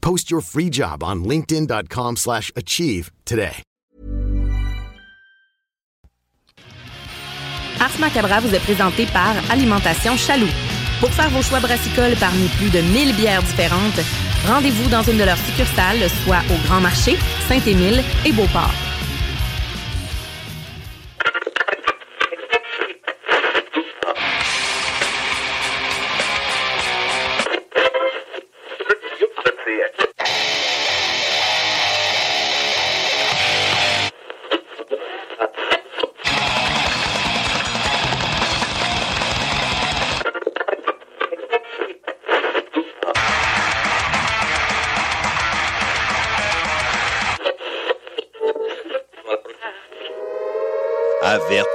Post your free job on linkedin.com/achieve slash achieve today. Ars Macabra vous est présenté par Alimentation Chaloux. Pour faire vos choix brassicoles parmi plus de 1000 bières différentes, rendez-vous dans une de leurs succursales, soit au Grand Marché, Saint-Émile et Beauport.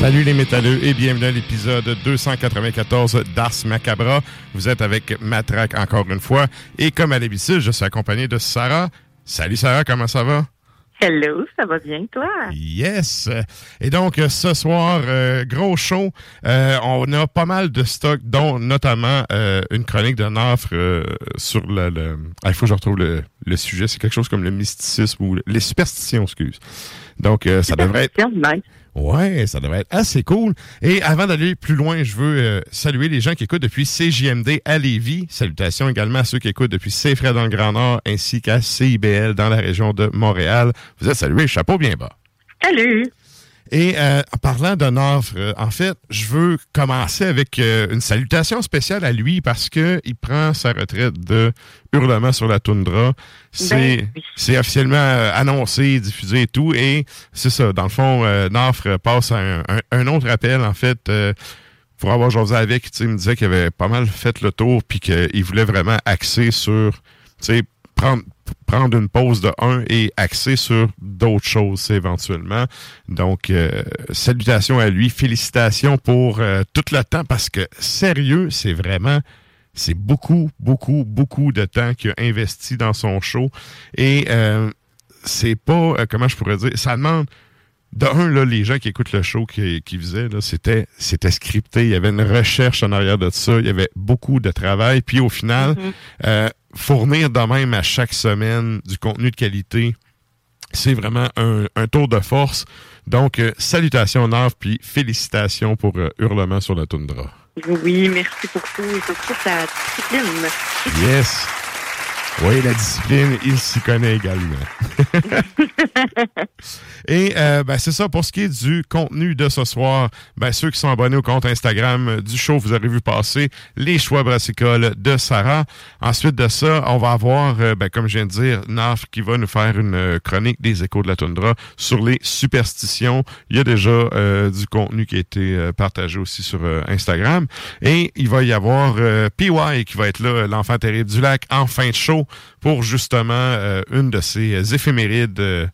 Salut les métalleux et bienvenue à l'épisode 294 d'Ars Macabra. Vous êtes avec Matraque encore une fois et comme à l'habitude, je suis accompagné de Sarah. Salut Sarah, comment ça va? Hello, ça va bien, toi? Yes! Et donc, ce soir, euh, gros show. Euh, on a pas mal de stocks, dont notamment euh, une chronique Nafre euh, sur le... le- Ah, il faut que je retrouve le, le sujet. C'est quelque chose comme le mysticisme ou le- les superstitions, excuse. Donc, ça devrait être... Nice. Ouais, ça devrait être assez cool. Et avant d'aller plus loin, je veux euh, saluer les gens qui écoutent depuis CJMD à Lévis. Salutations également à ceux qui écoutent depuis CFRED dans le Grand Nord ainsi qu'à CIBL dans la région de Montréal. Vous êtes salués, chapeau bien bas. Salut! Et euh, en parlant d'un offre, euh, en fait, je veux commencer avec euh, une salutation spéciale à lui parce que il prend sa retraite de Hurlement sur la toundra. C'est Ben c'est officiellement euh, annoncé, diffusé et tout. Et c'est ça, dans le fond, euh, Nafre passe à un, un- un autre appel, en fait. euh, pour avoir jasé avec, tu sais, il me disait qu'il avait pas mal fait le tour puis qu'il voulait vraiment axer sur, tu sais, prendre, prendre une pause de un et axer sur d'autres choses éventuellement. Donc, euh, salutations à lui, félicitations pour euh, tout le temps parce que sérieux, c'est vraiment, c'est beaucoup, beaucoup, beaucoup de temps qu'il a investi dans son show et euh, c'est pas, euh, comment je pourrais dire, ça demande de un, là, les gens qui écoutent le show qui, qui faisaient, là, c'était, c'était scripté. Il y avait une recherche en arrière de ça. Il y avait beaucoup de travail. Puis au final, euh, fournir de même à chaque semaine du contenu de qualité, c'est vraiment un, un tour de force. Donc, euh, salutations Nav, puis félicitations pour euh, Hurlement sur la toundra. Oui, merci pour tout et surtout ta discipline. Yes! Oui, la discipline, il s'y connaît également. Et euh, ben, c'est ça pour ce qui est du contenu de ce soir. Ben, ceux qui sont abonnés au compte Instagram du show, vous avez vu passer les choix brassicoles de Sarah. Ensuite de ça, on va avoir, euh, ben, comme je viens de dire, Naf qui va nous faire une euh, chronique des échos de la toundra sur les superstitions. Il y a déjà euh, du contenu qui a été partagé aussi sur euh, Instagram. Et il va y avoir PY qui va être là, l'enfant terrible du lac, en fin de show. Pour justement euh, une de ces éphémérides. euh,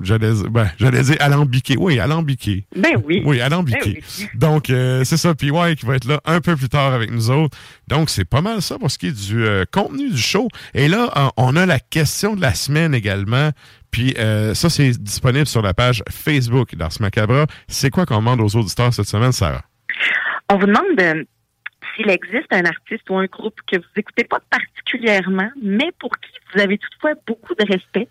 J'allais ben, j'allais dire alambiqué. Oui, alambiqué. Ben oui. Oui, alambiqué. Ben oui. Donc, euh, c'est ça. PY qui va être là un peu plus tard avec nous autres. Donc, c'est pas mal ça pour ce qui est du euh, contenu du show. Et là, euh, on a la question de la semaine également. Puis, euh, ça, c'est disponible sur la page Facebook d'Ars Macabra. C'est quoi qu'on demande aux auditeurs cette semaine, Sarah? On vous demande euh, s'il existe un artiste ou un groupe que vous écoutez pas particulièrement, mais pour qui vous avez toutefois beaucoup de respect.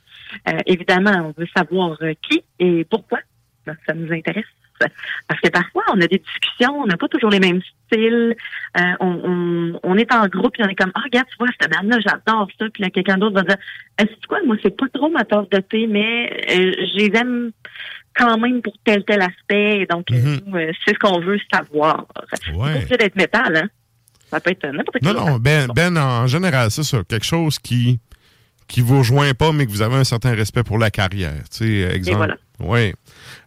Euh, évidemment, on veut savoir euh, qui et pourquoi. Ça nous intéresse. Parce que parfois, on a des discussions, on n'a pas toujours les mêmes styles. Euh, on, on, on est en groupe, et on est comme, ah, regarde, tu vois, cette bande-là, j'adore ça. Puis là, quelqu'un d'autre va dire, est-ce quoi, moi, c'est pas trop ma tasse de thé, mais euh, je les aime quand même pour tel, tel aspect. Et donc, euh, Mhm. euh, c'est ce qu'on veut savoir. Ouais. C'est obligé d'être métal, hein. Ça peut être n'importe Non, quoi. non, Ben, ben en général, c'est ça. Quelque chose qui qui vous rejoint pas, mais que vous avez un certain respect pour la carrière. Tu sais, exemple. voilà. Oui.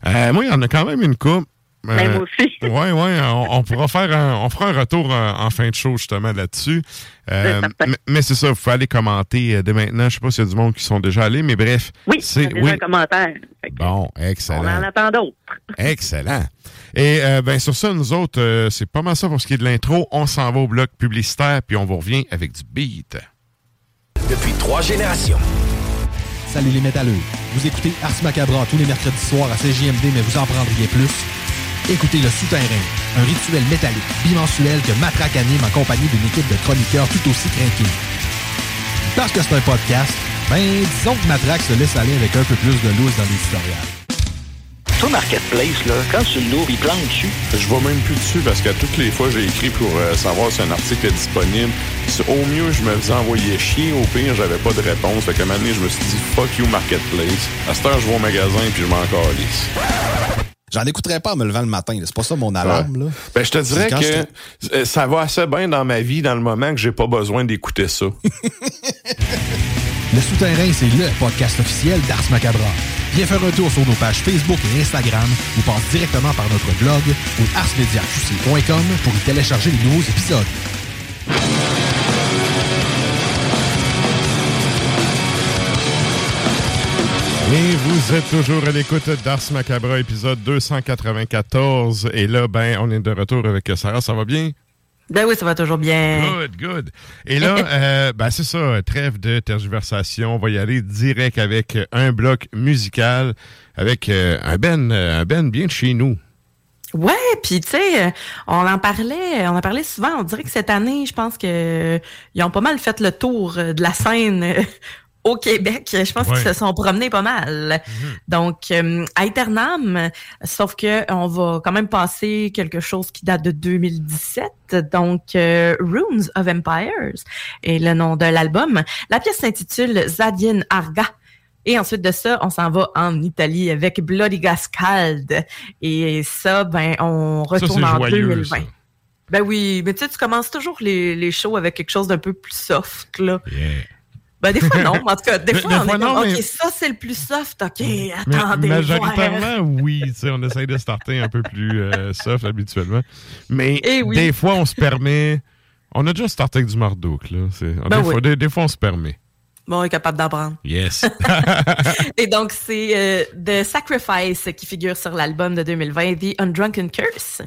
Euh, moi, il y en a quand même une coupe. Ben, moi aussi. Oui, oui. On, on pourra faire un, on fera un retour en, en fin de show, justement, là-dessus. Euh, mais c'est ça, vous pouvez aller commenter euh, dès maintenant. Je sais pas s'il y a du monde qui sont déjà allés, mais bref. Oui, c'est un commentaire. Bon, on en excellent. attend d'autres. Excellent. Et euh, ben sur ça, nous autres, euh, c'est pas mal ça pour ce qui est de l'intro. On s'en va au bloc publicitaire, puis on vous revient avec du beat. Depuis trois générations. Salut les métalleux. Vous écoutez Ars Macabra tous les mercredis soirs à CJMD, mais vous en prendriez plus. Écoutez Le Souterrain, un rituel métallique bimensuel que Matraque anime en compagnie d'une équipe de chroniqueurs tout aussi craqués. Parce que c'est un podcast, ben disons que Matraque se laisse aller avec un peu plus de loose dans les historiales. Toi, Marketplace, là, quand tu l'ouvres, il plante dessus. Je vais même plus dessus parce que toutes les fois j'ai écrit pour euh, savoir si un article est disponible. Au mieux, je me faisais envoyer chier. Au pire, j'avais pas de réponse. Fait qu'à un moment donné, je me suis dit fuck you Marketplace. À cette heure, je vais au magasin puis je m'en calisse. J'en écouterai pas en me levant le matin, c'est pas ça mon alarme. Là. Ben, je te dirais que euh, ça va assez bien dans ma vie dans le moment que j'ai pas besoin d'écouter ça. Le Souterrain, c'est le podcast officiel d'Ars Macabra. Viens faire un tour sur nos pages Facebook et Instagram ou passe directement par notre blog ou arsmediaqc.com pour y télécharger les nouveaux épisodes. Et vous êtes toujours à l'écoute d'Ars Macabra, épisode 294. Et là, ben, on est de retour avec Sarah. Ça va bien? Ben oui, ça va toujours bien. Good, good. Et là, euh, ben c'est ça, trêve de tergiversation. On va y aller direct avec un bloc musical, avec euh, un ben, euh, un ben bien de chez nous. Ouais, puis tu sais, euh, on en parlait, on en parlait souvent. On dirait que cette année, je pense que euh, ils ont pas mal fait le tour euh, de la scène euh, au Québec. Je pense Ouais. qu'ils se sont promenés pas mal. Donc, euh, à Eternam, sauf que on va quand même passer quelque chose qui date de 2017. Donc, euh, Runes of Empires est le nom de l'album. La pièce s'intitule Zadien Arga. Et ensuite de ça, on s'en va en Italie avec Bloody Gascald. Et ça, ben, on retourne en joyeux, 2020. ça. Ben oui, mais tu sais, tu commences toujours les, les shows avec quelque chose d'un peu plus soft, là. Ben des fois non, en tout cas, des fois, on fois, est non, comme, mais- ok, ça c'est le plus soft, ok, Mais attendez, majoritairement, oui. On essaye de starter un peu plus euh, soft habituellement. Mais Eh oui. des fois, on se permet. On a déjà starté avec du Marduk, là. Ben des, oui. fois, des, des fois, on se permet. Bon, on est capable d'apprendre. Yes. Et donc, c'est euh, The Sacrifice qui figure sur l'album de 2020, The Undrunken Curse.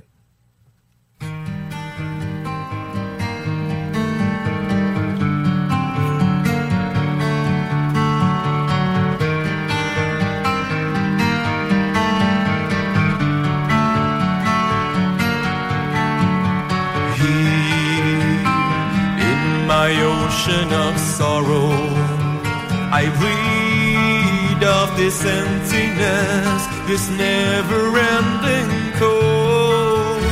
My ocean of sorrow, I read of this emptiness, this never ending cold.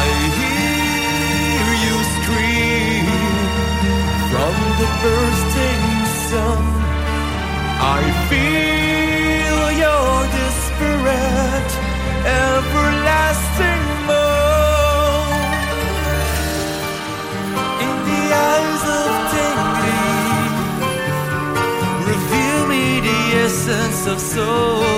I hear you scream from the bursting of souls.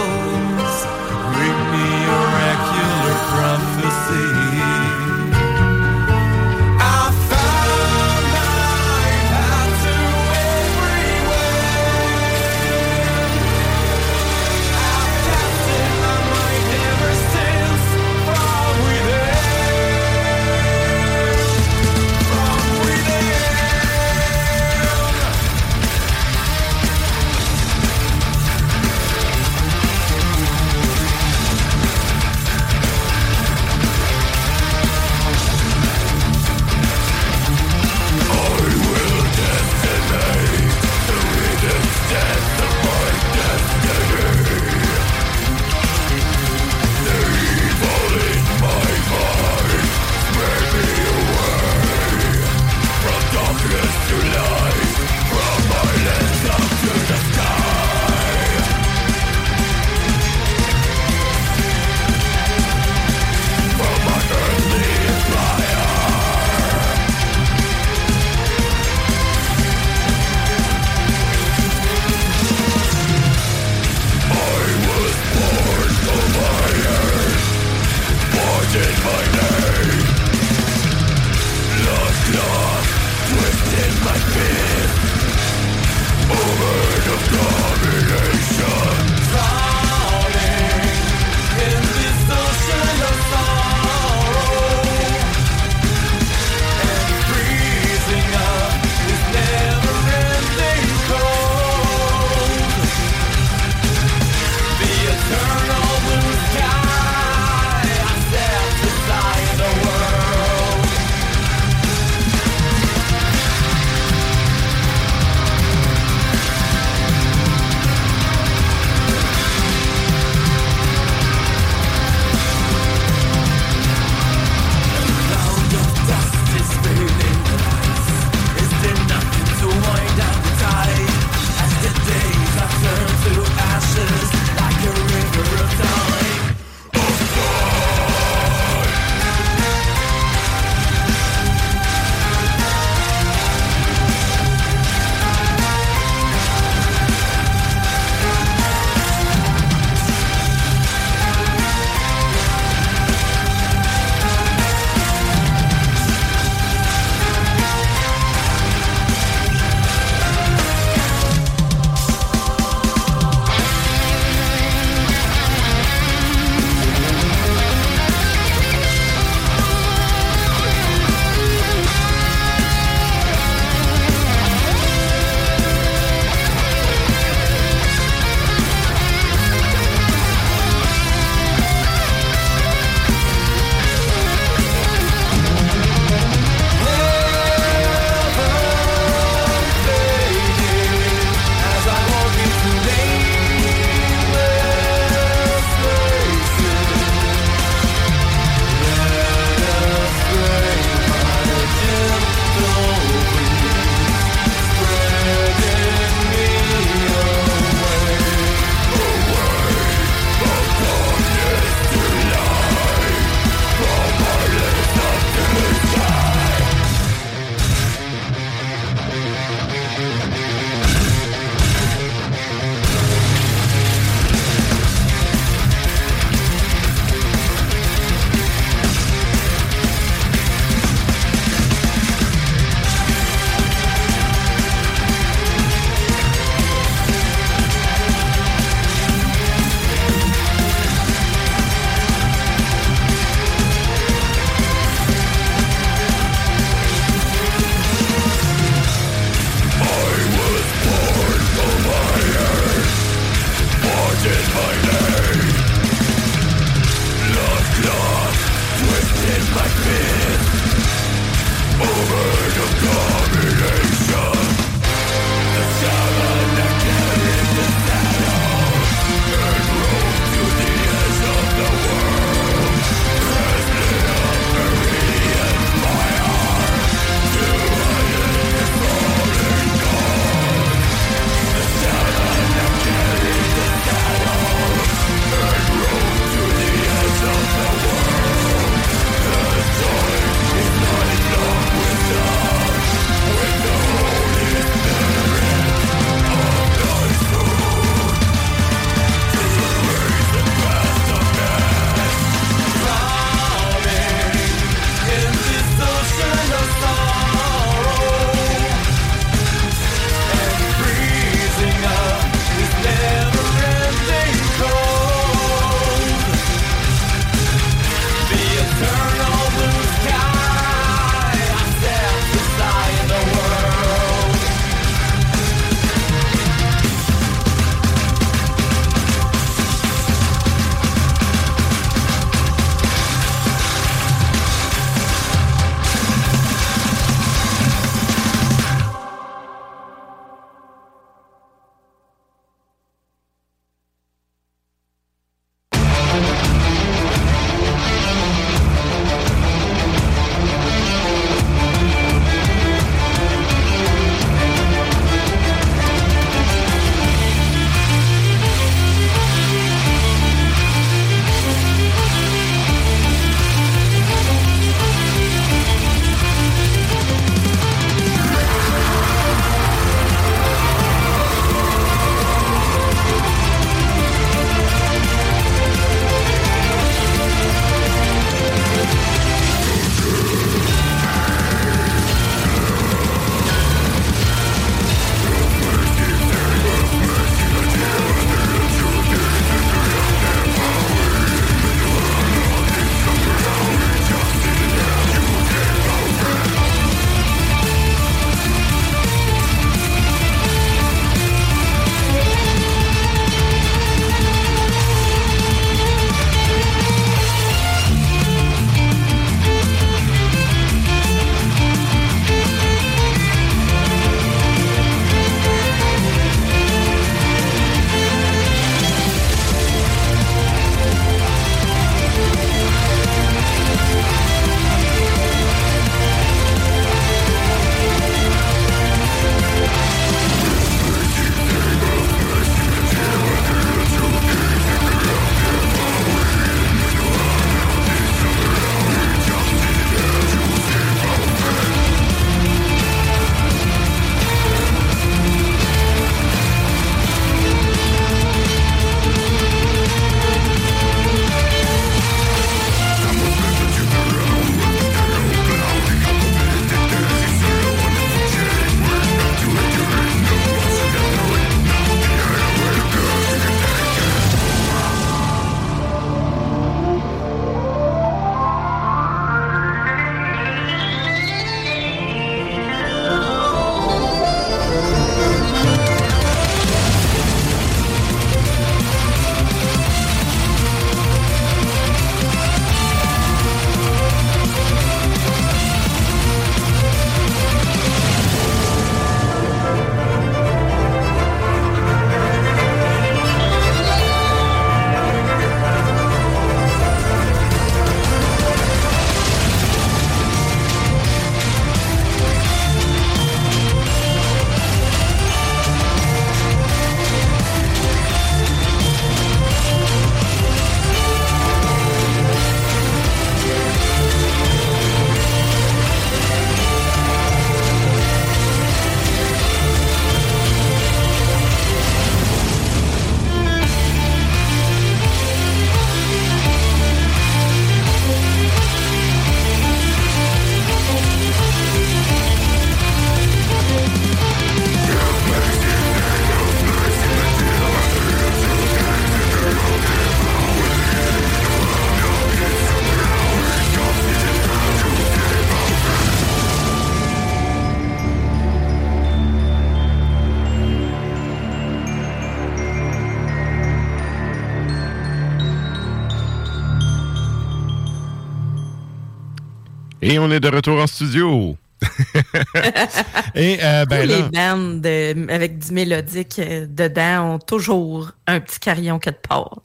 Et on est de retour en studio. Et euh, ben les bandes euh, avec du mélodique euh, dedans ont toujours un petit carillon quelque part.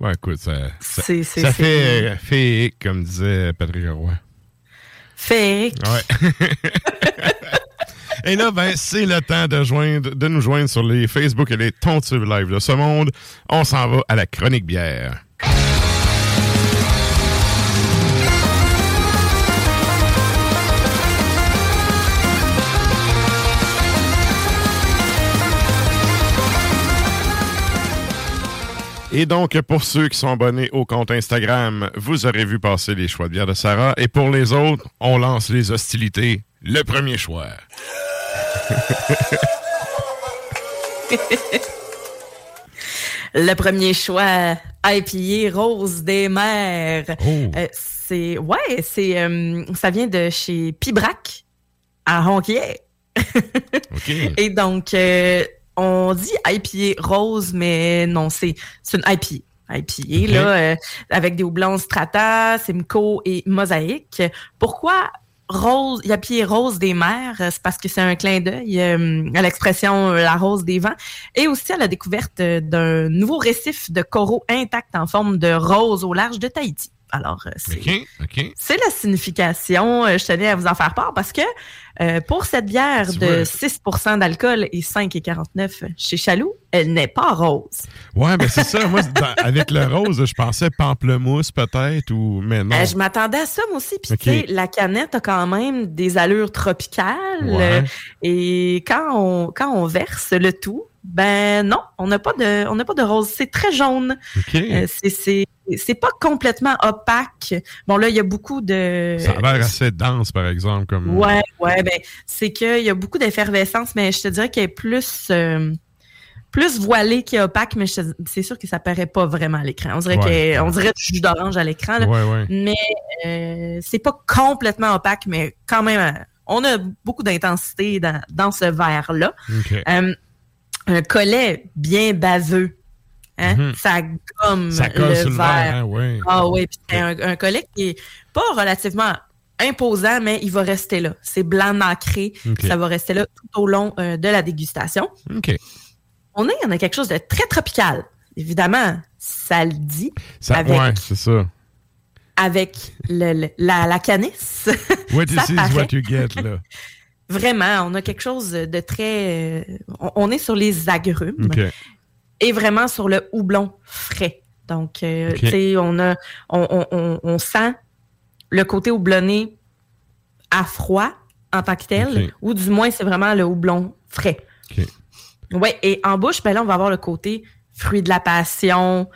ouais, écoute, ça, ça, C'est- c'est- ça fait euh, féerique, comme disait Patrick Roy. Féerique. Ouais. Et là, ben, c'est le temps de, joindre, de nous joindre sur les Facebook et les Tontubes Live de ce monde. On s'en va à la chronique bière. Et donc, pour ceux qui sont abonnés au compte Instagram, vous aurez vu passer les choix de bière de Sarah. Et pour les autres, on lance les hostilités. Le premier choix. Le premier choix, IPA Rose des Mers. Oh. Euh, c'est ouais, c'est euh, ça vient de chez Pibrac à Ronquier. OK. Et donc euh, on dit IPA Rose, mais non, c'est c'est une IPA. IPA là, euh, avec des houblons Strata, Simcoe et Mosaïque. Pourquoi rose, IPA Rose des mers? C'est parce que c'est un clin d'œil euh, à l'expression euh, la rose des vents et aussi à la découverte d'un nouveau récif de coraux intact en forme de rose au large de Tahiti. Alors, euh, c'est la signification. Euh, je tenais à vous en faire part parce que euh, pour cette bière Tu de vois. 6% d'alcool et 5,49 chez Chaloux, elle n'est pas rose. Ouais, ben c'est ça. Moi, dans- avec le rose, je pensais pamplemousse peut-être, ou mais non. Euh, je m'attendais à ça, moi aussi. Puis, tu sais, la canette a quand même des allures tropicales. Ouais. euh, et quand on, quand on verse le tout, ben non, on n'a pas de, on n'a pas de rose. C'est très jaune. OK. Euh, c'est, c'est, c'est pas complètement opaque. Bon, là, il y a beaucoup de. Ça a l'air assez dense, par exemple. Comme... Ouais, ouais, ben, c'est qu'il y a beaucoup d'effervescence, mais je te dirais qu'elle est plus, euh, plus voilée qu'opaque, mais c'est sûr que ça paraît pas vraiment à l'écran. On dirait Ouais. on dirait du jus d'orange à l'écran, là. Ouais, ouais. mais euh, c'est pas complètement opaque, mais quand même, on a beaucoup d'intensité dans, dans ce verre-là. OK. Euh, un collet bien baveux. Hein? Mhm. Ça gomme Ça colle le sur le verre. verre, hein, ouais. Ah oui, puis c'est un, un collet qui est pas relativement imposant, mais il va rester là. C'est blanc nacré. Ça va rester là tout au long euh, de la dégustation. On est, on a quelque chose de très tropical. Évidemment, ça le dit. Ça, avec, Ouais, c'est ça. avec le- le- la, la canisse. What this is what you get, là. Vraiment, on a quelque chose de très... euh, on, on est sur les agrumes. Et vraiment sur le houblon frais. Donc, euh, tu sais, on, a, on, on, on, on sent le côté houblonné à froid en tant que tel, ou du moins, c'est vraiment le houblon frais. Ouais, et en bouche, ben là, on va avoir le côté fruit de la passion,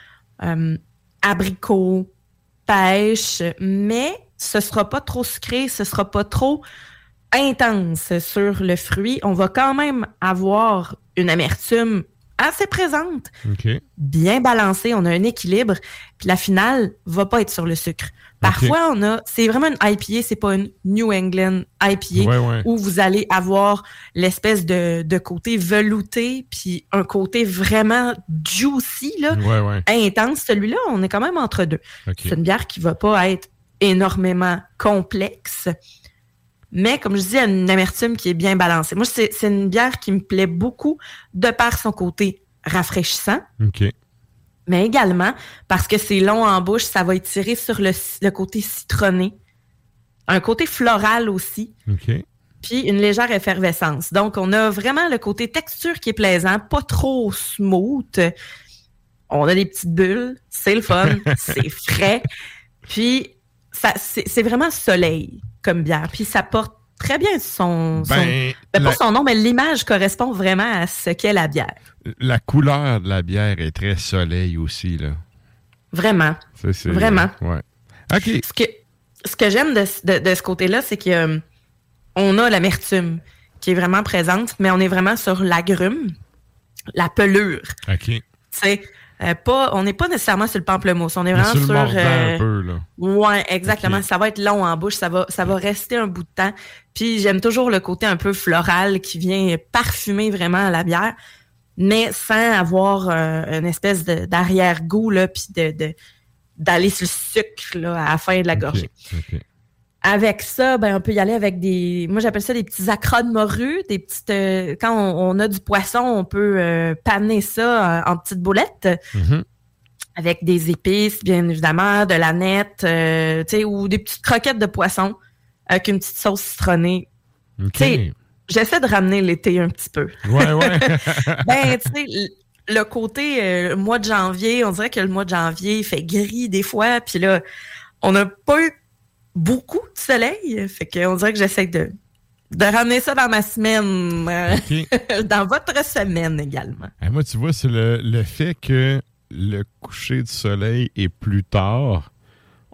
euh, abricot, pêche, mais ce sera pas trop sucré, ce sera pas trop intense sur le fruit. On va quand même avoir une amertume assez présente, bien balancée. On a un équilibre. Puis la finale va pas être sur le sucre. Parfois, on a, c'est vraiment une IPA, c'est pas une New England IPA Ouais, ouais. où vous allez avoir l'espèce de, de côté velouté puis un côté vraiment juicy là, Ouais, intense. Celui-là, on est quand même entre deux. C'est une bière qui va pas être énormément complexe, mais comme je dis, elle a une amertume qui est bien balancée. Moi, c'est une bière qui me plaît beaucoup de par son côté rafraîchissant, OK. mais également parce que c'est long en bouche, ça va étirer sur le, le côté citronné, un côté floral aussi, OK. puis une légère effervescence. Donc, on a vraiment le côté texture qui est plaisant, pas trop smooth. On a des petites bulles, c'est le fun, c'est frais. Puis, c'est vraiment soleil comme bière. Puis, ça porte très bien son... son Ben, ben, pas la, son nom, mais l'image correspond vraiment à ce qu'est la bière. la couleur de la bière est très soleil aussi, là. Vraiment. Ça, c'est- Vraiment. Ouais. OK. Ce que, ce que j'aime de, de, de ce côté-là, c'est que euh, on a l'amertume qui est vraiment présente, mais on est vraiment sur l'agrume, la pelure. OK. Tu sais, euh, pas, on n'est pas nécessairement sur le pamplemousse, on est vraiment sur sur. euh, un peu, là. Ouais, exactement. Ça va être long en bouche, ça va, ça va rester un bout de temps. Puis j'aime toujours le côté un peu floral qui vient parfumer vraiment la bière, mais sans avoir euh, une espèce d'arrière-goût là, puis de d'aller sur le sucre là, à la fin de la gorgée. Avec ça, ben, on peut y aller avec des. Moi, j'appelle ça des petits acras de morue, des petites. euh, quand on, on a du poisson, on peut euh, paner ça euh, en petites boulettes Mhm. avec des épices, bien évidemment, de la nette, euh, tu sais, ou des petites croquettes de poisson avec une petite sauce citronnée. OK. Tu sais, j'essaie de ramener l'été un petit peu. Ouais, ouais. ben, tu sais, le côté euh, mois de janvier, on dirait que le mois de janvier il fait gris des fois, puis là, on n'a pas eu beaucoup de soleil, fait qu'on dirait que j'essaie de, de ramener ça dans ma semaine, euh, dans votre semaine également. Eh, moi, tu vois, c'est le, le fait que le coucher du soleil est plus tard.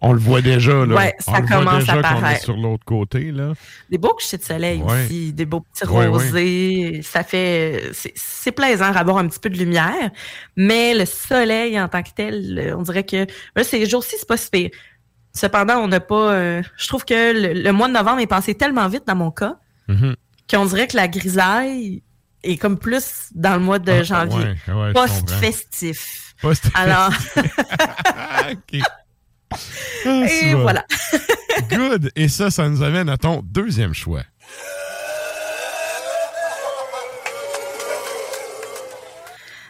On le voit déjà, là. Ouais, ça on commence déjà à qu'on est paraître. sur l'autre côté, là. Des beaux couchers de soleil Ouais. aussi, des beaux petits Ouais, ouais. rosés, ça fait, c'est- plaisant d'avoir un petit peu de lumière, mais le soleil en tant que tel, on dirait que là, ces jours-ci, c'est pas si pire. Cependant, on n'a pas. euh, je trouve que le, le mois de novembre est passé tellement vite dans mon cas Mhm. qu'on dirait que la grisaille est comme plus dans le mois de Ah, janvier. ouais, ouais. Post-festif. Post-festif. Alors. Ah, et bon. voilà. Good. Et ça, ça nous amène à ton deuxième choix.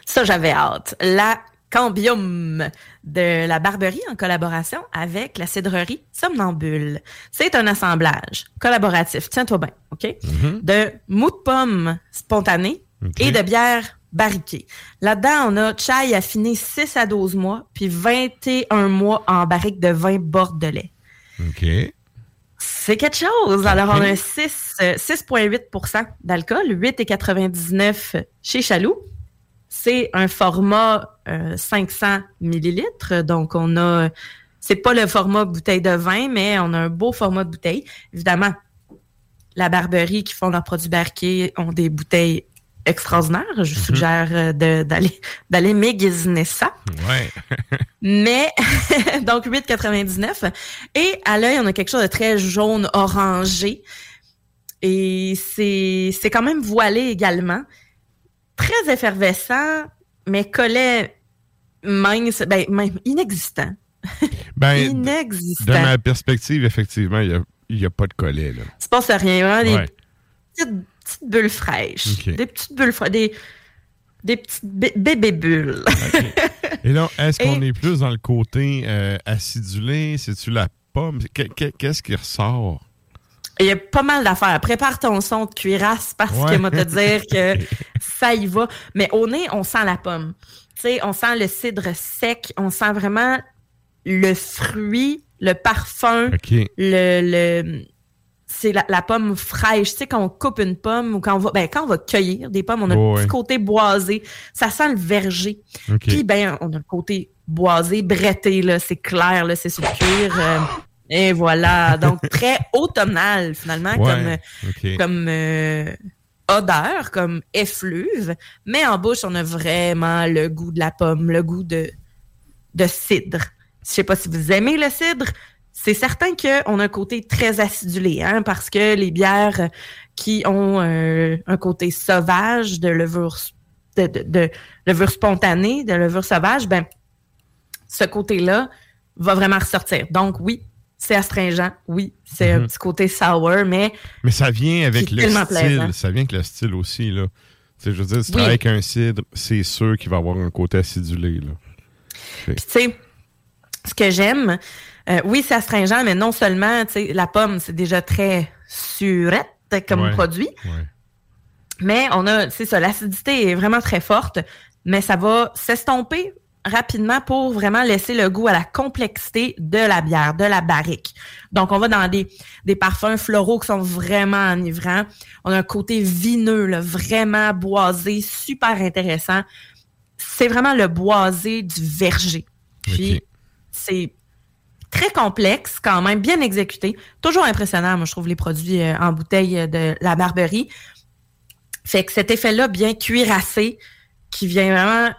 Ça, j'avais hâte. La Cambium de la Barberie en collaboration avec la cidrerie Somnambule. C'est un assemblage collaboratif, tiens-toi bien, OK? De mou de pomme spontané et de bière barriquée. Là-dedans, on a chai affiné 6 à 12 mois, puis 21 mois en barrique de vin bordelais. OK. C'est quelque chose. Alors, on a 6, euh, 6,8% d'alcool, 8,99 chez Chaloux. C'est un format euh, 500 millilitres. Donc, on a, c'est pas le format bouteille de vin, mais on a un beau format de bouteille. Évidemment, la Barberie qui font leurs produits barqués ont des bouteilles extraordinaires. Je vous suggère euh, d'aller, d'aller magasiner ça. Ouais. Mais, donc 8,99. Et à l'œil, on a quelque chose de très jaune orangé. Et c'est, c'est quand même voilé également. Très effervescent, mais collet mince, ben, même inexistant. Ben, Inexistant. de ma perspective, effectivement, il n'y a, pas de collet, là. Il se passe rien, vraiment des Ouais. petites, petites bulles fraîches. Des petites bulles fraîches, des, des petites bé- bébés bulles. Et là, est-ce qu'on est plus dans le côté euh, acidulé? C'est-tu la pomme? Que- que- Qu'est-ce qui ressort? Il y a pas mal d'affaires. Prépare ton son de cuirasse parce Ouais. que moi te dire que ça y va. Mais au nez, on sent la pomme. Tu sais, on sent le cidre sec, on sent vraiment le fruit, le parfum, OK. le, le c'est la, la pomme fraîche. Tu sais, quand on coupe une pomme ou quand on va, ben, quand on va cueillir des pommes, on a Oh, le petit ouais. côté boisé. Ça sent le verger. OK. Puis, ben, on a le côté boisé, bretté, là. C'est clair, là. C'est sur le cuir. euh, et voilà. Donc, très automnal, finalement, Ouais, comme, comme euh, odeur, comme effluve. Mais en bouche, on a vraiment le goût de la pomme, le goût de, de cidre. Je sais pas si vous aimez le cidre. C'est certain qu'on a un côté très acidulé, hein, parce que les bières qui ont euh, un côté sauvage de levure, de, de, de levure spontanée, de levure sauvage, ben, ce côté-là va vraiment ressortir. Donc, oui, c'est astringent. Oui, c'est un Mhm. petit côté sour, mais Mais ça vient avec le style. plaisant. Ça vient avec le style aussi, là. Tu sais, je veux dire, si tu Oui. travailles avec un cidre, c'est sûr qu'il va avoir un côté acidulé, là. Puis, tu sais, ce que j'aime, euh, oui, c'est astringent, mais non seulement, tu sais, la pomme, c'est déjà très surette comme Ouais. produit, Ouais. mais on a, c'est ça, l'acidité est vraiment très forte, mais ça va s'estomper rapidement pour vraiment laisser le goût à la complexité de la bière, de la barrique. Donc, on va dans des, des parfums floraux qui sont vraiment enivrants. On a un côté vineux, là, vraiment boisé, super intéressant. C'est vraiment le boisé du verger. Puis, c'est très complexe, quand même, bien exécuté. Toujours impressionnant, moi, je trouve, les produits euh, en bouteille euh, de la Barberie. Fait que cet effet-là, bien cuirassé, qui vient vraiment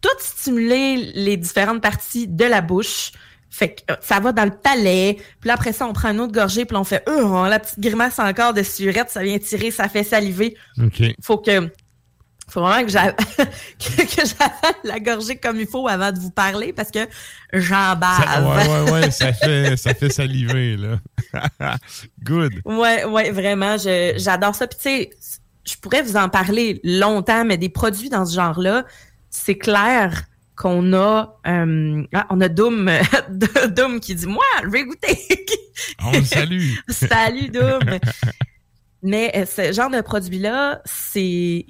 tout stimuler les différentes parties de la bouche. Fait que euh, ça va dans le palais. Puis là, après ça, on prend une autre gorgée, puis on fait euh, on la petite grimace encore de surette, ça vient tirer, ça fait saliver. OK. Faut que faut vraiment que j'avale la gorgée comme il faut avant de vous parler parce que j'en bave. Ouais, ouais, ouais, ça fait, ça fait saliver, là. Good. Ouais, ouais, vraiment, j'adore ça. Puis, tu sais, je pourrais vous en parler longtemps, mais des produits dans ce genre-là, c'est clair qu'on a euh, ah, on a Doom Doom qui dit moi je vais goûter on le salue salut Doom mais euh, ce genre de produit là c'est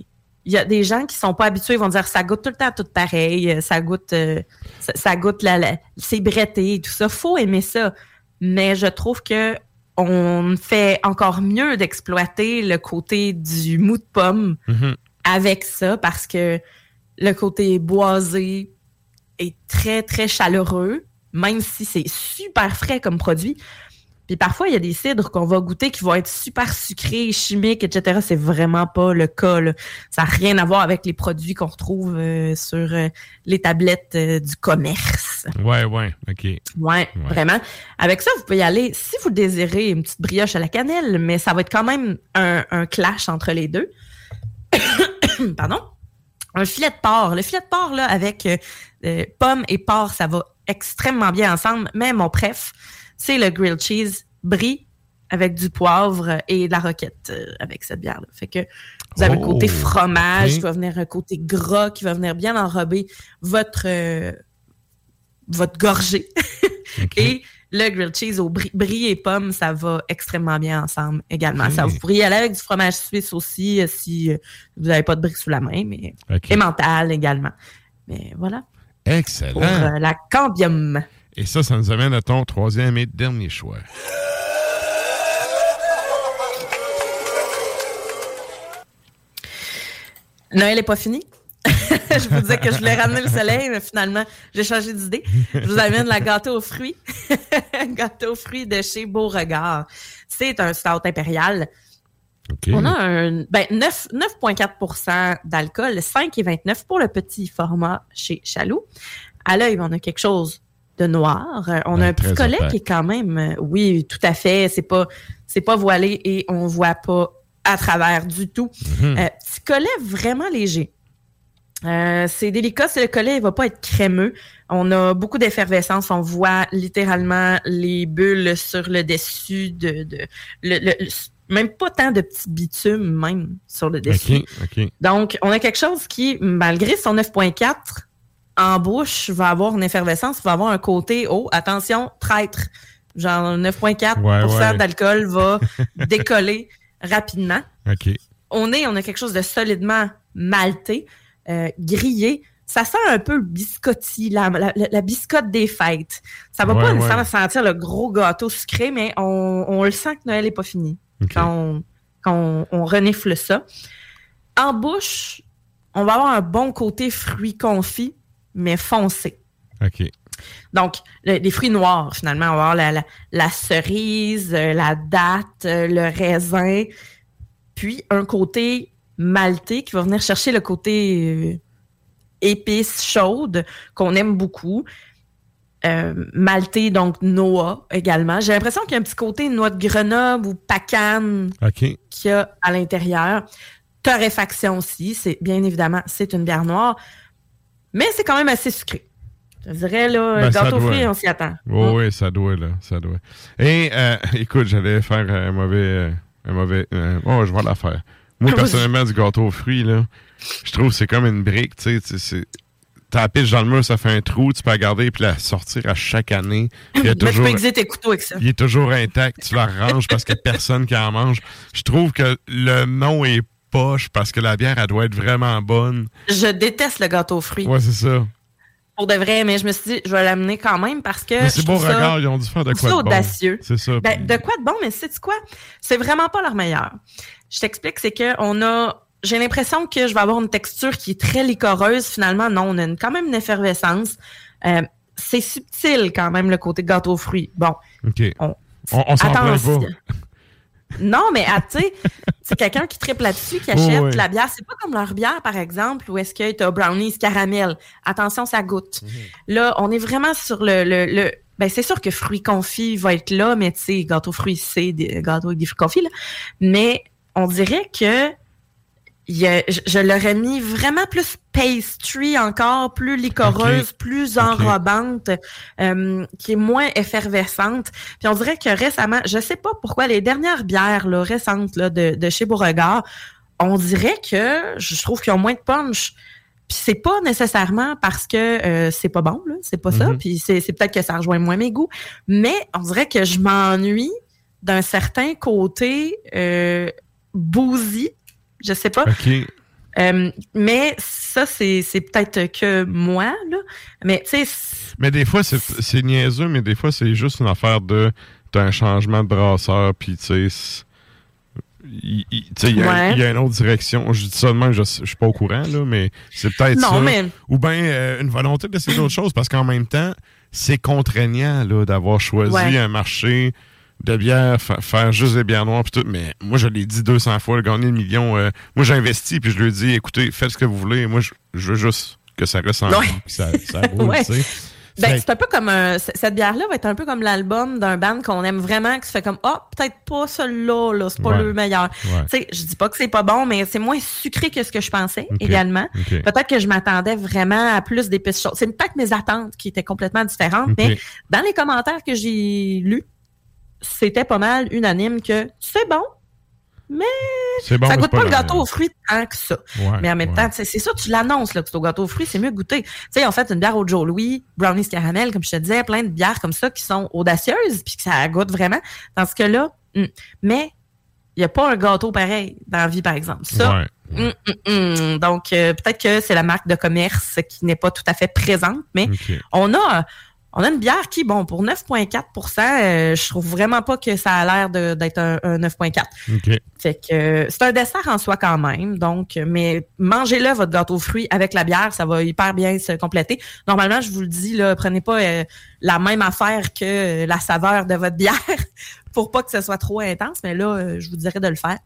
il y a des gens qui sont pas habitués, ils vont dire ça goûte tout le temps tout pareil, euh, ça goûte euh, ça, goûte la, c'est bretté et tout ça. Faut aimer ça. Mais je trouve que on fait encore mieux d'exploiter le côté du mou de pomme mm-hmm. avec ça parce que le côté boisé est très, très chaleureux, même si c'est super frais comme produit. Puis parfois, il y a des cidres qu'on va goûter qui vont être super sucrés, chimiques, etc. C'est vraiment pas le cas. Ça n'a rien à voir avec les produits qu'on retrouve euh, sur euh, les tablettes euh, du commerce. Ouais, ouais, OK. Ouais, vraiment. Avec ça, vous pouvez y aller, si vous désirez, une petite brioche à la cannelle, mais ça va être quand même un, un clash entre les deux. Pardon? Un filet de porc. Le filet de porc, là, avec pommes et porc, ça va extrêmement bien ensemble. Mais mon préf, c'est le grilled cheese brie avec du poivre et de la roquette euh, avec cette bière-là. Fait que vous avez le côté Oh, fromage qui va venir un côté gras qui va venir bien enrober votre euh, votre gorgée. et le grilled cheese au brie, brie et pommes, ça va extrêmement bien ensemble également. Ok. Ça, vous pourriez aller avec du fromage suisse aussi euh, si euh, vous n'avez pas de brie sous la main, mais Ok. emmental également. Mais voilà, Excellent. pour euh, la cambium. Et ça, ça nous amène à ton troisième et dernier choix. Noël est pas fini. je vous disais que je voulais ramener le soleil, mais finalement, j'ai changé d'idée. Je vous amène la gâteau aux fruits. gâteau aux fruits de chez Beauregard. C'est un stout impérial. On a un ben, 9 9,4% d'alcool, 5 et 29 pour le petit format chez Chaloux. À l'œil, on a quelque chose de noir. On a Ouais, un petit collet opaque. qui est quand même, euh, oui, tout à fait. C'est pas, c'est pas voilé et on voit pas à travers du tout. Mhm. Euh, petit collet vraiment léger. Euh, c'est délicat, c'est le collet, il va pas être crémeux. On a beaucoup d'effervescence, on voit littéralement les bulles sur le dessus de, de le, le- le- même pas tant de petits bitumes même sur le dessus. Donc, on a quelque chose qui, malgré son 9.4, en bouche, va avoir une effervescence, va avoir un côté, oh, attention, traître. Genre 9.4 Ouais, ouais. d'alcool va décoller rapidement. Au nez, on a quelque chose de solidement malté, euh, grillé. Ça sent un peu le biscotti, la, la- la- la biscotte des fêtes. Ça va Ouais, pas ouais. nécessairement sentir le gros gâteau sucré, mais on, on le sent que Noël est pas fini quand, on, quand on, on renifle ça. En bouche, on va avoir un bon côté fruits confits, mais foncé. OK. Donc, le- les fruits noirs, finalement, on va avoir la, la- la cerise, euh, la date, euh, le raisin, puis un côté maltais qui va venir chercher le côté euh, épice, chaude, qu'on aime beaucoup. Euh, maltais, donc noix également. J'ai l'impression qu'il y a un petit côté noix de Grenoble ou pacane qu'il y a à l'intérieur. Torréfaction aussi, c'est bien évidemment, c'est une bière noire, mais c'est quand même assez sucré. Je dirais là, Ben, gâteau doit. fruits, on s'y attend. Oui, oui, ça doit, là. Ça doit. Et, euh, écoute, j'allais faire un mauvais. euh, Un mauvais euh, oh, je vais la faire. Moi, personnellement, du gâteau aux fruits, là, je trouve que c'est comme une brique, tu sais. T'as la pitch dans le mur, ça fait un trou, tu peux la garder puis la sortir à chaque année. Il y a tu toujours, peux tes couteaux avec ça. il est toujours intact, tu la ranges parce qu'il n'y a personne qui en mange. Je trouve que le nom est poche parce que la bière, elle doit être vraiment bonne. Je déteste le gâteau aux fruits. Ouais, c'est ça. Pour de vrai, mais je me suis dit, je vais l'amener quand même parce que. Mais c'est beau ça- regard, ils ont dû faire de quoi de bon. audacieux. C'est ça. Ben, de quoi de bon, mais c'est quoi? C'est vraiment pas leur meilleur. Je t'explique, c'est que on a. J'ai l'impression que je vais avoir une texture qui est très licoreuse. Finalement, non, on a une- quand même une effervescence. Euh, c'est subtil quand même le côté gâteau aux fruits. Bon, OK. on, On, on s'en pas. Non, mais ah, tu sais, c'est quelqu'un qui triple là-dessus, qui Oh, achète la bière. C'est pas comme leur bière, par exemple, où est-ce que tu as brownies caramel. Attention, ça goûte. Là, on est vraiment sur le... le, le- ben, c'est sûr que fruits confits va être là, mais tu sais, gâteau fruits, c'est des gâteaux avec des fruits confits, là. Mais on dirait que il y a- je, je l'aurais mis vraiment plus pastry encore, plus licoreuse, plus enrobante, euh, qui est moins effervescente. Puis on dirait que récemment, je sais pas pourquoi les dernières bières là, récentes là, de, de chez Beauregard, on dirait que je trouve qu'ils ont moins de punch. Puis c'est pas nécessairement parce que euh, c'est pas bon, là, c'est pas ça. Mhm. Puis c'est c'est peut-être que ça rejoint moins mes goûts, mais on dirait que je m'ennuie d'un certain côté euh, boozy, je sais pas. Euh, mais ça, c'est peut-être que moi, là. Mais tu sais, Mais des fois, c'est niaiseux, mais des fois, c'est juste une affaire de. T'as un changement de brasseur, puis tu sais. Il il- y, a un- Ouais. il y a une autre direction. Je dis ça de même, je, je suis pas au courant, là, mais c'est peut-être ça. mais- Ou bien euh, une volonté d'essayer d'autres choses, parce qu'en même temps, c'est contraignant d'avoir choisi Ouais. un marché de bière, fa- faire juste des bières noires, puis tout. Mais moi, je l'ai dit 200 fois, gagner le million. euh, moi, j'ai investi, puis je lui ai dit, écoutez, faites ce que vous voulez. Moi, je, je veux juste que ça en Ouais. ça, ça roule, Ouais. tu sais. ben, c'est un peu comme un, cette bière-là va être un peu comme l'album d'un band qu'on aime vraiment, qui se fait comme ah peut-être pas celui-là, là, c'est pas Ouais. le meilleur. Ouais. Tu sais, je dis pas que c'est pas bon, mais c'est moins sucré que ce que je pensais également. Peut-être que je m'attendais vraiment à plus d'épices chaudes. C'est peut-être mes attentes qui étaient complètement différentes, mais dans les commentaires que j'ai lus, c'était pas mal unanime que c'est bon, mais bon, ça mais goûte pas le gâteau aux fruits tant que ça. Ouais, mais en même ouais. temps, c'est ça, tu l'annonces là, que c'est au gâteau aux fruits, c'est mieux goûter. Tu sais, en fait, une bière au Joe Louis, brownies caramel, comme je te disais, plein de bières comme ça qui sont audacieuses puis que ça goûte vraiment. Dans ce cas-là, hum. mais il n'y a pas un gâteau pareil dans la vie, par exemple. Ça, Ouais. hum, hum. donc euh, peut-être que c'est la marque de commerce qui n'est pas tout à fait présente, mais on a on a une bière qui, bon, pour 9,4% euh, je trouve vraiment pas que ça a l'air d'être un, un 9,4. OK. Fait que euh, c'est un dessert en soi quand même. Donc, mais mangez-le votre gâteau aux fruits avec la bière, ça va hyper bien se compléter. Normalement, je vous le dis, là, prenez pas euh, la même affaire que la saveur de votre bière pour pas que ce soit trop intense. Mais là, je vous dirais de le faire.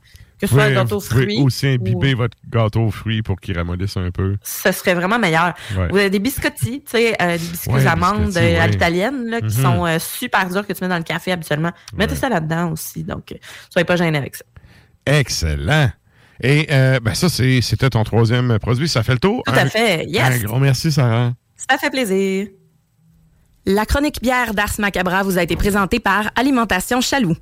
Que ce soit un gâteau aux pouvez fruits. aussi imbiber ou- votre gâteau aux fruits pour qu'il ramollisse un peu. ce serait vraiment meilleur. Ouais. Vous avez des biscottis, tu sais, euh, des biscuits Ouais, amandes à l'italienne, là, qui Mhm. sont euh, super durs que tu mets dans le café habituellement. Mettez ça là-dedans aussi, donc euh, soyez pas gênés avec ça. Excellent. Et euh, ben ça, c'était ton troisième produit. Ça fait le tour. Tout Un- à fait, yes. Un gros merci, Sarah. Ça fait plaisir. La chronique bière d'Ars Macabra vous a été présentée par Alimentation Chaloux.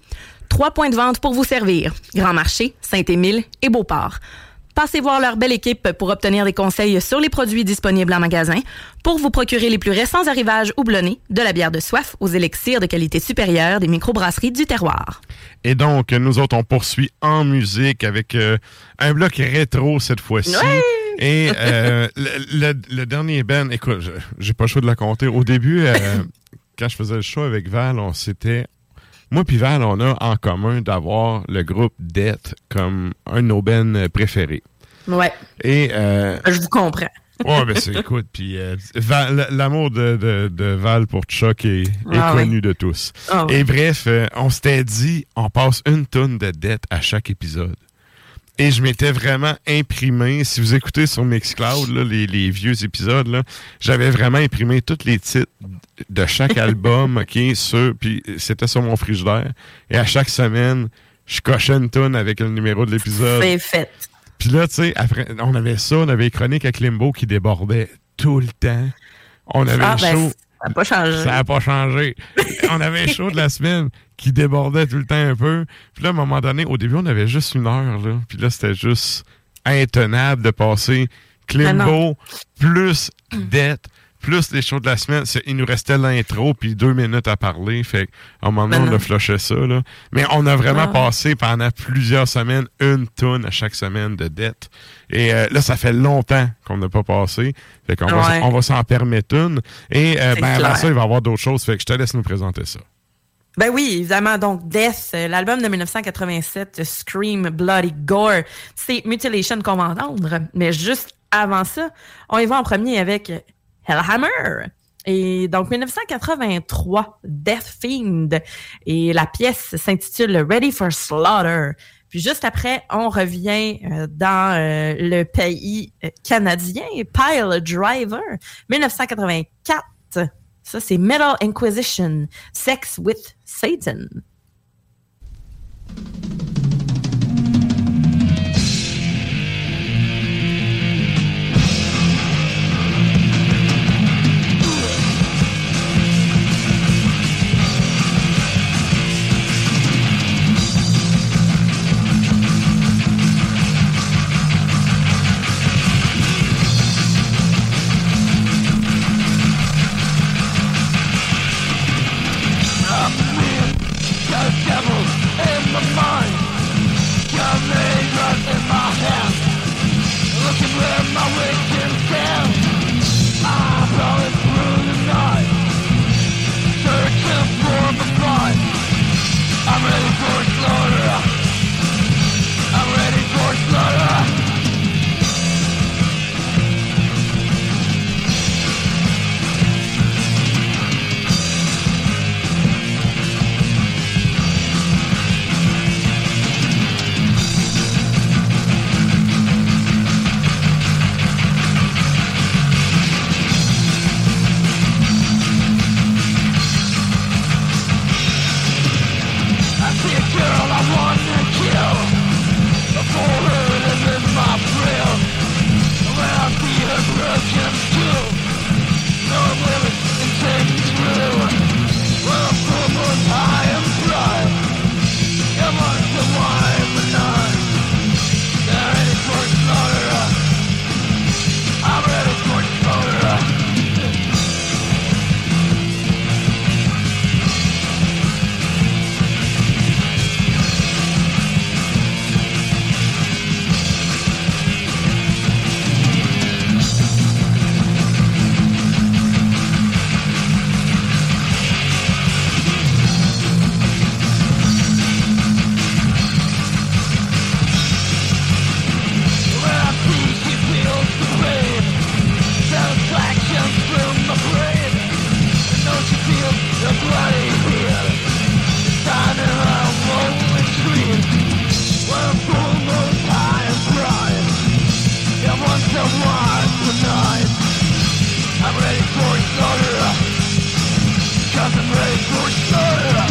Trois points de vente pour vous servir. Grand Marché, Saint-Émile et Beauport. Passez voir leur belle équipe pour obtenir des conseils sur les produits disponibles en magasin, pour vous procurer les plus récents arrivages houblonnés, de la bière de soif aux élixirs de qualité supérieure des microbrasseries du terroir. Et donc, nous autres, on poursuit en musique avec euh, un bloc rétro cette fois-ci. Et euh, le, le- le dernier band, écoute, je- j'ai pas le choix de la compter. Au début, euh, quand je faisais le show avec Val, on s'était. Moi puis Val, on a en commun d'avoir le groupe Death comme un de nos bands préférés. Ouais, Et euh, je vous comprends. Ouais, ben c'est écoute, puis euh, Val- l'amour de, de, de Val pour Chuck est, est Ah connu oui. de tous. Ah oui. Et bref, euh, on s'était dit, on passe une tonne de dette à chaque épisode. Et je m'étais vraiment imprimé, si vous écoutez sur Mixcloud, là, les, les vieux épisodes, j'avais vraiment imprimé tous les titres de chaque album, OK, sur, puis c'était sur mon frigidaire. Et à chaque semaine, je cochais une tonne avec le numéro de l'épisode. C'est fait. Puis là, tu sais, après, on avait ça, on avait les chroniques avec Limbo qui débordait tout le temps. On avait Ah, ben, show. ça n'a pas changé. Ça n'a pas changé. on avait show de la semaine qui débordait tout le temps un peu. Puis là, à un moment donné, au début, on avait juste une heure. Là. Puis là, c'était juste intenable de passer Ah. Klimbo plus dette plus les shows de la semaine. Il nous restait l'intro puis deux minutes à parler. Fait qu'à un moment donné, Ben on non. a flushé ça. Là. Mais on a vraiment Ah. passé pendant plusieurs semaines une tonne à chaque semaine de dette. Et euh, là, ça fait longtemps qu'on n'a pas passé. Fait qu'on va, Ouais. on va s'en permettre une. Et euh, ben, avant ça, il va y avoir d'autres choses. Fait que je te laisse nous présenter ça. Ben oui, évidemment. Donc, Death, euh, l'album de 1987, Scream, Bloody Gore, c'est Mutilation qu'on va entendre. Mais juste avant ça, on y va en premier avec Hellhammer. Et donc, 1983, Death Fiend. Et la pièce s'intitule Ready for Slaughter. Puis juste après, on revient euh, dans euh, le pays canadien, Pile Driver, 1984. Ça, c'est Metal Inquisition, Sex with Satan. someone tonight I'm ready for slaughter Cause I'm ready for slaughter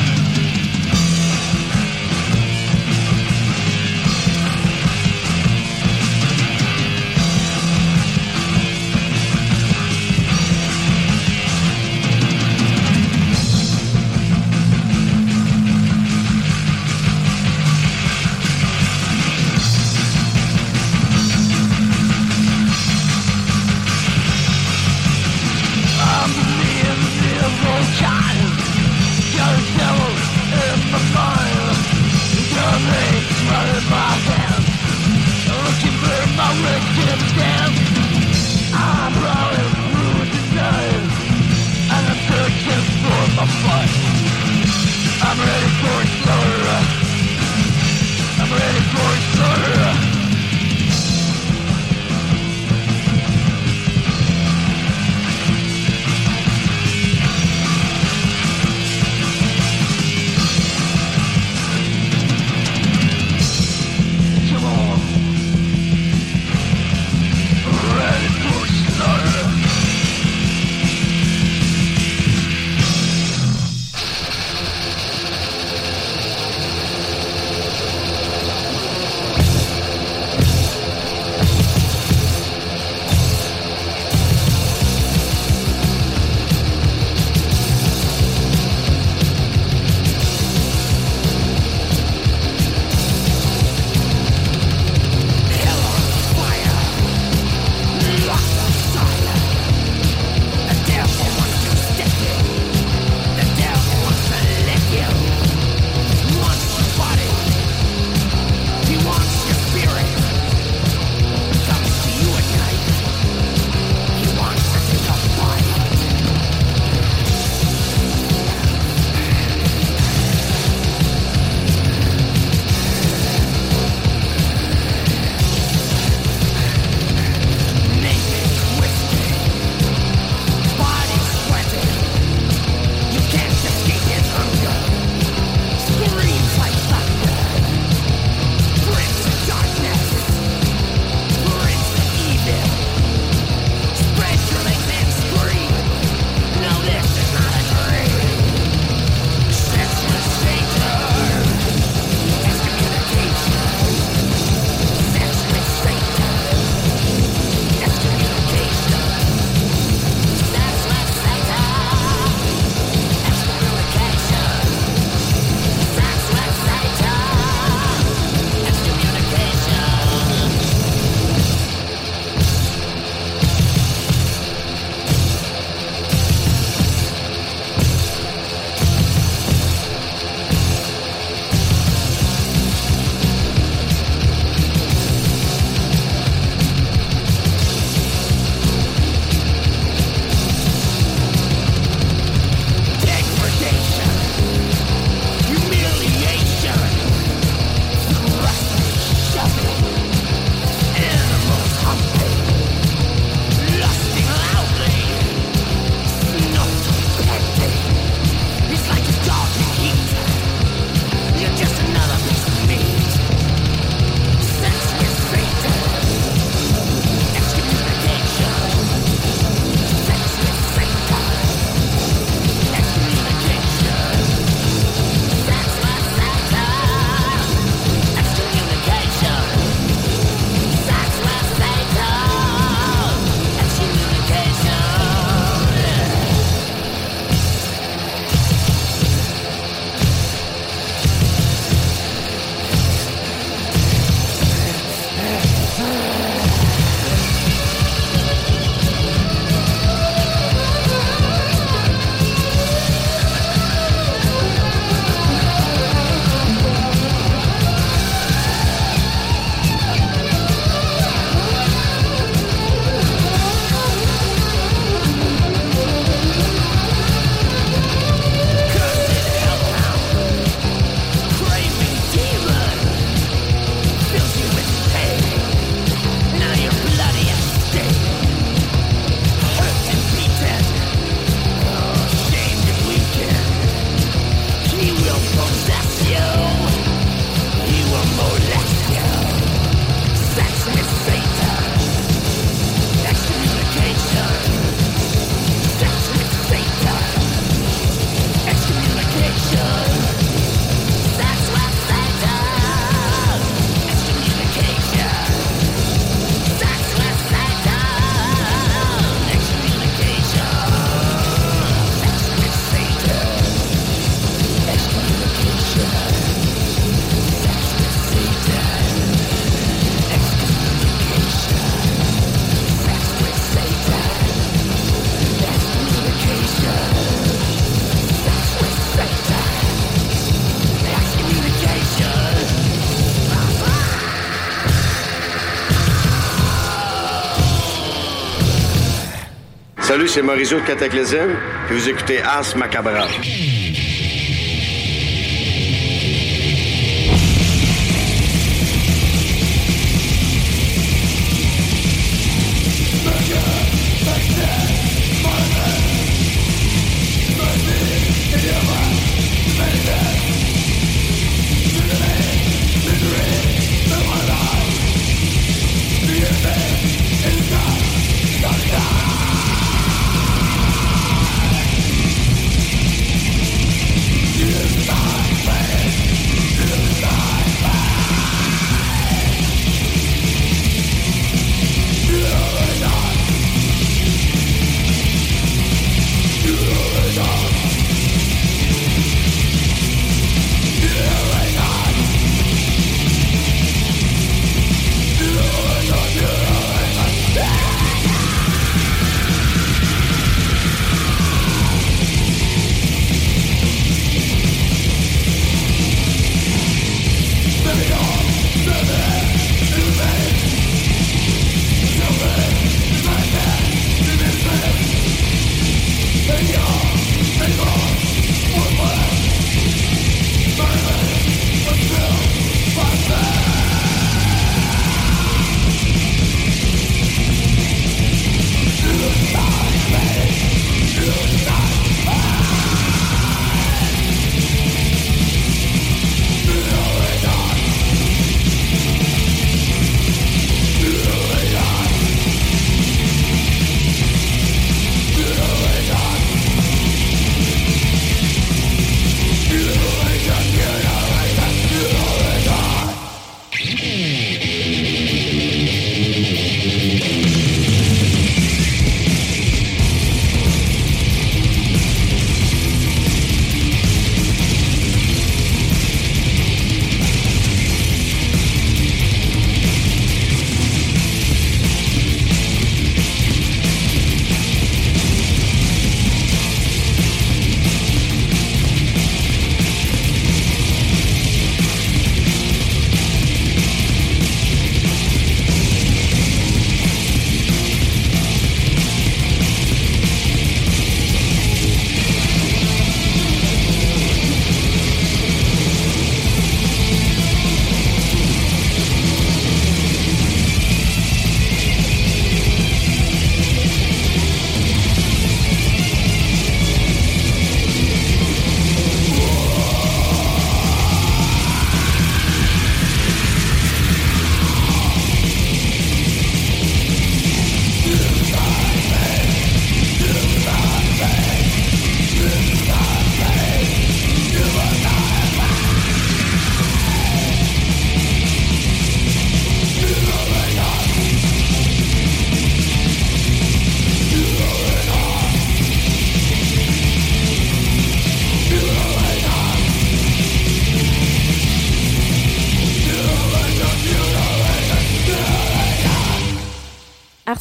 c'est Mauricio de Cataclysm, puis vous écoutez Ars Macabra.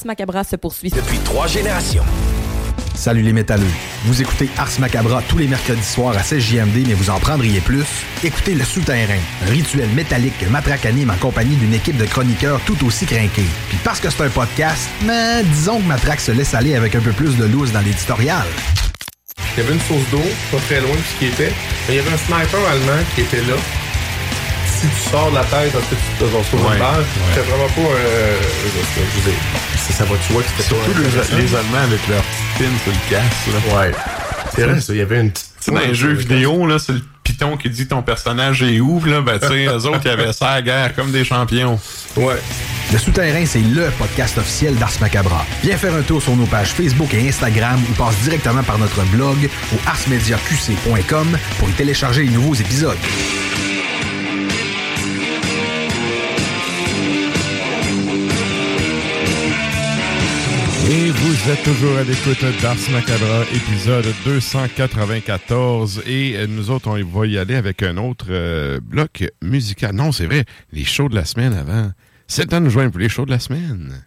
Macabra se poursuit. Depuis trois générations. Salut les métalleux. Vous écoutez Ars Macabra tous les mercredis soirs à 16 JMD, mais vous en prendriez plus? Écoutez Le Souterrain, un rituel métallique que Matraque anime en compagnie d'une équipe de chroniqueurs tout aussi crinqués. Puis parce que c'est un podcast, mais disons que Matraque se laisse aller avec un peu plus de loose dans l'éditorial. Il y avait une source d'eau, pas très loin de ce qui était. Mais il y avait un sniper allemand qui était là si tu sors de la tête, en fait, tu te une balle. C'est vraiment pas. Euh, je veux dire, ça, ça va, tu vois que c'était Surtout les, les, Allemands avec leur petite pin sur le casque. Là. Ouais. C'est vrai, ça. Il y avait une petite. Sais, dans les jeux vidéo, là, c'est le piton qui dit ton personnage est ouf, là. Ben, tu sais, eux autres, ils avaient ça à guerre comme des champions. Ouais. Le Souterrain, c'est LE podcast officiel d'Ars Macabra. Viens faire un tour sur nos pages Facebook et Instagram ou passe directement par notre blog au arsmediaqc.com pour y télécharger les nouveaux épisodes. Vous êtes toujours à l'écoute d'Ars Macabra, épisode 294. Et nous autres, on va y aller avec un autre euh, bloc musical. Non, c'est vrai, les shows de la semaine avant. C'est le temps de nous joindre pour les shows de la semaine.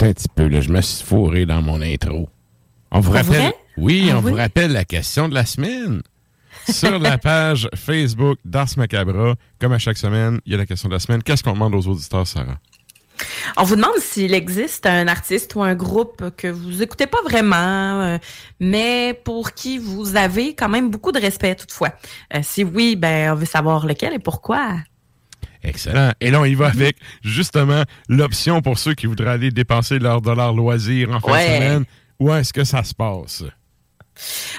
Attends un petit peu, là, je me suis fourré dans mon intro. On vous rappelle. Oui, Ah on oui? vous rappelle la question de la semaine. Sur la page Facebook d'Ars Macabra, comme à chaque semaine, il y a la question de la semaine. Qu'est-ce qu'on demande aux auditeurs, Sarah? On vous demande s'il existe un artiste ou un groupe que vous écoutez pas vraiment, euh, mais pour qui vous avez quand même beaucoup de respect toutefois. Euh, si oui, ben on veut savoir lequel et pourquoi. Excellent. Et là, on y va avec justement l'option pour ceux qui voudraient aller dépenser leur dollar loisir en fin Ouais. de semaine. Où est-ce que ça se passe?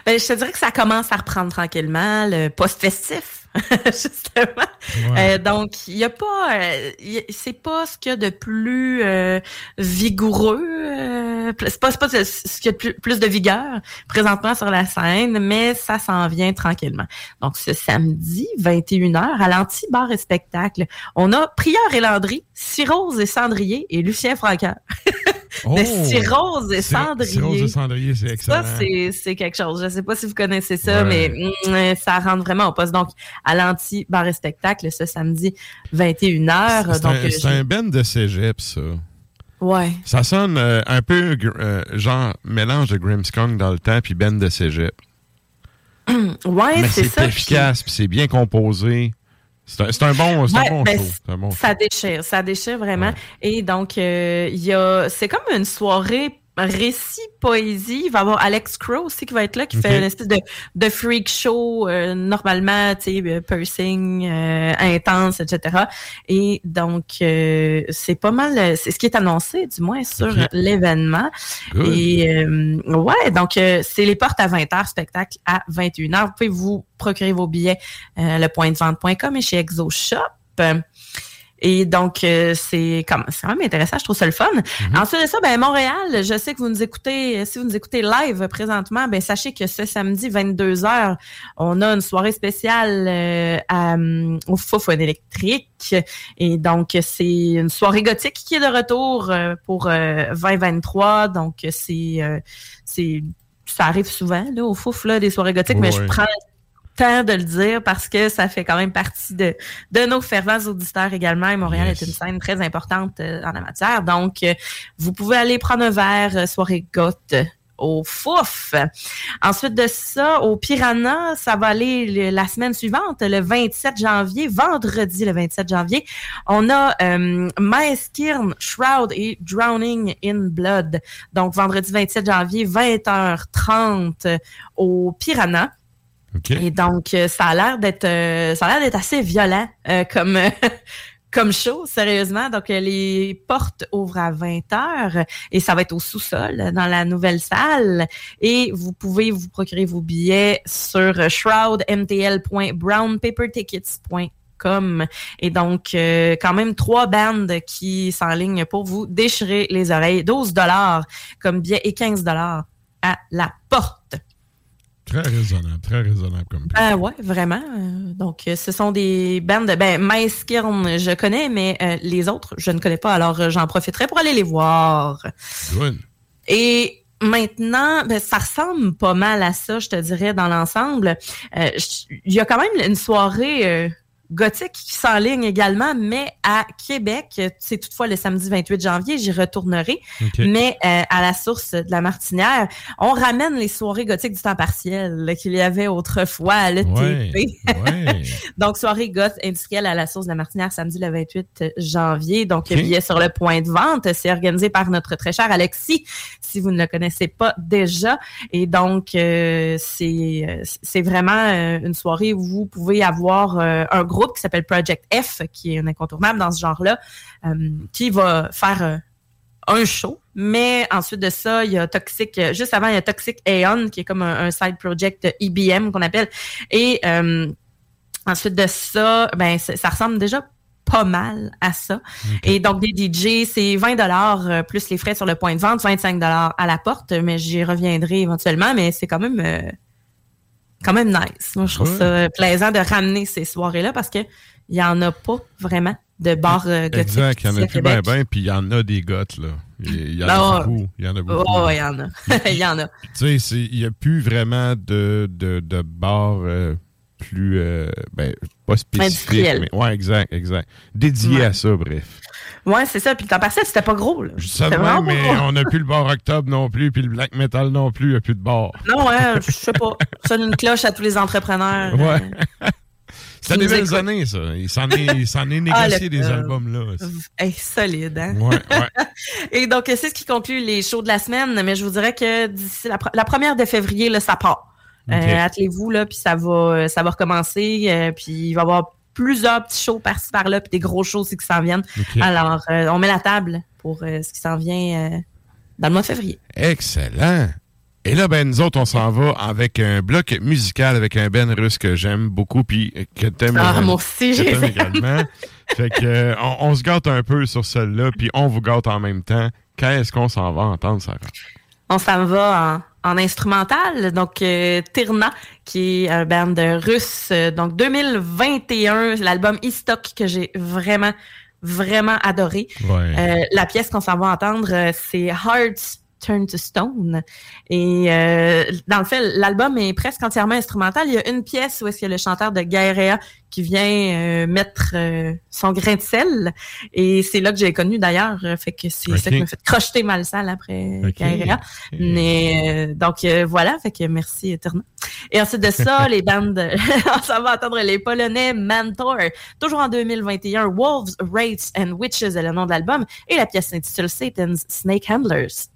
Ben, je te dirais que ça commence à reprendre tranquillement, le post-festif, justement. Ouais. Euh, donc, il y a pas, euh, c'est pas ce qu'il y a de plus euh, vigoureux, euh, c'est pas, pas ce qu'il y a de plus, plus de vigueur présentement sur la scène, mais ça s'en vient tranquillement. Donc, ce samedi, 21h, à l'anti-bar et spectacle, on a Prieur et Landry, Cyrose et Cendrier et Lucien Franqueur. Oh! de et Cendrier. Et Cendrier, c'est excellent. Ça, c'est, c'est quelque chose. Je sais pas si vous connaissez ça, Ouais. mais mm, ça rentre vraiment au poste. Donc, à l'anti-bar et spectacle, ce samedi, 21h. C'est un, euh, c'est un band de cégep, ça. ouais. Ça sonne euh, un peu euh, genre mélange de Grimmskong dans le temps puis band de cégep. ouais, c'est c'est ça. efficace puis c'est bien composé. C'est un, bon, c'est un Ouais, bon ben, show. Un bon show. Ça déchire, ça déchire vraiment. Et donc, euh, il y a, c'est comme une soirée récit poésie. Il va y avoir Alex Crow aussi qui va être là, qui fait une espèce de, de freak show euh, normalement, tu sais, euh, piercing, euh, intense, etc. Et donc, euh, c'est pas mal, euh, c'est ce qui est annoncé, du moins, sur l'événement. Et euh, ouais, donc euh, c'est les portes à 20h, spectacle à 21h. Vous pouvez vous procurer vos billets euh, lepointdevente.com et chez Exo Shop. Et donc, euh, c'est comme c'est quand même intéressant, je trouve ça le fun. Ensuite de ça, ben Montréal, je sais que vous nous écoutez, si vous nous écoutez live présentement, ben sachez que ce samedi 22h, on a une soirée spéciale euh, à, au Fofone électrique. Et donc, c'est une soirée gothique qui est de retour euh, pour euh, 2023. Donc, c'est euh, c'est ça arrive souvent là, au Fouf, là, des soirées gothiques, mais je prends temps de le dire parce que ça fait quand même partie de, de nos fervents auditeurs également. Et Montréal est une scène très importante euh, en la matière. Donc, euh, vous pouvez aller prendre un verre, euh, soirée goth au Fouf. Ensuite de ça, au Piranha, ça va aller le- la semaine suivante, le 27 janvier, vendredi le 27 janvier. On a euh, Maeskirn, Shroud et Drowning in Blood. Donc, vendredi 27 janvier, 20h30 au Piranha. Et donc, euh, ça a l'air d'être euh, ça a l'air d'être assez violent euh, comme comme sérieusement. Donc, les portes ouvrent à 20 heures et ça va être au sous-sol, dans la nouvelle salle. Et vous pouvez vous procurer vos billets sur shroudmtl.brownpapertickets.com. Et donc, quand même trois bandes qui s'enlignent pour vous déchirer les oreilles. 12 dollars comme billet et 15 dollars à la porte. Très raisonnable, très raisonnable comme prix. Ah ouais, vraiment. Euh, Donc, euh, ce sont des bandes de... Ben, Maeskirn, je connais, mais euh, les autres, je ne connais pas. Alors, euh, j'en profiterai pour aller les voir. Good. Et maintenant, ben, ça ressemble pas mal à ça, je te dirais, dans l'ensemble. Euh, Il y a quand même une soirée euh, gothique qui s'enligne également, mais à Québec. C'est toutefois le samedi 28 janvier, j'y retournerai. Mais euh, à la source de la Martinière, on ramène les soirées gothiques du temps partiel qu'il y avait autrefois à l'ETP. Ouais, Donc, soirée goth industrielle à la source de la Martinière samedi le 28 janvier. Donc, Ok. billet sur le point de vente. C'est organisé par notre très cher Alexis, si vous ne le connaissez pas déjà. Et donc, euh, c'est euh, c'est vraiment une soirée où vous pouvez avoir euh, un groupe qui s'appelle Project F, qui est un incontournable dans ce genre-là, euh, qui va faire euh, un show. Mais ensuite de ça, il y a Toxic, euh, juste avant, il y a Toxic Aeon, qui est comme un, un side project IBM qu'on appelle. Et euh, ensuite de ça, ben ça, ressemble déjà pas mal à ça. Et donc des DJ, c'est 20 dollars plus les frais sur le point de vente, 25 dollars à la porte, mais j'y reviendrai éventuellement, mais c'est quand même euh, quand même nice. Moi, je trouve Ouais. ça plaisant de ramener ces soirées-là parce que il y en a pas vraiment de bars euh, gothiques. Exact, il y en a plus Québec. ben, puis il y en a des gothes, là. Il y en Ah, a beaucoup. Il y en a beaucoup. Oh, il y en a. Il y en a. Tu sais, il n'y a plus vraiment de, de, de bars euh, plus, euh, ben, pas spécifique. Industriel. Mais, ouais, exact, exact. Dédié Ouais. à ça, bref. Ouais, c'est ça. Puis le temps partiel, c'était pas gros. Là. Ça vraiment pas mais gros. on n'a plus le bar octobre non plus, puis le black metal non plus, il n'y a plus de bar. Non, ouais, je sais pas. Sonne une cloche à tous les entrepreneurs. Ouais. euh, C'était des belles années, ça. Il s'en est, Ah, négocié le- des euh, albums, là. Hey, solide, hein? Ouais, ouais. Et donc, c'est ce qui conclut les shows de la semaine, mais je vous dirais que d'ici la, la première de février, là, ça part. Ok. Euh, Attelez-vous, là, puis ça va, euh, ça va recommencer, euh, puis il va y avoir plusieurs petits shows par-ci par-là, puis des gros shows aussi qui s'en viennent. Alors, on met la table pour ce qui s'en vient dans le mois de février. Excellent. Et là, ben, nous autres, on s'en va avec un bloc musical avec un Ben russe que j'aime beaucoup, puis que t'aimes Ah, moi aussi, que je les t'aimes aime. également. fait que, on, on se gâte un peu sur celle-là, puis on vous gâte en même temps. Qu'est-ce qu'on s'en va entendre, Sarah? On s'en va en, en instrumental. Donc, euh, Tirna, qui est un band russe. Donc, 2021, l'album E-Stock que j'ai vraiment, vraiment adoré. Ouais. Euh, la pièce qu'on s'en va entendre, euh, c'est Hearts Turn to Stone. Et euh, dans le fait, l'album est presque entièrement instrumental. Il y a une pièce où est-ce qu'il y a le chanteur de Gaïrea qui vient euh, mettre euh, son grain de sel. Et c'est là que j'ai connu d'ailleurs. Fait que c'est ça qui m'a fait crocheter mal sale après Ok. Gaïrea. Mais euh, donc voilà, fait que merci Eternal. Et ensuite de ça, les bandes, on s'en va entendre les Polonais Mantor, toujours en 2021, Wolves, Wraiths and Witches est le nom de l'album, et la pièce s'intitule Satan's Snake Handlers.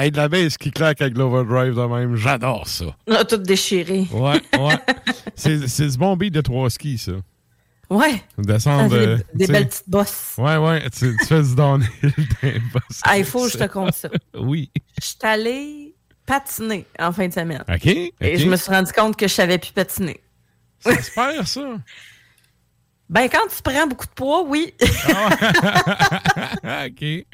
Hey, de la baisse qui claque avec l'overdrive de même, j'adore ça. On a tout déchiré. Ouais, ouais. c'est c'est du bon beat de trois skis, ça. Ouais. Descendre. Euh, des, des sais. belles petites bosses. Ouais, ouais, tu, tu fais du downhill bosses. Ah, il faut que je te compte ça. Oui. Je suis allée patiner en fin de semaine. OK. Et je me suis rendu compte que je savais plus patiner. Se perd, ça. Ben, quand tu prends beaucoup de poids, oui. OK.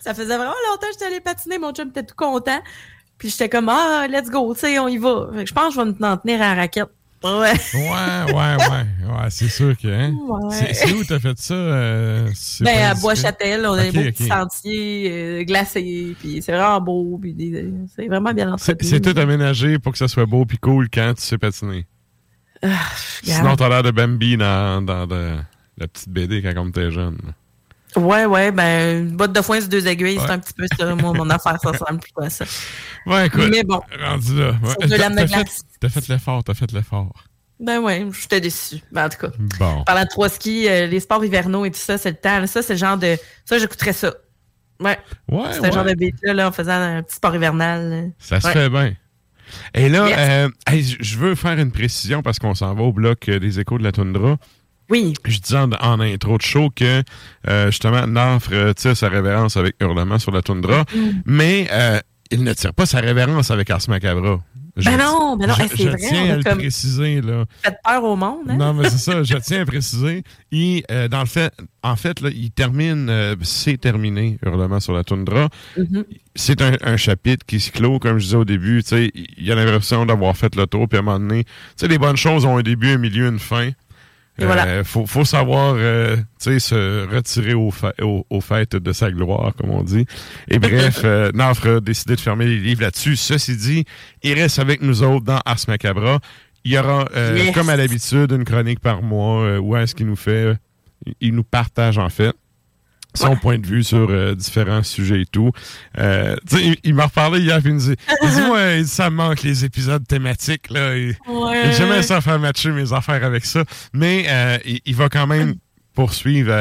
ça faisait vraiment longtemps que j'étais allée patiner. Mon chum était tout content. Puis j'étais comme, ah, let's go, tu sais, on y va. Je pense que je vais m'en tenir à la raquette. Ouais. Ouais, ouais, ouais. Ouais, c'est sûr que. Hein? Ouais. C'est- où t'as fait ça? euh, Ben, à? Bois-Châtel, on a Ok, des beaux ok. petits sentiers euh, glacés, puis c'est vraiment beau, puis c'est vraiment bien entretenu. c'est tout aménagé pour que ça soit beau puis cool quand tu sais patiner? Ah, Sinon, t'as l'air de Bambi dans, dans de- la petite BD quand on était jeune. Ouais, ouais, ben, une botte de foin sur deux aiguilles, c'est un petit peu ça, moi, mon affaire, ça ressemble plutôt à ça. Ouais, écoute. Mais bon. Rendu là. Ouais. T'as- fait, t'as fait l'effort, t'as fait l'effort. Ben ouais, j'étais déçue. Ben, en tout cas. Bon. Parlant de trois skis, euh, les sports hivernaux et tout ça, c'est le temps. Ça, c'est le genre de. Ça, j'écouterais ça. Ouais. Ouais, C'est ouais. le genre de beat-là, là, en faisant un petit sport hivernal. là. Ça se fait bien. Et là, Yes. euh, hey, je veux faire une précision parce qu'on s'en va au bloc euh, des échos de la toundra. Oui. Je disais en, en intro de show que euh, justement, Nafre tire sa révérence avec Hurlement sur la toundra, Mm. mais euh, il ne tire pas sa révérence avec Ars Macabra. Je- Ben non, ben non, je, vrai, tiens à le comme- préciser, là. Faites peur au monde, hein? Non, mais c'est ça, je tiens à préciser. Il, euh, dans le fait, en fait, là, il termine, euh, c'est terminé, Hurlement sur la toundra. Mhm. C'est un, un chapitre qui se clôt, comme je disais au début. Tu sais, il y a l'impression d'avoir fait le tour, puis à un moment donné, tu sais, les bonnes choses ont un début, un milieu, une fin. Et voilà. Euh, faut, faut savoir, euh, tu sais, se retirer au, fa- au, au fait de sa gloire, comme on dit. Et bref, euh, Nafre a décidé de fermer les livres là-dessus. Ceci dit, il reste avec nous autres dans Ars Macabra. Il y aura, euh, Yes. comme à l'habitude, une chronique par mois euh, où est-ce qu'il nous fait, il nous partage en fait son point de vue sur euh, différents sujets et tout. Euh, il, il m'a reparlé hier, puis il me dit, il dit, ouais, ça me manque les épisodes thématiques, là. Ouais. J'aimais ça faire matcher mes affaires avec ça, mais euh, il, il va quand même poursuivre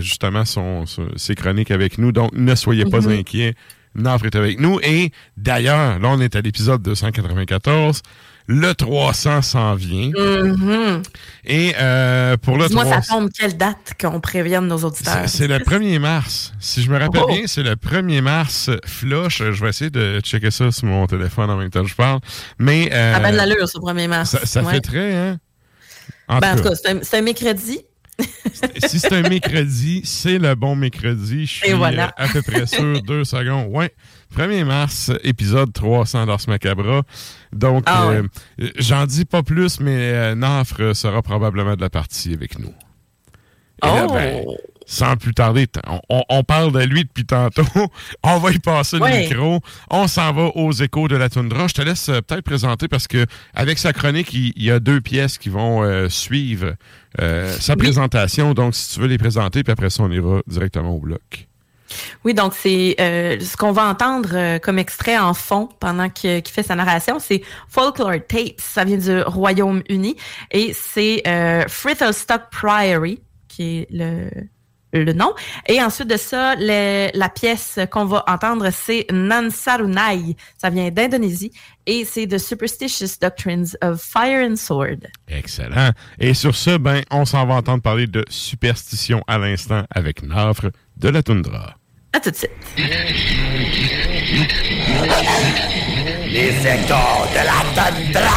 justement son, son- ses chroniques avec nous, donc ne soyez pas Mhm. inquiets. Nafre est avec nous. Et d'ailleurs, là, on est à l'épisode 294. Le 300 s'en vient. Mhm. Et euh, pour le Dis-moi, 300... ça tombe quelle date qu'on prévienne nos auditeurs? C'est le 1er mars. Si je me rappelle Oh. bien, c'est le 1er mars. Flush, je vais essayer de checker ça sur mon téléphone en même temps que je parle. Mais. euh, Ça a de l'allure, ce 1er mars. Ça, ça Ouais. fait très, hein? En Ben, en tout cas, c'est un, mercredi. si c'est un mercredi, c'est le bon mercredi. Je suis voilà. à peu près sûr. Deux secondes. Ouais. 1er mars, épisode 300 d'Ars Macabra. Donc, Ah ouais. euh, j'en dis pas plus, mais euh, Nafre sera probablement de la partie avec nous. Et là, Oh! ben, sans plus tarder, on, on- on parle de lui depuis tantôt. on va y passer le micro. On s'en va aux échos de la toundra. Je te laisse euh, peut-être présenter parce que avec sa chronique, il, il y a deux pièces qui vont euh, suivre euh, sa présentation. Donc, si tu veux les présenter, puis après ça, on ira directement au bloc. Oui, donc c'est euh, ce qu'on va entendre euh, comme extrait en fond pendant qu'il fait sa narration, c'est Folklore Tapes, ça vient du Royaume-Uni et c'est euh, Frithelstock Priory qui est le nom. Et ensuite de ça, la pièce qu'on va entendre, c'est Nansarunai. Ça vient d'Indonésie et c'est The Superstitious Doctrines of Fire and Sword. Excellent. Et sur ce, ben, on s'en va entendre parler de superstition à l'instant avec Nafre de la toundra. À tout de suite. Les échos de la tundra.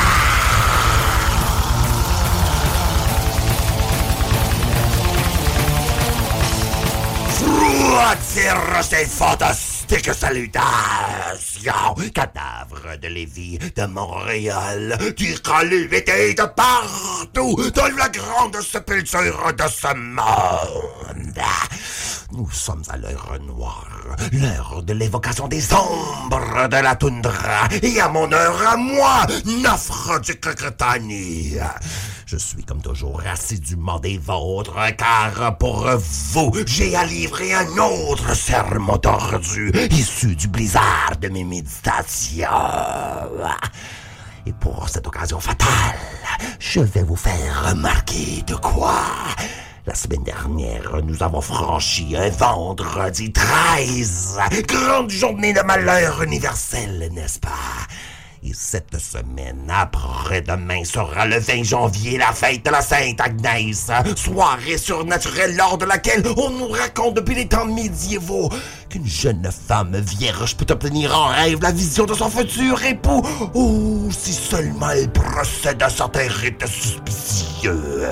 Voiture ces fantastiques salutations, cadavre de Lévis, de Montréal, du l'été de partout, dans la grande sépulture de ce monde. Nous sommes à l'heure noire, l'heure de l'évocation des ombres de la toundra, et à mon heure à moi, n'offre du Cocotani. Je suis comme toujours assidûment des vôtres, car pour vous, j'ai à livrer un autre sermon tordu, issu du blizzard de mes méditations. Et pour cette occasion fatale, je vais vous faire remarquer de quoi La semaine dernière, nous avons franchi un vendredi 13, grande journée de malheur universel, n'est-ce pas? Et cette semaine, après-demain, sera le 20 janvier, la fête de la Sainte Agnès, soirée surnaturelle lors de laquelle on nous raconte depuis les temps médiévaux qu'une jeune femme vierge peut obtenir en rêve la vision de son futur époux. Oh, si seulement elle procède à certains rites suspicieux.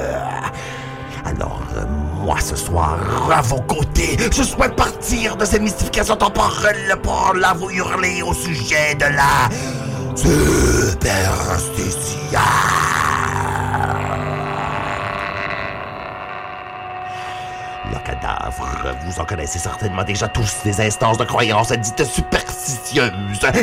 Alors, euh, moi, ce soir, à vos côtés, je souhaite partir de ces mystifications temporelles pour la vous hurler au sujet de la superstition. Vous en connaissez certainement déjà tous les instances de croyance dites superstitieuses,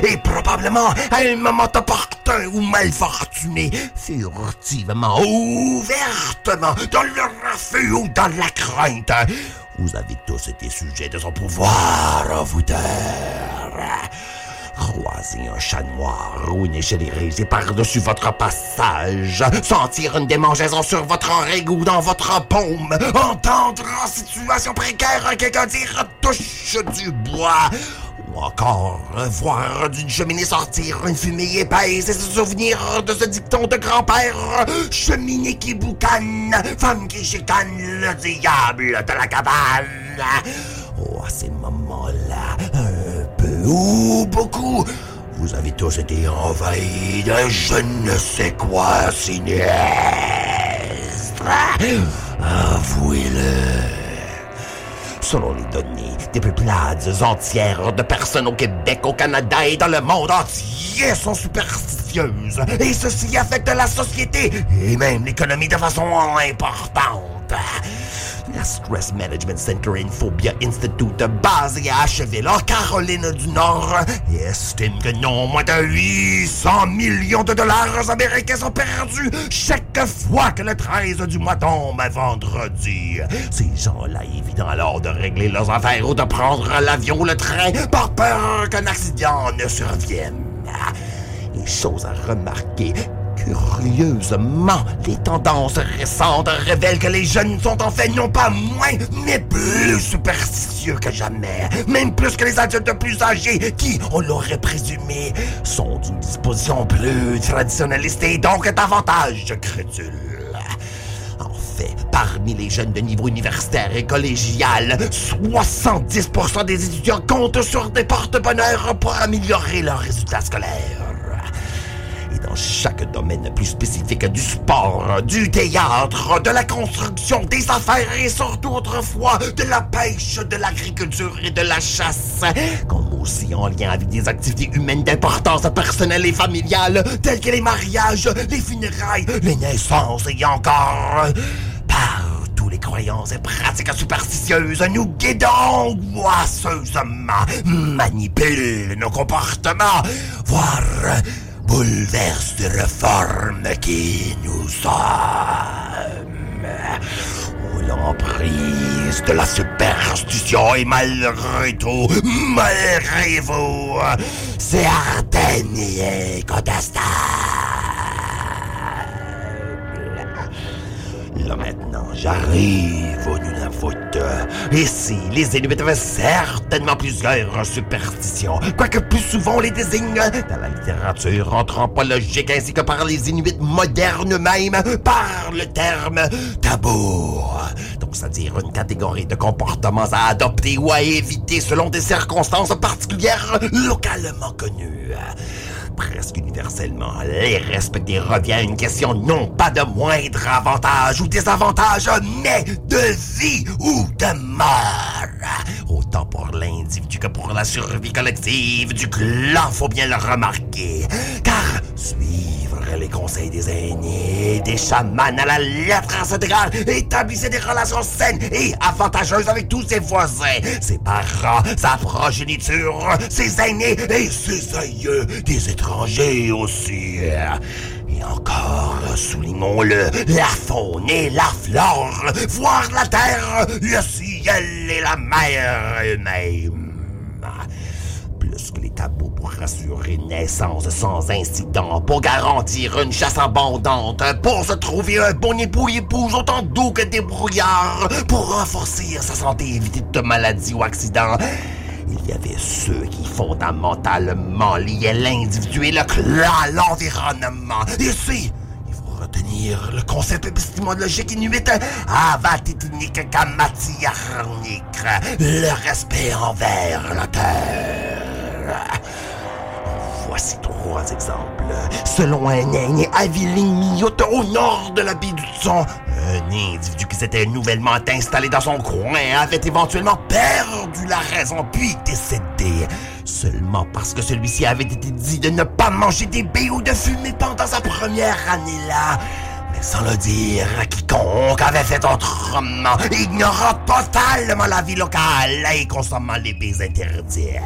et probablement à un moment opportun ou mal fortuné, furtivement, ouvertement, dans le refus ou dans la crainte, vous avez tous été sujets de son pouvoir vous taire. Croiser un chat noir ou une érigée par-dessus votre passage, sentir une démangeaison sur votre oreille ou dans votre paume, entendre en situation précaire quelqu'un dire touche du bois, ou encore voir d'une cheminée sortir une fumée épaisse et se souvenir de ce dicton de grand-père cheminée qui boucane, femme qui chicane le diable de la cabane. Oh, à ces moments-là, ou beaucoup, vous avez tous été envahis d'un je ne sais quoi sinistre. Avouez-le. Selon les données, des peuplades entières de personnes au Québec, au Canada et dans le monde entier sont superstitieuses. Et ceci affecte la société et même l'économie de façon importante. La Stress Management Center and Phobia Institute, basé à Asheville, en Caroline du Nord, estime que non moins de 800 millions de dollars américains sont perdus chaque fois que le 13 du mois tombe un vendredi. Ces gens-là évident alors de régler leurs affaires ou de prendre l'avion ou le train par peur qu'un accident ne survienne. Et chose à remarquer, Curieusement, les tendances récentes révèlent que les jeunes sont en fait non pas moins, mais plus superstitieux que jamais. Même plus que les adultes plus âgés qui, on l'aurait présumé, sont d'une disposition plus traditionnaliste et donc davantage crédule. En fait, parmi les jeunes de niveau universitaire et collégial, 70% des étudiants comptent sur des porte-bonheur pour améliorer leurs résultats scolaires chaque domaine plus spécifique du sport, du théâtre, de la construction, des affaires et surtout autrefois de la pêche, de l'agriculture et de la chasse, comme aussi en lien avec des activités humaines d'importance personnelle et familiale, telles que les mariages, les funérailles, les naissances et encore... Par les croyances et pratiques superstitieuses nous guidons boisseusement, manipulent nos comportements, voire bouleverse de réforme qui nous sommes. Où l'emprise de la superstition est malgré tout, malgré vous, c'est Ardennes et contestable. Maintenant, j'arrive au Nunavut. Ici, les Inuits avaient certainement plusieurs superstitions, quoique plus souvent on les désigne dans la littérature anthropologique ainsi que par les Inuits modernes même par le terme tabou. Donc, c'est-à-dire une catégorie de comportements à adopter ou à éviter selon des circonstances particulières localement connues presque universellement, les respecter revient à une question non pas de moindre avantage ou désavantage, mais de vie ou de mort. Autant pour l'individu que pour la survie collective du clan, faut bien le remarquer. Car les conseils des aînés, des chamans à la lettre intégrale, établissez des relations saines et avantageuses avec tous ses voisins, ses parents, sa progéniture, ses aînés et ses aïeux, des étrangers aussi. Et encore, soulignons-le, la faune et la flore, voir la terre, le ciel et la mer eux-mêmes que les tabous pour assurer une naissance sans incident, pour garantir une chasse abondante, pour se trouver un bon époux épouse autant doux que débrouillard, pour renforcer sa santé et éviter toute maladie ou accident. Il y avait ceux qui fondamentalement liaient l'individu et le clan à l'environnement. Ici, il faut retenir le concept épistémologique inuit avatitinique kamati le respect envers la terre. Voici trois exemples. Selon un aîné Aviling au nord de la baie du Son, un individu qui s'était nouvellement installé dans son coin avait éventuellement perdu la raison puis décédé. Seulement parce que celui-ci avait été dit de ne pas manger des baies ou de fumer pendant sa première année là. Mais sans le dire à quiconque avait fait autrement, ignorant totalement la vie locale et consommant les baies interdites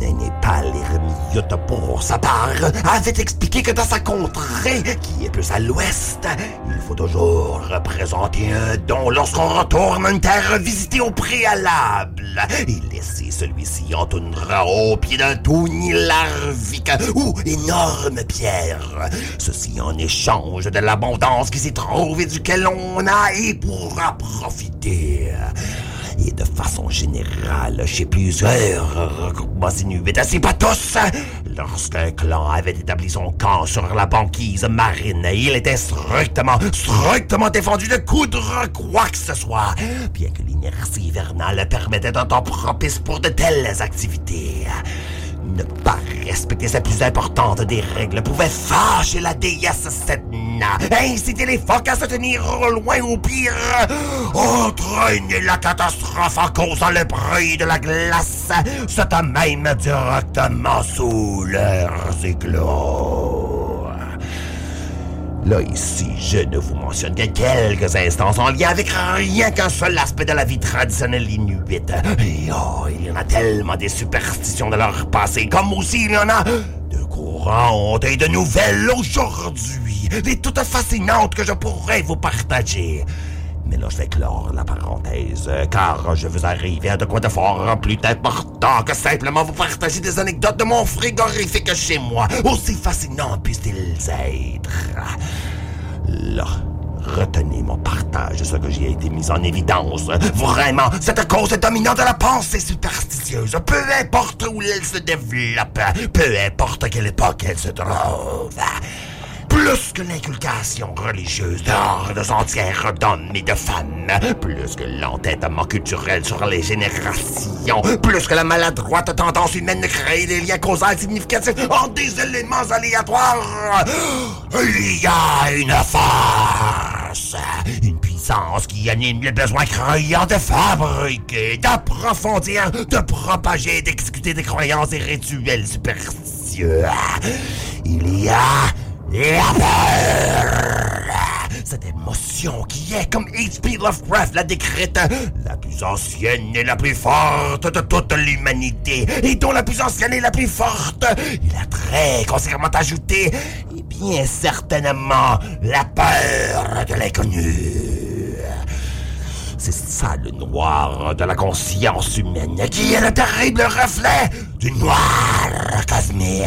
n'est pas l'ermite pour sa part, avait expliqué que dans sa contrée, qui est plus à l'ouest, il faut toujours représenter un don lorsqu'on retourne une terre visitée au préalable et laisser celui-ci en toundra au pied d'un touni larvique ou énorme pierre. Ceci en échange de l'abondance qui s'y trouve et duquel on a et pourra profiter et de façon générale chez plusieurs regroupements inuits, ainsi pas tous. Lorsqu'un clan avait établi son camp sur la banquise marine, il était strictement, strictement défendu de coudre quoi que ce soit, bien que l'inertie hivernale permettait un temps propice pour de telles activités. Ne pas respecter sa plus importante des règles pouvait fâcher la déesse Setna, inciter les phoques à se tenir loin au pire, entraîner la catastrophe en causant le bruit de la glace, se même directement sous leurs éclos. Là, ici, je ne vous mentionne que quelques instances en lien avec rien qu'un seul aspect de la vie traditionnelle inuite. Et oh, il y en a tellement des superstitions de leur passé, comme aussi il y en a de courantes et de nouvelles aujourd'hui, des toutes fascinantes que je pourrais vous partager. Mais là, je vais clore la parenthèse, car je veux arriver à de quoi de fort plus important que simplement vous partager des anecdotes de mon frigorifique chez moi, aussi fascinant puissent-ils être. Là, retenez mon partage de ce que j'ai été mis en évidence. Vraiment, cette cause dominante de la pensée superstitieuse, peu importe où elle se développe, peu importe à quelle époque elle se trouve plus que l'inculcation religieuse d'ordres entières d'hommes et de femmes, plus que l'entêtement culturel sur les générations, plus que la maladroite tendance humaine de créer des liens causaux significatifs en des éléments aléatoires, il y a une force, une puissance qui anime le besoin croyant de fabriquer, d'approfondir, de propager, d'exécuter des croyances et rituels superstitieux. Il y a la peur Cette émotion qui est, comme H.P. Lovecraft l'a décrite, la plus ancienne et la plus forte de toute l'humanité, et dont la plus ancienne et la plus forte, il a très conséquemment ajouté, et bien certainement, la peur de l'inconnu. C'est ça le noir de la conscience humaine qui est le terrible reflet du noir cosmique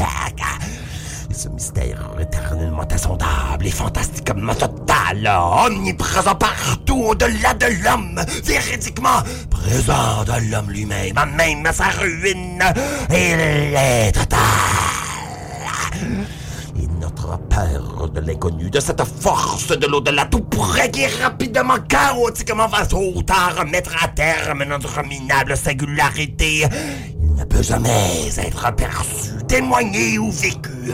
ce mystère éternellement insondable et fantastiquement total, omniprésent partout au-delà de l'homme, véridiquement présent dans l'homme lui-même, même sa ruine, il est total. Notre de l'inconnu, de cette force de l'au-delà, tout pourrait qui rapidement, chaotiquement, va tôt ou tard mettre à terme notre minable singularité. Il ne peut jamais être aperçu, témoigné ou vécu.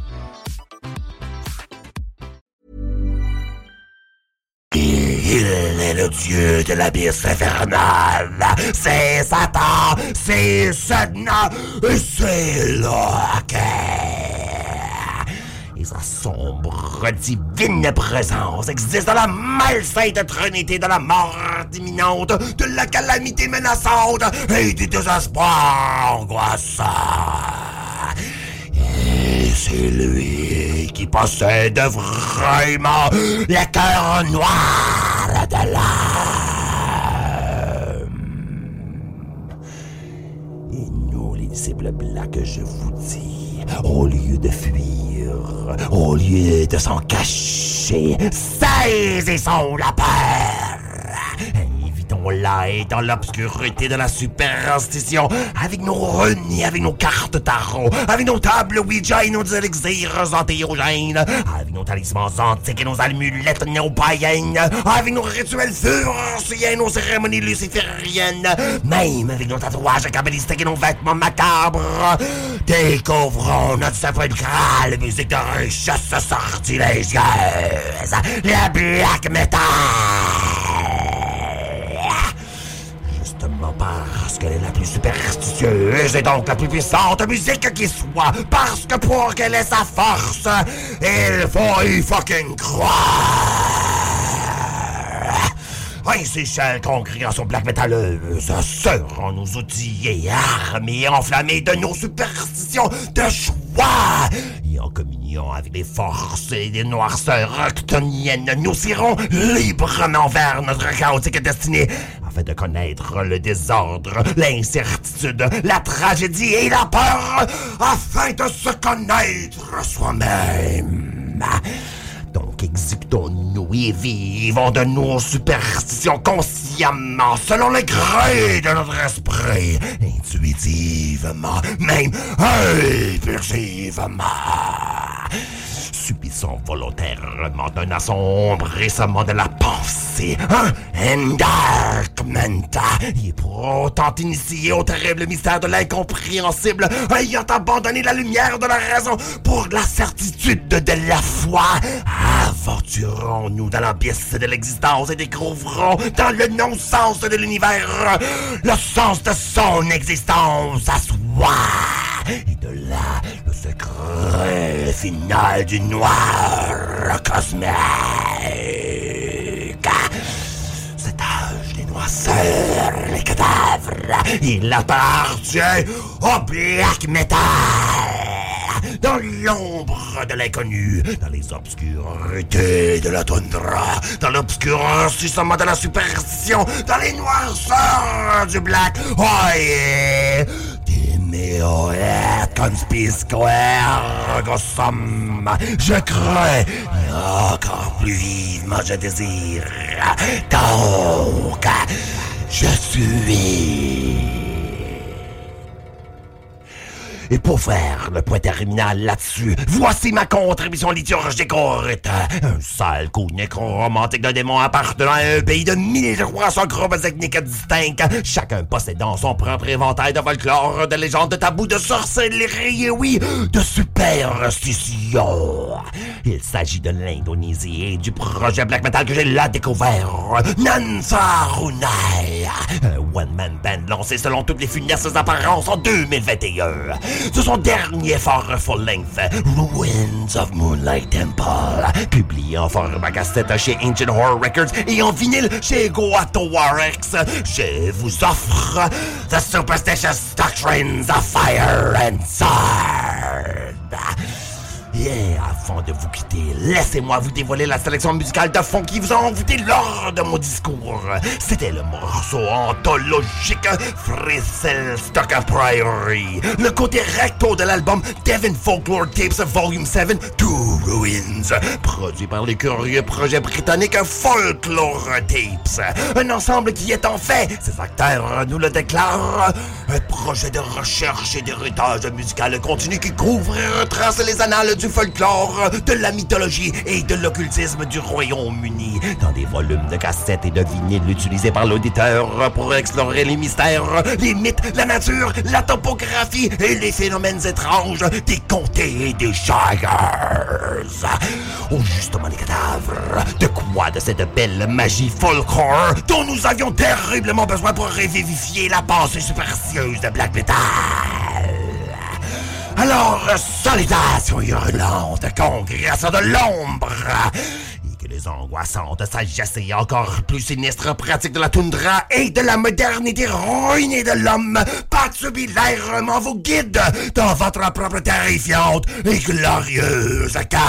Il est le dieu de l'abysse infernale. C'est Satan, c'est Satan, et c'est Loki. Et sa sombre, divine présence existe dans la malsainte trinité de la mort imminente, de la calamité menaçante et du désespoir angoissant. C'est lui qui possède vraiment le cœur noir de l'âme. Et nous, les disciples blancs, je vous dis, au lieu de fuir, au lieu de s'en cacher, saisissons la peur. Invitons-la et dans l'obscurité de la superstition, avec nos reniers, avec nos cartes tarot, avec nos tables Ouija et nos élixirs antéogènes, avec nos talismans antiques et nos amulettes néo-païennes, avec nos rituels furciens, nos cérémonies lucifériennes, même avec nos tatouages cabalistiques et nos vêtements macabres, découvrons notre sépulcrale musique de richesse sortilégieuse, la black metal. Parce qu'elle est la plus superstitieuse et donc la plus puissante musique qui soit. Parce que pour qu'elle ait sa force, il faut y fucking croire. Ainsi, chère congrégation black métalleuse, seront et armes et enflammés de nos superstitions de choix. Et en communion avec les forces et les noirceurs octoniennes, nous irons librement vers notre chaotique destinée afin de connaître le désordre, l'incertitude, la tragédie et la peur, afin de se connaître soi-même. Donc exécutons-nous et vivons de nos superstitions consciemment, selon les gré de notre esprit, intuitivement, même impulsivement. Subissons volontairement un assombrissement de la pensée, un endarkment, et pour autant initié au terrible mystère de l'incompréhensible, ayant abandonné la lumière de la raison pour la certitude de la foi, aventurons-nous dans l'abysse de l'existence et découvrons dans le non-sens de l'univers le sens de son existence à soi. Et de là, le secret final du noir cosmique. Cet âge des noirceurs, les cadavres, il appartient au black metal. Dans l'ombre de l'inconnu, dans les obscurités de la toundra, dans l'obscurcissement de la superstition, dans les noirceurs du black. Oh! Meoet conspicuer gossam. Je et encore plus vivement je désire. Donc, je suis. Et pour faire le point terminal là-dessus, voici ma contribution liturgique. Un sale coup nécromantique d'un démon appartenant à un pays de 1300 groupes ethniques distincts, chacun possédant son propre éventail de folklore, de légendes, de tabous, de sorcellerie et oui, de superstition. Il s'agit de l'Indonésie et du projet black metal que j'ai là découvert, Nansarunai, un one-man band lancé selon toutes les funestes apparences en 2021 de son dernier effort full-length, Ruins of Moonlight Temple, publié en format cassette chez Ancient Horror Records et en vinyle chez Goato Warex. Je vous offre The Superstitious Doctrines of Fire and Sword. Et avant de vous quitter, laissez-moi vous dévoiler la sélection musicale de fond qui vous a envoûté lors de mon discours. C'était le morceau anthologique Frissel Stock Priory, le côté recto de l'album Devon Folklore Tapes Volume 7 To Ruins, produit par les curieux projets britanniques Folklore Tapes. Un ensemble qui est en fait, ces acteurs nous le déclarent, un projet de recherche et d'héritage musical continu qui couvre et retrace les annales du folklore, de la mythologie et de l'occultisme du Royaume-Uni dans des volumes de cassettes et de vinyles utilisés par l'auditeur pour explorer les mystères, les mythes, la nature, la topographie et les phénomènes étranges des comtés et des shires. Oh, justement, les cadavres. De quoi de cette belle magie folklore dont nous avions terriblement besoin pour revivifier la pensée superstitieuse de Black Metal? Alors, salutations hurlantes, congrégation de l'ombre! Et que les angoissantes sagesses et encore plus sinistres pratiques de la toundra et de la modernité ruinée de l'homme patsubilairement vous guident dans votre propre terrifiante et glorieuse quête!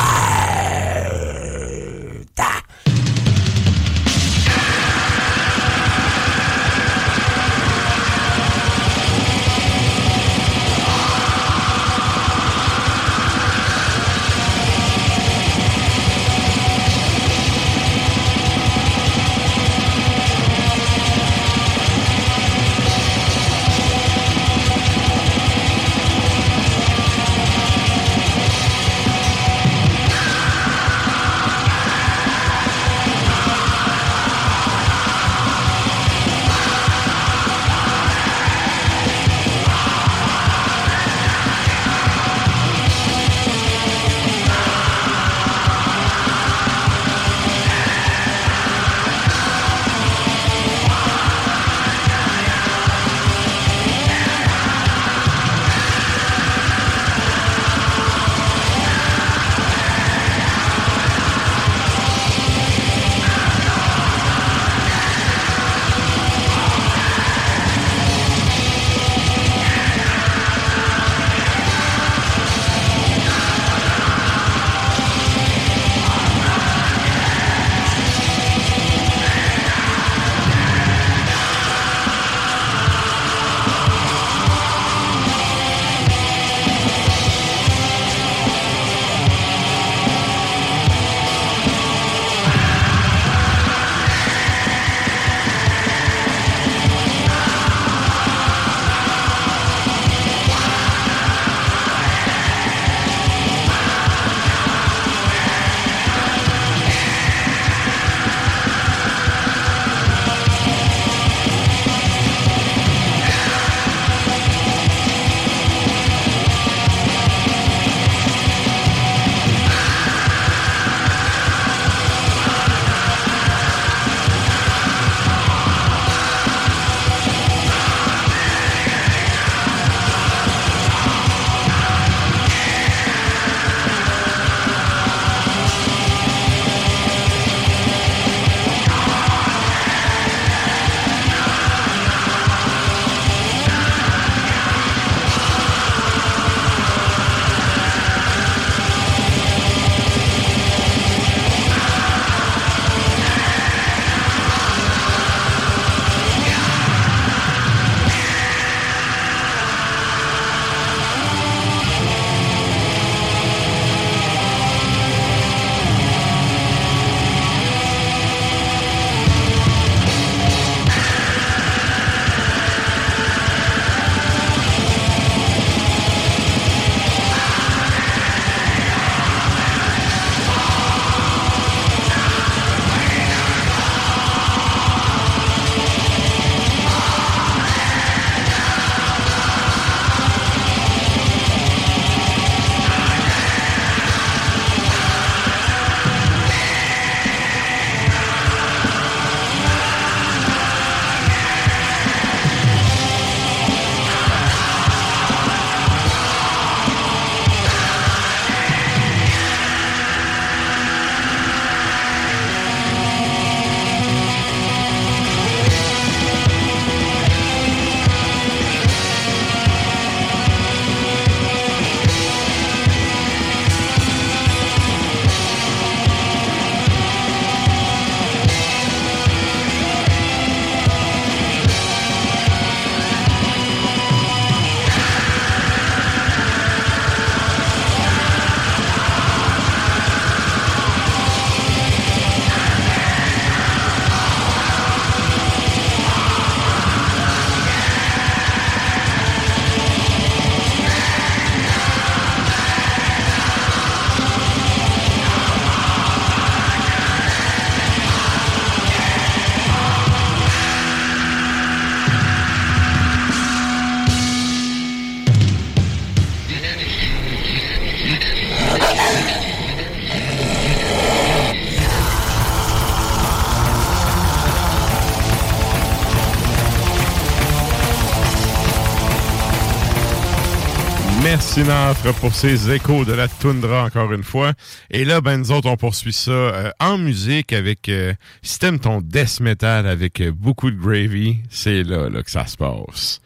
Nafre pour ces échos de la toundra encore une fois. Et là, ben nous autres, on poursuit ça euh, en musique avec euh, si t'aimes ton death metal avec euh, beaucoup de gravy, c'est là, là que ça se passe.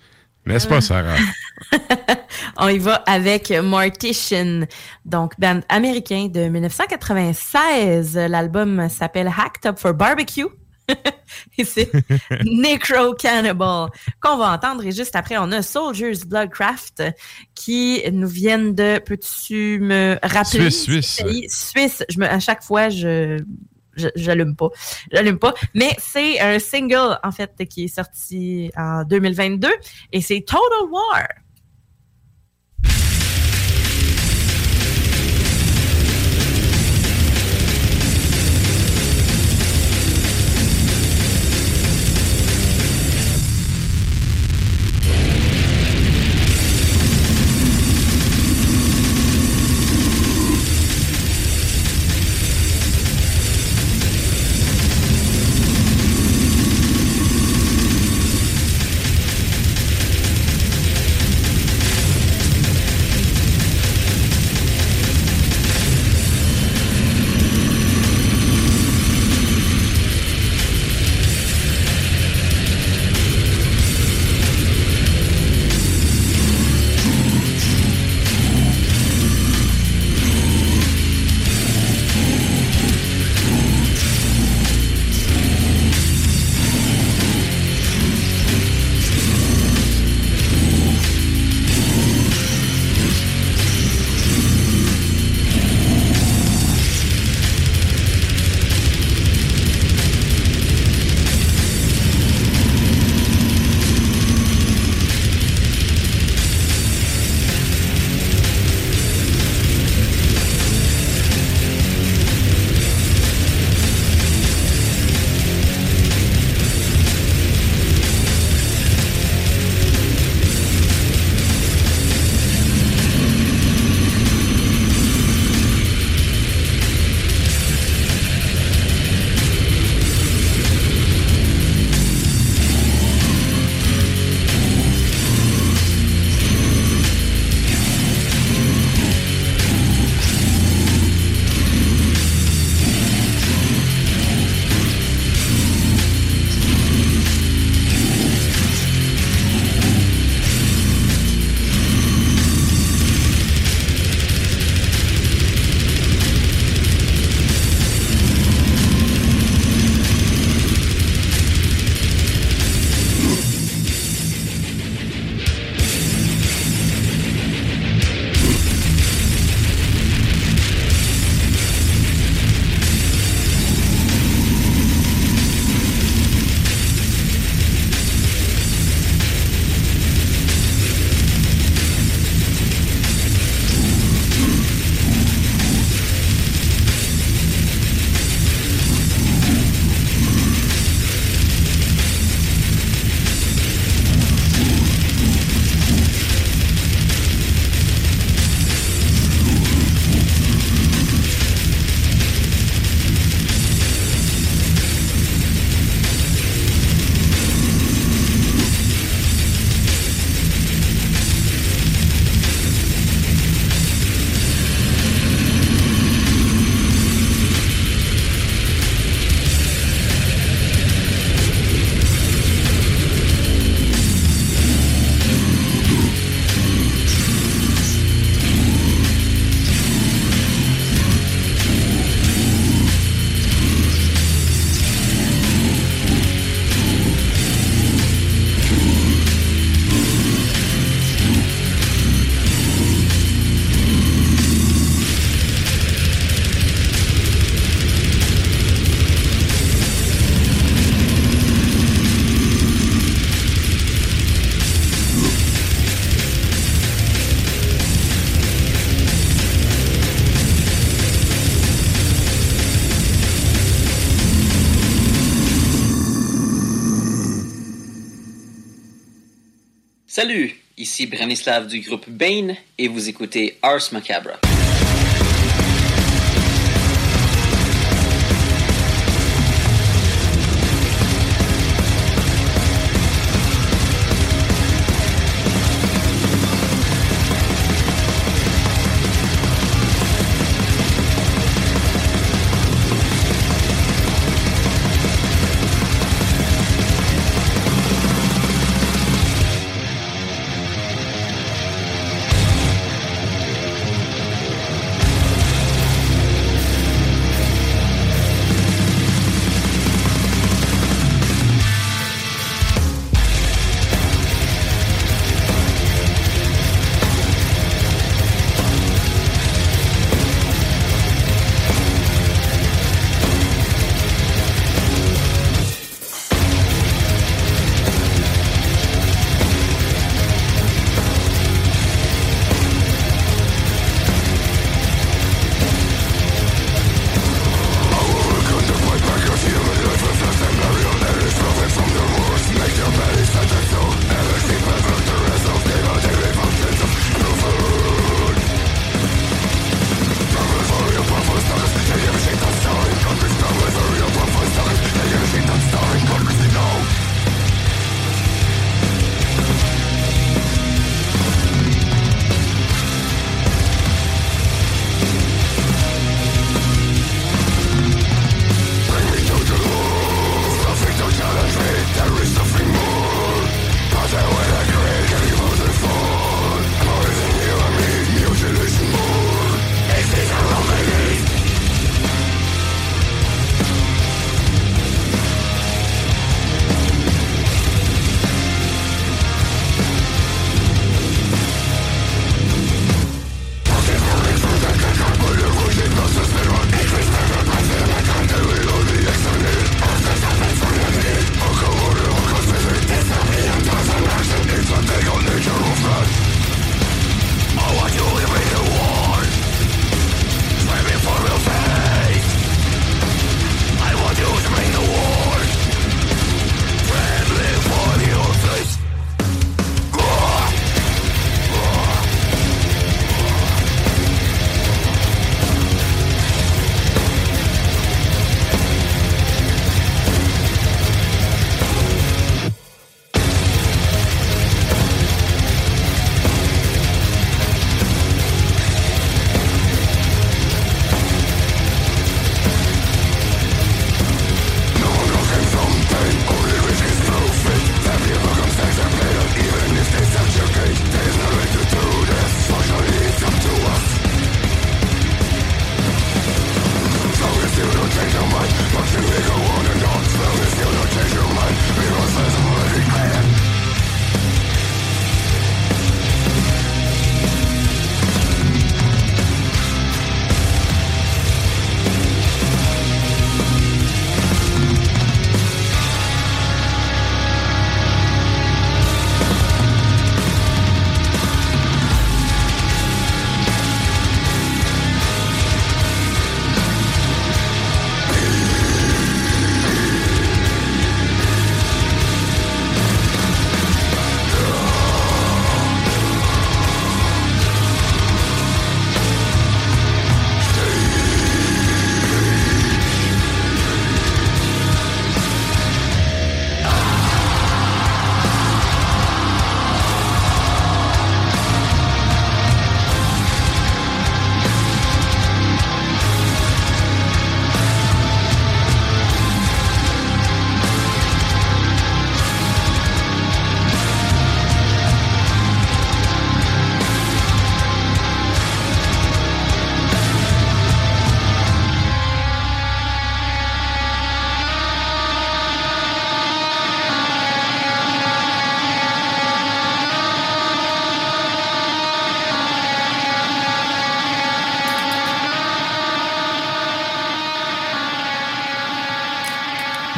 N'est-ce pas, Sarah? on y va avec Mortician, donc band américain de 1996. L'album s'appelle Hacked Up for Barbecue. et c'est Necro Cannibal qu'on va entendre. Et juste après, on a Soldiers Bloodcraft qui nous viennent de. Peux-tu me rappeler? Suisse, Suisse. Suisse. Je me, à chaque fois, je. J'allume pas. J'allume pas. Mais c'est un single, en fait, qui est sorti en 2022 et c'est Total War. Du groupe Bane et vous écoutez Ars Macabre.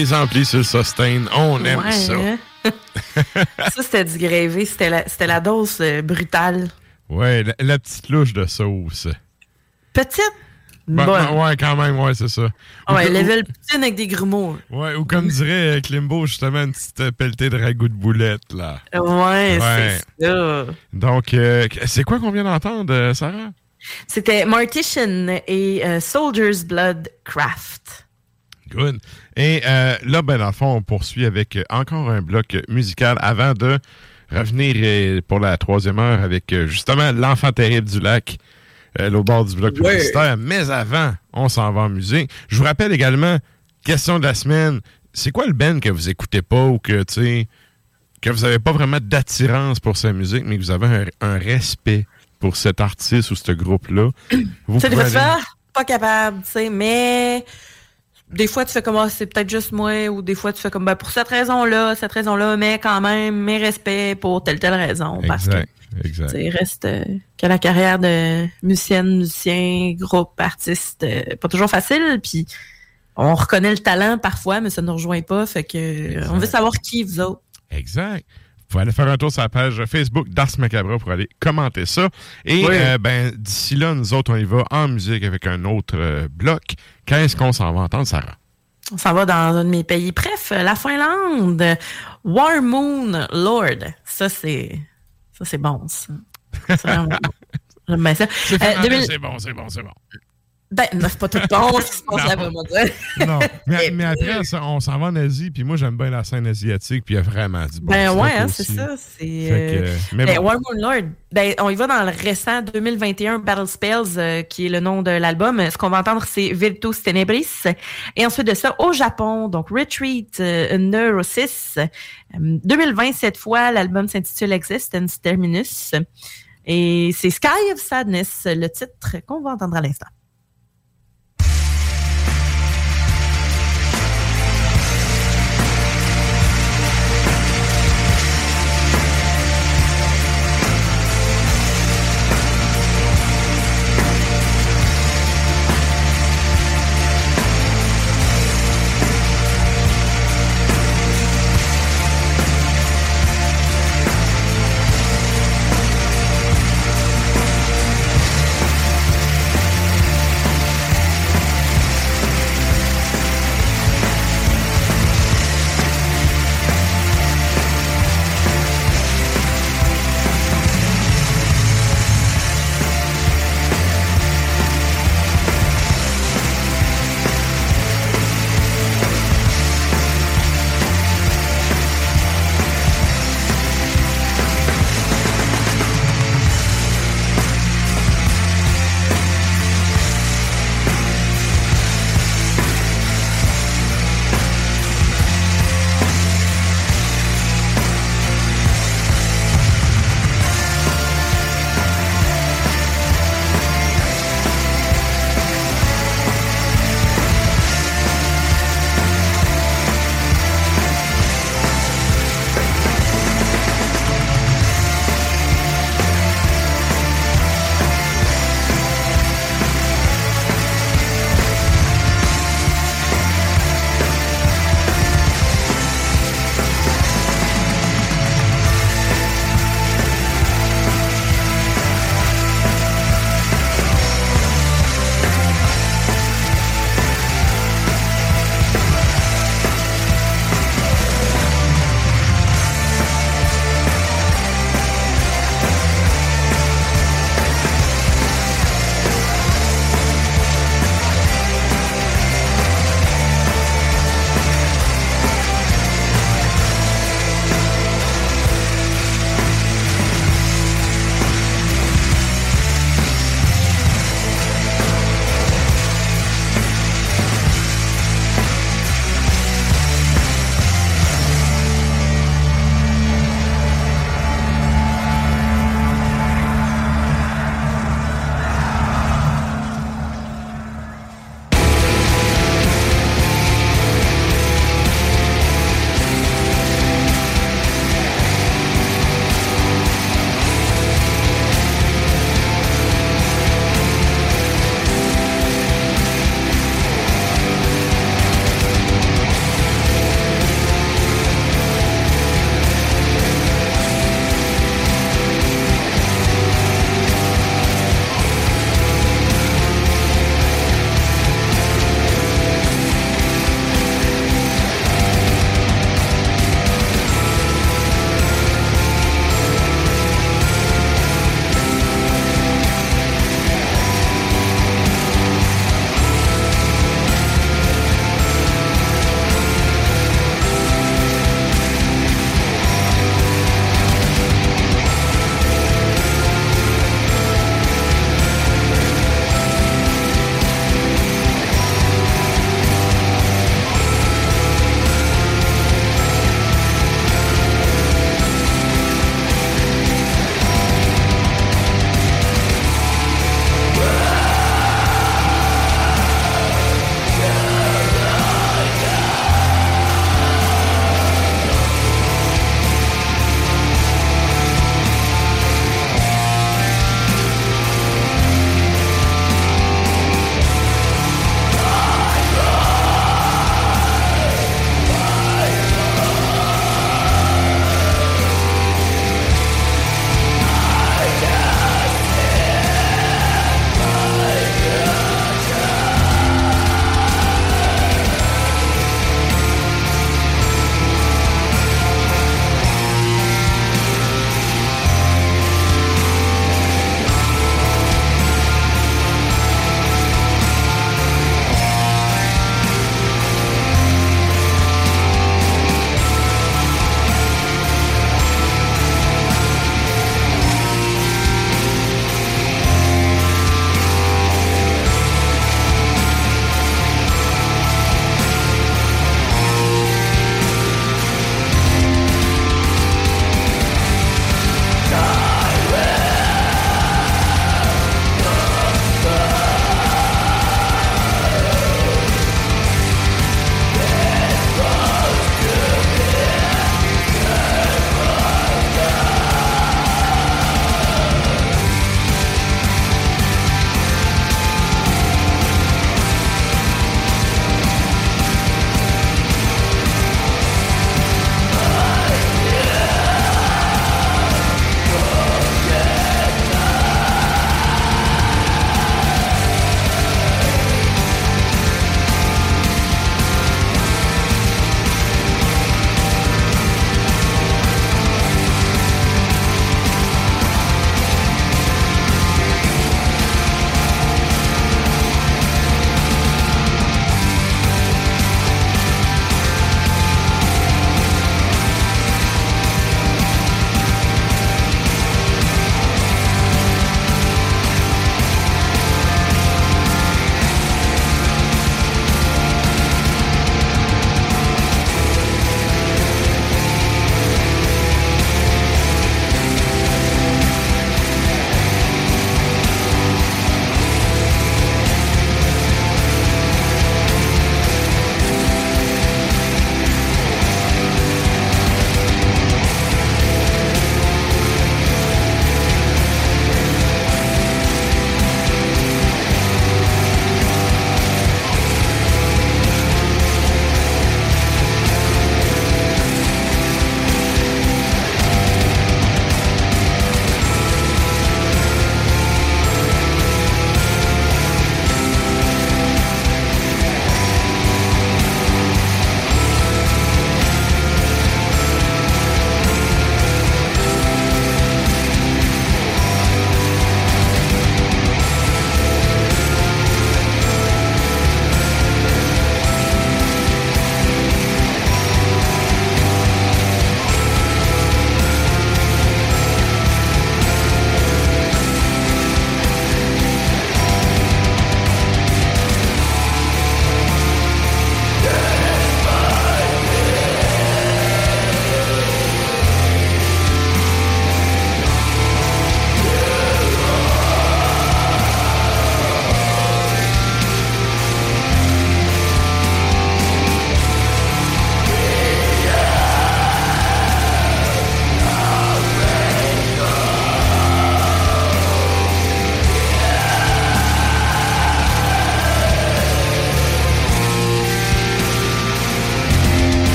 Les amplis sur le sustain, on aime Ouais, ça. hein? ça, c'était du grévé. C'était la, dose euh, brutale. Ouais, la, la petite louche de sauce. Petite, Ben, bonne. ben, ouais, quand même, ouais, c'est ça. Ah ouais, Ou- level poutine avec des grumeaux. Ouais, ou comme dirait euh, Klimbo, justement, une petite euh, pelletée de ragoût de boulettes, là. Ouais, c'est ça. Donc, euh, c'est quoi qu'on vient d'entendre, Sarah? C'était Martition et euh, Soldier's Blood Craft. Good. Et euh, là, ben, dans le fond, on poursuit avec euh, encore un bloc musical avant de revenir euh, pour la troisième heure avec justement l'enfant terrible du lac, euh, au bord du bloc Ouais. publicitaire. Mais avant, on s'en va en musique. Je vous rappelle également, question de la semaine, c'est quoi le band que vous écoutez pas ou que, tu sais, que vous n'avez pas vraiment d'attirance pour sa musique, mais que vous avez un, un respect pour cet artiste ou ce groupe-là? Vous pouvez aller- pas capable, tu sais, mais des fois, tu fais comme, Ah, c'est peut-être juste moi, ou des fois, tu fais comme, ben, pour cette raison-là, cette raison-là, mais quand même, mes respects pour telle, telle raison. Parce que, Exact, reste euh, que la carrière de musicienne, musicien, groupe, artiste, euh, pas toujours facile, puis on reconnaît le talent parfois, mais ça ne nous rejoint pas, fait que on veut savoir qui vous autres. Exact. Vous pouvez aller faire un tour sur la page Facebook d'Ars Macabra pour aller commenter ça. Et Oui. euh, ben d'ici là, nous autres, on y va en musique avec un autre euh, bloc. Qu'est-ce qu'on s'en va entendre, Sarah? On s'en va dans un de mes pays. Bref, la Finlande. War Moon Lord. Ça, c'est. Ça, c'est bon, ça. C'est vraiment bon. J'aime bien ça. C'est Euh, 2000 c'est bon, c'est bon, c'est bon. Ben, c'est pas tout bon, ce qui se passe Non. mais, mais après, on s'en va en Asie, puis moi, j'aime bien la scène asiatique, puis il y a vraiment du bon Ben ouais, hein, c'est ça. C'est, euh, mais ben, bon. War Moon Lord. Ben, on y va dans le récent 2021 Battle Spells, euh, qui est le nom de l'album. Ce qu'on va entendre, c'est Virtus Tenebris. Et ensuite de ça, au Japon, donc Retreat euh, Neurosis. Euh, 2020, cette fois, l'album s'intitule Existence Terminus. Et c'est Sky of Sadness, le titre qu'on va entendre à l'instant.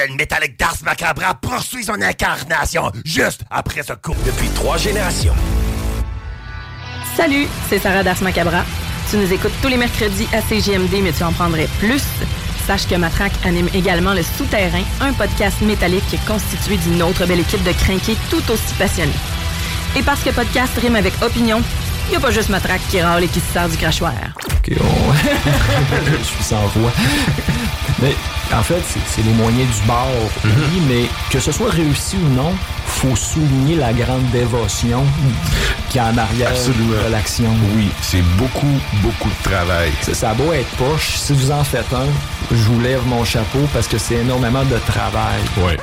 Le rituel métallique d'Ars Macabra poursuit son incarnation juste après ce coup. Depuis trois générations. Salut, c'est Sarah Das Macabra. Tu nous écoutes tous les mercredis à CGMD, mais tu en prendrais plus. Sache que Matraque anime également Le Souterrain, un podcast métallique constitué d'une autre belle équipe de crinqués tout aussi passionnés. Et parce que podcast rime avec opinion, il n'y a pas juste Matraque qui râle et qui se sert du crachoir. On... je suis sans voix. Mais en fait, c'est- les moyens du bord, oui, mais que ce soit réussi ou non, faut souligner la grande dévotion qui est en arrière Absolument. de l'action. Oui, c'est beaucoup, beaucoup de travail. Ça, ça a beau être poche, si vous en faites un, je vous lève mon chapeau parce que c'est énormément de travail. Ouais.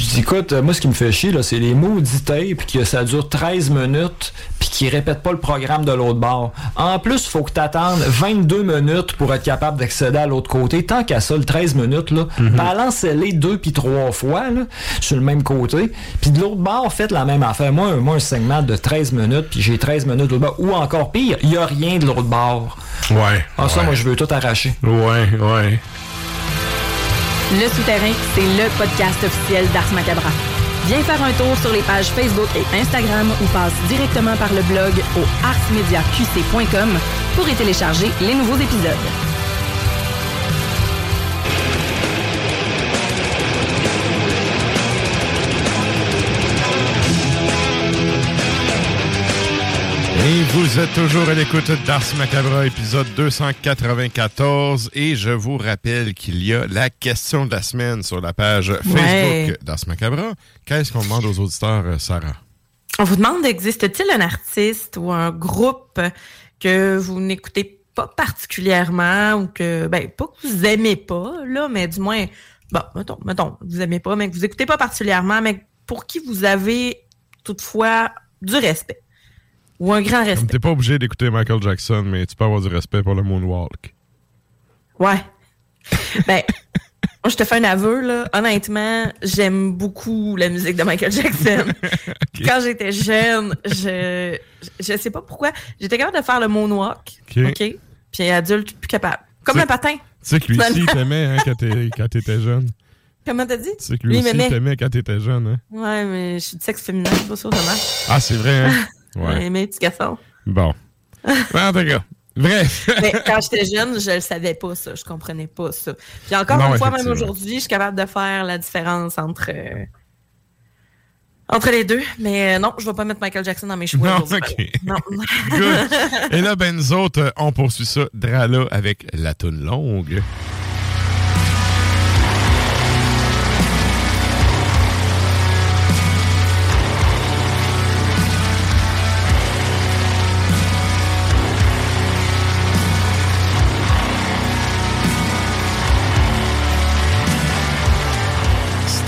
Je dis, écoute, euh, moi, ce qui me fait chier, là, c'est les maudits tapes, que ça dure 13 minutes, puis qu'ils répètent pas le programme de l'autre bord. En plus, faut que t'attendes 22 minutes pour être capable d'accéder à l'autre côté. Tant qu'à ça, le 13 minutes, là, balancez-les deux puis trois fois, là, sur le même côté. Puis de l'autre bord, faites la même affaire. Moi, un- moi, un segment de 13 minutes, puis j'ai 13 minutes de l'autre bord. Ou encore pire, il y a rien de l'autre bord. Ouais. Ah, ça, ouais. moi, je veux tout arracher. Ouais, ouais. Le Souterrain, c'est le podcast officiel d'Ars Macabra. Viens faire un tour sur les pages Facebook et Instagram ou passe directement par le blog au arsmediaqc.com pour y télécharger les nouveaux épisodes. Et vous êtes toujours à l'écoute d'Ars Macabra, épisode 294. Et je vous rappelle qu'il y a la question de la semaine sur la page Facebook Ouais. d'Ars Macabra. Qu'est-ce qu'on demande aux auditeurs, euh, Sarah? On vous demande, existe-t-il un artiste ou un groupe que vous n'écoutez pas particulièrement ou que, ben, pas que vous aimez pas, là, mais du moins, bon, mettons, mettons, vous aimez pas, mais que vous écoutez pas particulièrement, mais pour qui vous avez toutefois du respect? Ou un grand respect. T'es pas obligé d'écouter Michael Jackson, mais tu peux avoir du respect pour le Moonwalk. Ouais. Ben, moi, je te fais un aveu, là. Honnêtement, j'aime beaucoup la musique de Michael Jackson. Quand j'étais jeune, je, je sais pas pourquoi, j'étais capable de faire le moonwalk. OK. Puis adulte, plus capable. Comme un patin. Tu sais que lui aussi, il t'aimait hein, quand t'étais jeune. Comment t'as dit? Tu sais que lui, il aussi, il t'aimait quand t'étais jeune. Hein? Ouais, mais je suis de sexe féminin, c'est pas sûr, dommage. Ah, c'est vrai, hein? Ouais. mais petit garçon. Bon. En tout cas, bref. Mais quand j'étais jeune, je le savais pas, ça. Je comprenais pas ça. Puis encore Non, une fois, même aujourd'hui, je suis capable de faire la différence entre, euh, entre les deux. Mais euh, non, je vais pas mettre Michael Jackson dans mes choix. Non, aujourd'hui. ok. Non. Good. Et là, ben, nous autres, euh, on poursuit ça, Drala, avec la toune longue.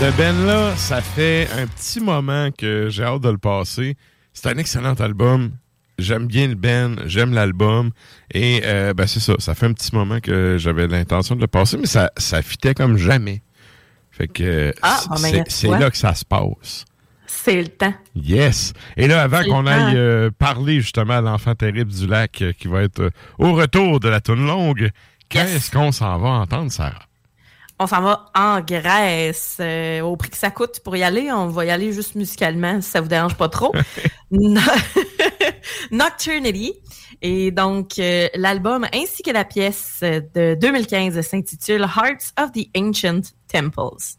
Cette Ben-là, ça fait un petit moment que j'ai hâte de le passer. C'est un excellent album. J'aime bien le Ben, j'aime l'album. Et euh, ben c'est ça, ça fait un petit moment que j'avais l'intention de le passer, mais ça, ça fitait comme jamais. Fait que Ah, c'est- ben, là que ça se passe. C'est le temps. Yes. Et là, avant qu'on le aille euh, parler justement à l'enfant terrible du lac euh, qui va être au retour de la toune longue, qu'est-ce qu'on s'en va entendre, Sarah? On s'en va en Grèce. euh, au prix que ça coûte pour y aller, on va y aller juste musicalement, si ça vous dérange pas trop. No- Nocturnity. Et donc, euh, l'album ainsi que la pièce de 2015 s'intitule Hearts of the Ancient Temples.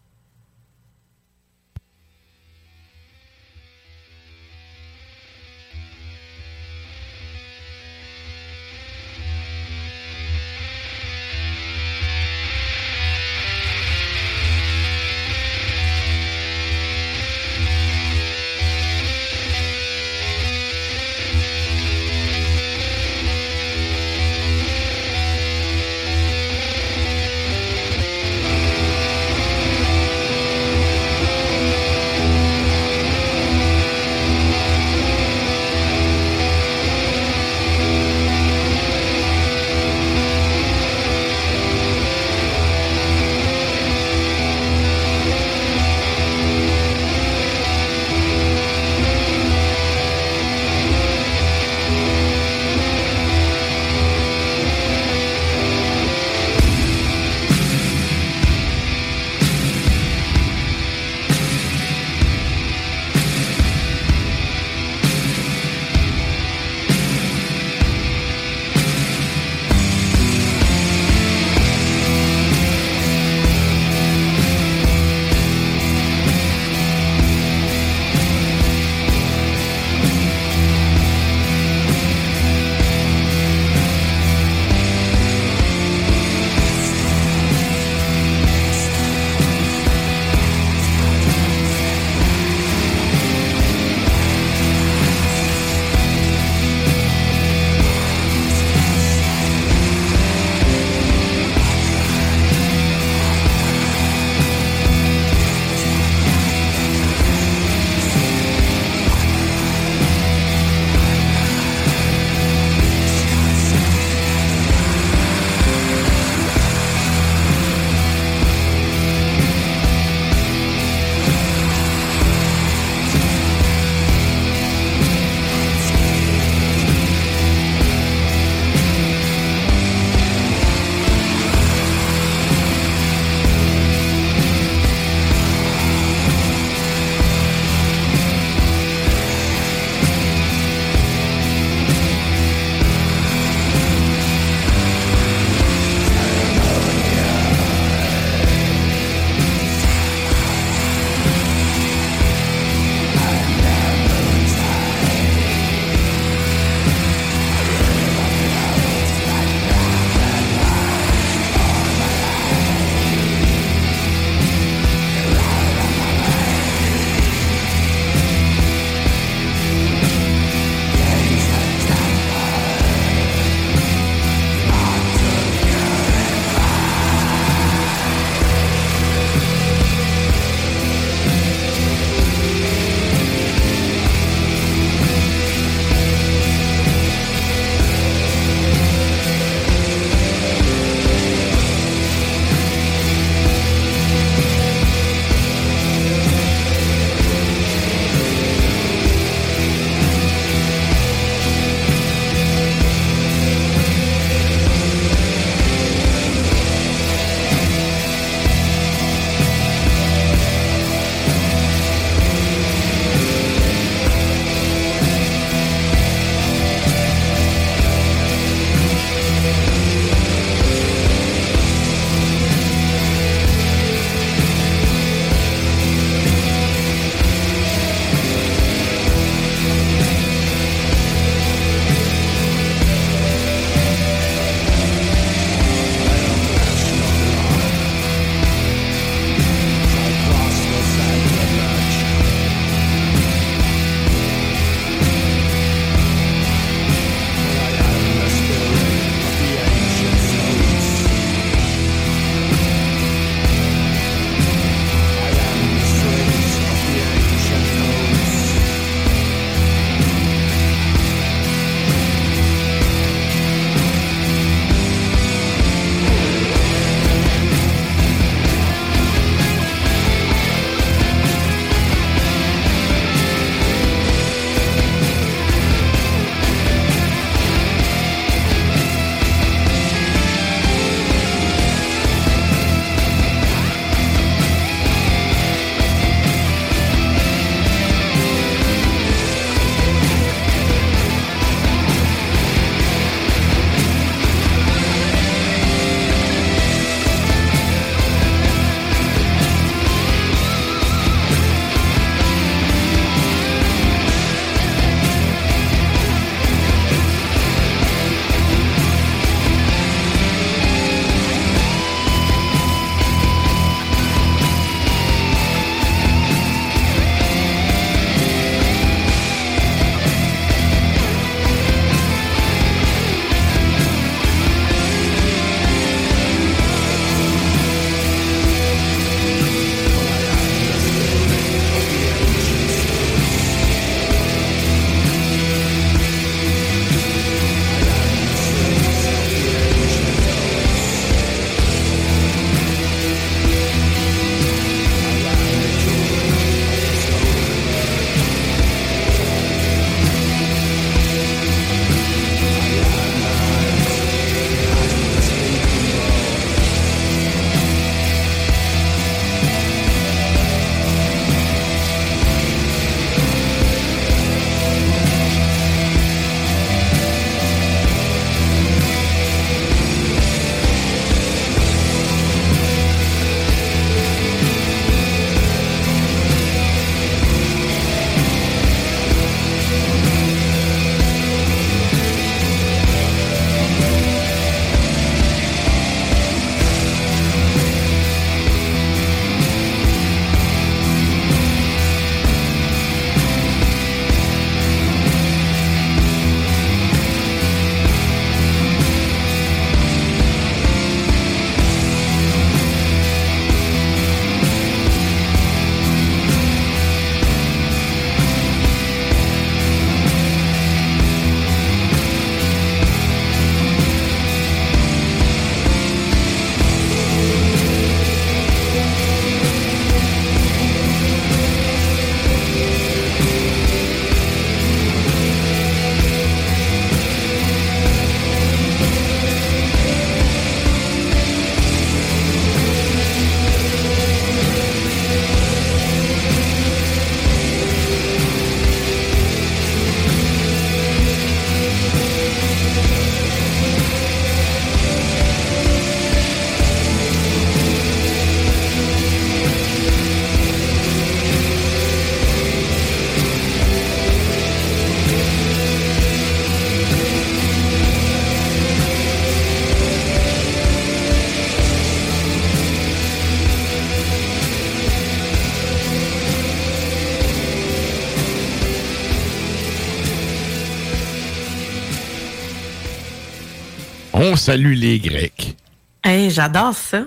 Salue les Grecs. Hey, j'adore ça.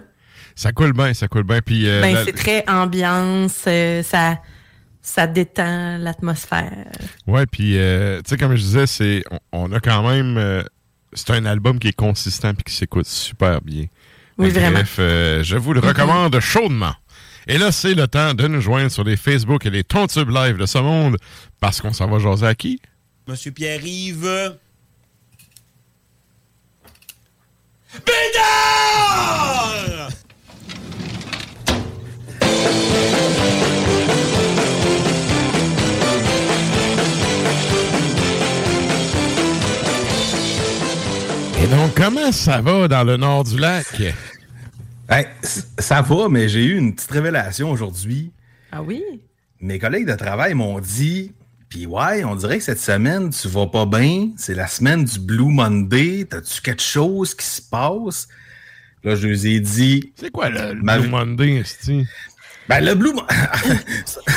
Ça coule bien, ça coule bien. Puis, euh, ben, la- c'est très ambiance, euh, ça, ça détend l'atmosphère. Ouais, puis, euh, tu sais, comme je disais, c'est, on, on a quand même. euh, c'est un album qui est consistant puis qui s'écoute super bien. Oui, Bref, vraiment. euh, je vous le recommande chaudement. Et là, c'est le temps de nous joindre sur les Facebook et les Tontubes Live de ce monde parce qu'on s'en va jaser à qui? Monsieur Pierre-Yves. Bédard! Et donc, comment ça va dans le nord du lac? Hey, ça va, mais j'ai eu une petite révélation aujourd'hui. Ah oui? Mes collègues de travail m'ont dit Puis ouais, on dirait que cette semaine, tu vas pas bien. C'est la semaine du Blue Monday. T'as-tu quelque chose qui se passe? Là, je leur ai dit. C'est quoi le, le Ma- Blue Monday? Ben, le Blue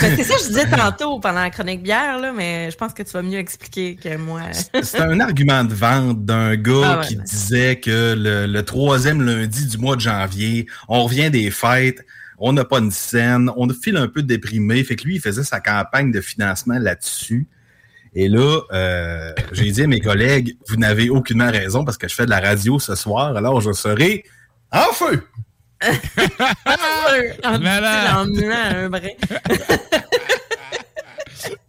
Ben, c'est ça que je disais tantôt pendant la chronique bière, là, mais je pense que tu vas mieux expliquer que moi. C'est un argument de vente d'un gars Ah ouais, qui disait que le, le troisième lundi du mois de janvier, on revient des fêtes, on n'a pas une scène, on file un peu déprimé. Fait que lui, il faisait sa campagne de financement là-dessus. Et là, euh, j'ai dit à mes collègues, vous n'avez aucunement raison parce que je fais de la radio ce soir, alors je serai en feu. en, un brin.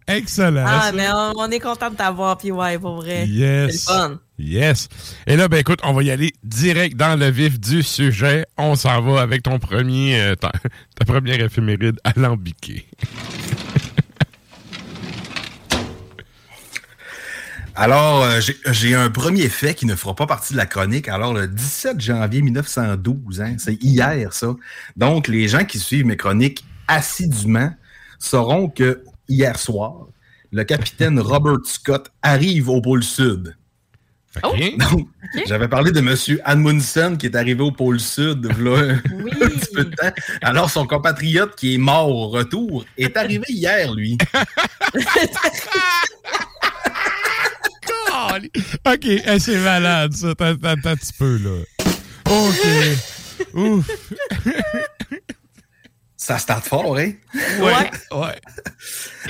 Excellent. Ah, mais on, on est content de t'avoir, puis ouais, pour vrai. Yes. C'est le fun. Yes. Et là, ben écoute, on va y aller direct dans le vif du sujet. On s'en va avec ton premier, euh, ta, ta première éphéméride alambiquée. Alors, euh, j'ai- un premier fait qui ne fera pas partie de la chronique. Alors, le 17 janvier 1912, hein, c'est hier ça. Donc, les gens qui suivent mes chroniques assidûment sauront que hier soir, le capitaine Robert Scott arrive au pôle Sud. Donc, j'avais parlé de M. Amundsen qui est arrivé au pôle Sud voilà, un petit peu de temps. Alors, son compatriote qui est mort au retour est arrivé hier, lui. OK, eh, c'est malade, ça. T'as t'as- t'as un petit peu, là. OK. Ouf. Ça starte fort, hein? Ouais. Ouais.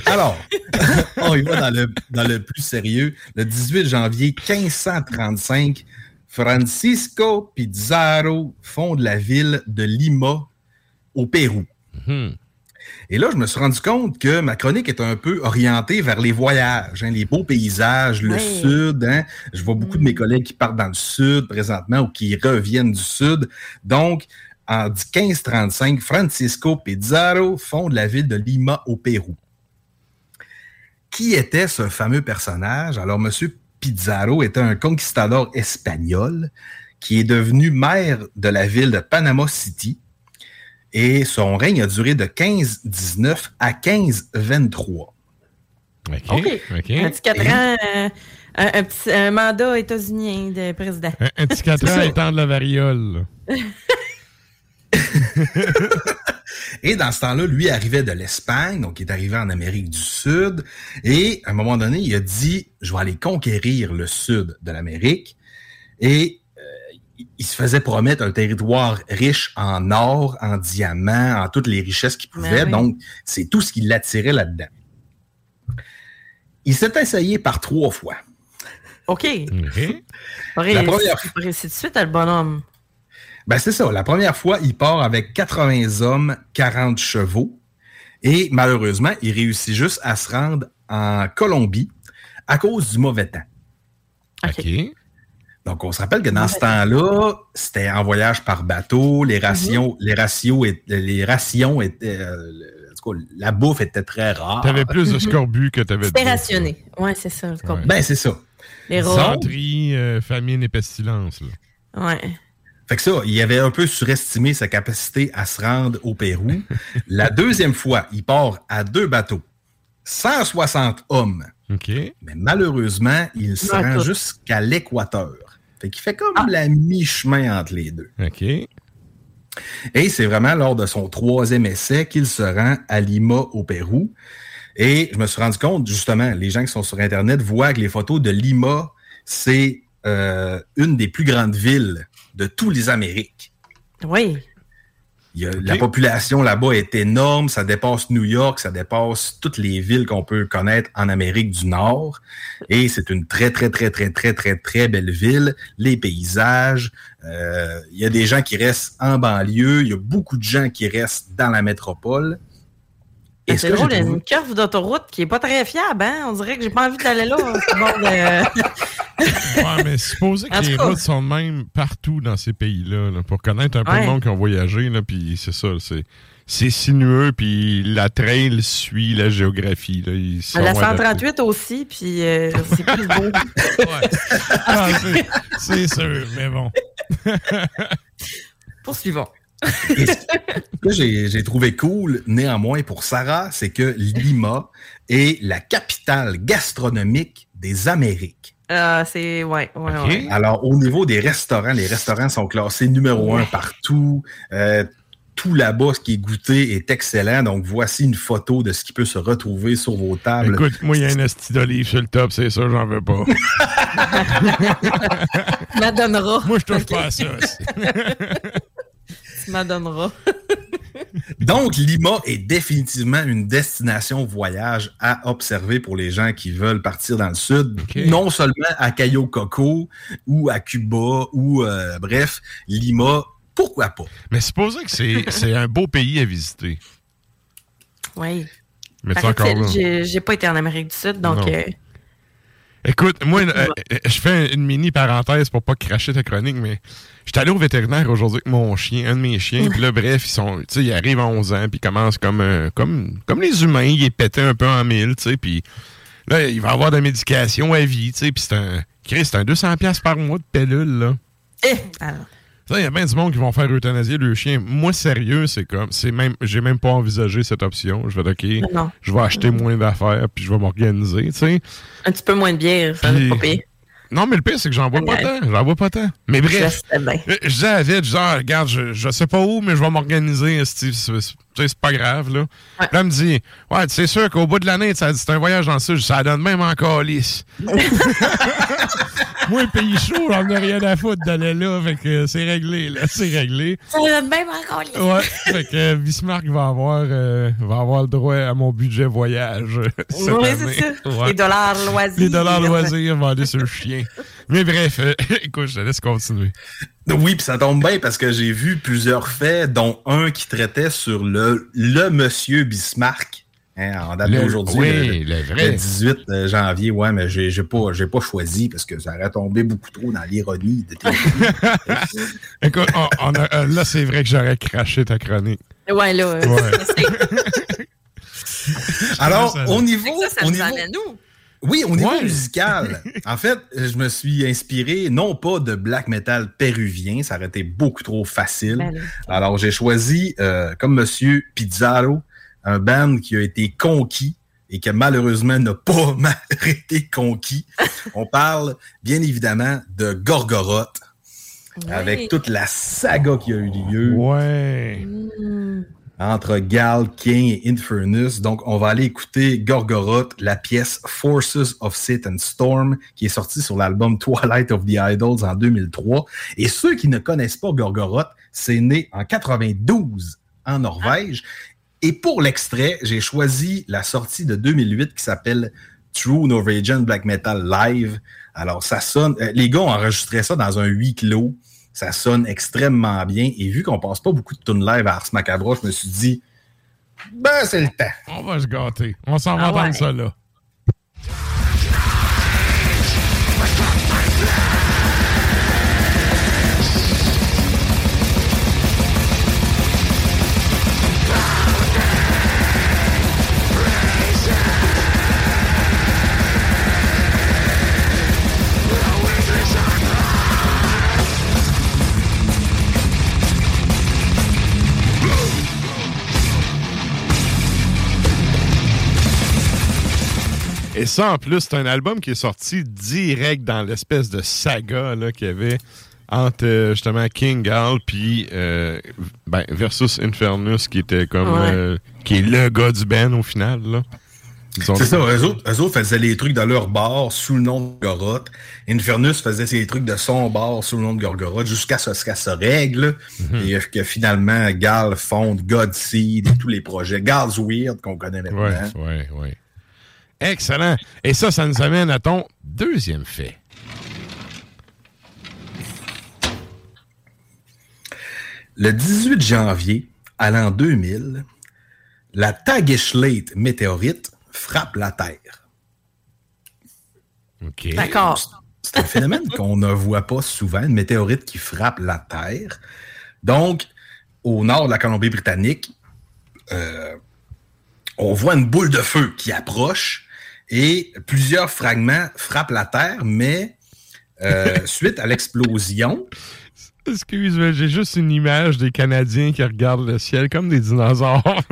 Alors, on y va dans le, dans le plus sérieux. Le 18 janvier 1535, Francisco Pizarro fonde la ville de Lima, au Pérou. Et là, je me suis rendu compte que ma chronique est un peu orientée vers les voyages, hein, les beaux paysages, le sud. hein. Je vois beaucoup de mes collègues qui partent dans le sud présentement ou qui reviennent du sud. Donc, en 1535, Francisco Pizarro fonde la ville de Lima au Pérou. Qui était ce fameux personnage? Alors, M. Pizarro était un conquistador espagnol qui est devenu maire de la ville de Panama City et son règne a duré de 1519 à 1523. OK. OK. Un petit 4 ans, euh, un, un petit un mandat états-unien de président. Un, un petit 4 ans étant de la variole. Et dans ce temps-là, lui arrivait de l'Espagne, donc il est arrivé en Amérique du Sud. Et à un moment donné, il a dit Je vais aller conquérir le sud de l'Amérique. Et euh, il- se faisait promettre un territoire riche en or, en diamants, en toutes les richesses qu'il pouvait. Ben oui. Donc, c'est tout ce qui l'attirait là-dedans. Il s'est essayé par trois fois. OK. La première de suite le bonhomme. Ben, c'est ça. La première fois, il part avec 80 hommes, 40 chevaux. Et malheureusement, il réussit juste à se rendre en Colombie à cause du mauvais temps. OK. Donc, on se rappelle que dans ce temps-là, c'était en voyage par bateau. Les rations, les ratios, et- les rations étaient. euh, en tout cas, la bouffe était très rare. T'avais plus de scorbut que t'avais de C'était rationné. Ouais, c'est ça. le. Ben, c'est ça. Les rôles. Santerie, euh, famine et pestilence. Là. Ouais. Fait que ça, il avait un peu surestimé sa capacité à se rendre au Pérou. La deuxième fois, il part à deux bateaux. 160 hommes. OK. Mais malheureusement, il se rend jusqu'à l'équateur. Fait qu'il fait comme la mi-chemin entre les deux. OK. Et c'est vraiment lors de son troisième essai qu'il se rend à Lima, au Pérou. Et je me suis rendu compte, justement, les gens qui sont sur Internet voient que les photos de Lima, c'est euh, une des plus grandes villes de tous les Amériques. Oui. Il y a- La population là-bas est énorme, ça dépasse New York, ça dépasse toutes les villes qu'on peut connaître en Amérique du Nord. Et c'est une très, très, très, très, très, très, très belle ville. Les paysages, euh, il y a des gens qui restent en banlieue, il y a beaucoup de gens qui restent dans la métropole. Et ce C'est drôle, il y a une curve d'autoroute qui est pas très fiable, hein? On dirait que j'ai pas envie d'aller là. C'est bon, euh, Ouais, mais supposé que les cas. routes sont de même partout dans ces pays-là, là, pour connaître un peu Ouais. le monde qui ont voyagé, là, puis c'est ça, c'est, c'est sinueux, puis la trail suit la géographie. Là, ils sont La adaptés. 138 aussi, puis euh, c'est plus beau. Ah, c'est, sûr, mais bon. Poursuivons. Ce que j'ai trouvé cool, néanmoins, pour Sarah, c'est que Lima est la capitale gastronomique des Amériques. Euh, c'est. Ouais, ouais, ouais. Alors, au niveau des restaurants, les restaurants sont classés numéro un partout. Euh, tout là-bas, ce qui est goûté est excellent. Donc, voici une photo de ce qui peut se retrouver sur vos tables. Écoute, moi, il y a un esti d'olive sur le top, c'est ça, j'en veux pas. Tu m'adonneras. Moi, je touche pas à ça. tu m'adonneras. Donc, Lima est définitivement une destination voyage à observer pour les gens qui veulent partir dans le sud. Non seulement à Cayo Coco ou à Cuba ou, euh, bref, Lima, pourquoi pas? Mais supposé que c'est, c'est un beau pays à visiter. Oui. Mais encore. J'ai j'ai pas été en Amérique du Sud, donc. Non. euh, Écoute, moi, euh, euh, je fais une mini parenthèse pour pas cracher ta chronique, mais j'étais allé au vétérinaire aujourd'hui avec mon chien, un de mes chiens, puis là, bref, ils sont, tu sais, ils arrivent à 11 ans, puis ils commencent comme, euh, comme, comme les humains, ils est pété un peu en mille, tu sais, puis là, il va avoir de la médication à vie, tu sais, puis c'est un, Chris, c'est un 200$ piastres par mois de pilule, là. eh, alors. Il y a bien du monde qui vont faire euthanasier le chien. Moi, sérieux, c'est comme, c'est même, j'ai même pas envisagé cette option. Je vais, OK, Non. je vais acheter moins d'affaires, puis je vais m'organiser, tu sais. Un petit peu moins de bière, ça Puis- va pas pire. Non, mais le pire, c'est que j'en bois pas tant. J'en bois pas tant. Mais bref. Je euh, Je disais à Vite, je disais, ah, regarde, je, je sais pas où, mais je vais m'organiser. Tu sais, c'est pas grave, là. Là, elle me dit, ouais, c'est sûr qu'au bout de l'année, c'est un voyage dans le sud, ça donne même encore lisse. Moi, pays chaud, j'en ai rien à foutre d'aller là. Fait que c'est réglé, là. C'est réglé. Ça donne même encore les. Ouais. fait que euh, Bismarck va avoir, euh, va avoir le droit à mon budget voyage. euh, cette Oui, c'est ça. Ouais. Les dollars loisirs. Les dollars loisirs vont aller sur le chien. Mais bref, euh, écoute, je te laisse continuer. Oui, puis ça tombe bien parce que j'ai vu plusieurs faits, dont un qui traitait sur le, le monsieur Bismarck. Hein, en date d'aujourd'hui, oui, le vrai. 18 janvier, ouais, mais j'ai j'ai pas, j'ai pas choisi parce que ça aurait tombé beaucoup trop dans l'ironie de tes- Écoute, on- on a- euh, là, c'est vrai que j'aurais craché ta chronique. Ouais, là. euh, Ouais. Alors, au niveau, Ça, ça au nous niveau- amène où? Oui, au niveau Ouais. musical. En fait, je me suis inspiré non pas de black metal péruvien, ça aurait été beaucoup trop facile. Ben. Alors, j'ai choisi, euh, comme Monsieur Pizarro, un band qui a été conquis et qui malheureusement n'a pas été conquis. On parle bien évidemment de Gorgoroth, avec toute la saga qui a eu lieu Ouais. Entre Gal, King et Infernus. Donc, on va aller écouter Gorgoroth, la pièce Forces of Satan Storm, qui est sortie sur l'album Twilight of the Idols en 2003. Et ceux qui ne connaissent pas Gorgoroth, c'est né en 92 en Norvège. Et pour l'extrait, j'ai choisi la sortie de 2008 qui s'appelle True Norwegian Black Metal Live. Alors, ça sonne. euh, les gars ont enregistré ça dans un huis clos. Ça sonne extrêmement bien. Et vu qu'on passe pas beaucoup de tunes live à Ars Macabra, je me suis dit, ben, c'est le temps. On va se gâter. On s'en va Ah entendre ouais. ça, là. Et ça, en plus, c'est un album qui est sorti direct dans l'espèce de saga là, qu'il y avait entre euh, justement King Gal puis euh, ben, versus Infernus qui était comme Ouais. euh, qui est le gars du band au final là. C'est ça, eux autres, eux autres faisaient les trucs de leur bar sous le nom de Gorgoroth. Infernus faisait ses trucs de son bar sous le nom de Gorgoroth jusqu'à ce qu'elle se règle. Mhm. Et que finalement, Gal fonde Godseed et tous les projets. Gal's Weird qu'on connaît maintenant. Ouais, ouais, ouais. Excellent. Et ça, ça nous amène à ton deuxième fait. Le 18 janvier, à l'an 2000, la Tageschleit météorite frappe la Terre. OK. D'accord. C'est un phénomène qu'on ne voit pas souvent, une météorite qui frappe la Terre. Donc, au nord de la Colombie-Britannique, euh, on voit une boule de feu qui approche et plusieurs fragments frappent la Terre, mais euh, suite à l'explosion, Excuse, moi j'ai juste une image des Canadiens qui regardent le ciel comme des dinosaures.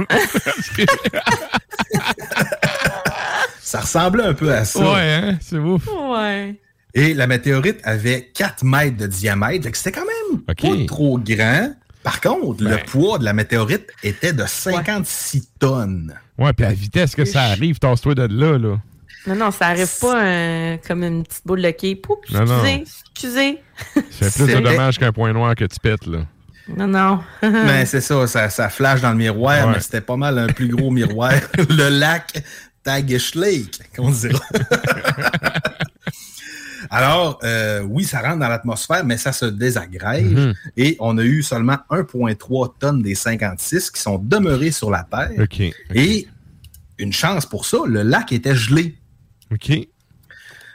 ça ressemblait un peu à ça. ouais, hein? C'est ouf. Ouais. Et la météorite avait 4 mètres de diamètre. C'était quand même pas trop grand. Par contre, le poids de la météorite était de 56 tonnes. Ouais, puis à la vitesse que ça arrive, tasse-toi de là, là. Non, non, ça arrive pas euh, comme une petite boule de quai. Poup, Non, non. excusez, excusez. Ça fait plus de dommages qu'un point noir que tu pètes, là. Non, non. Mais c'est ça, ça, ça flash dans le miroir, Ouais. mais c'était pas mal un plus gros miroir. le lac Tageschlake, qu'on dira. Alors, euh, oui, ça rentre dans l'atmosphère, mais ça se désagrège. Mhm. Et on a eu seulement 1,3 tonnes des 56 qui sont demeurés sur la Terre. Et une chance pour ça, le lac était gelé. OK.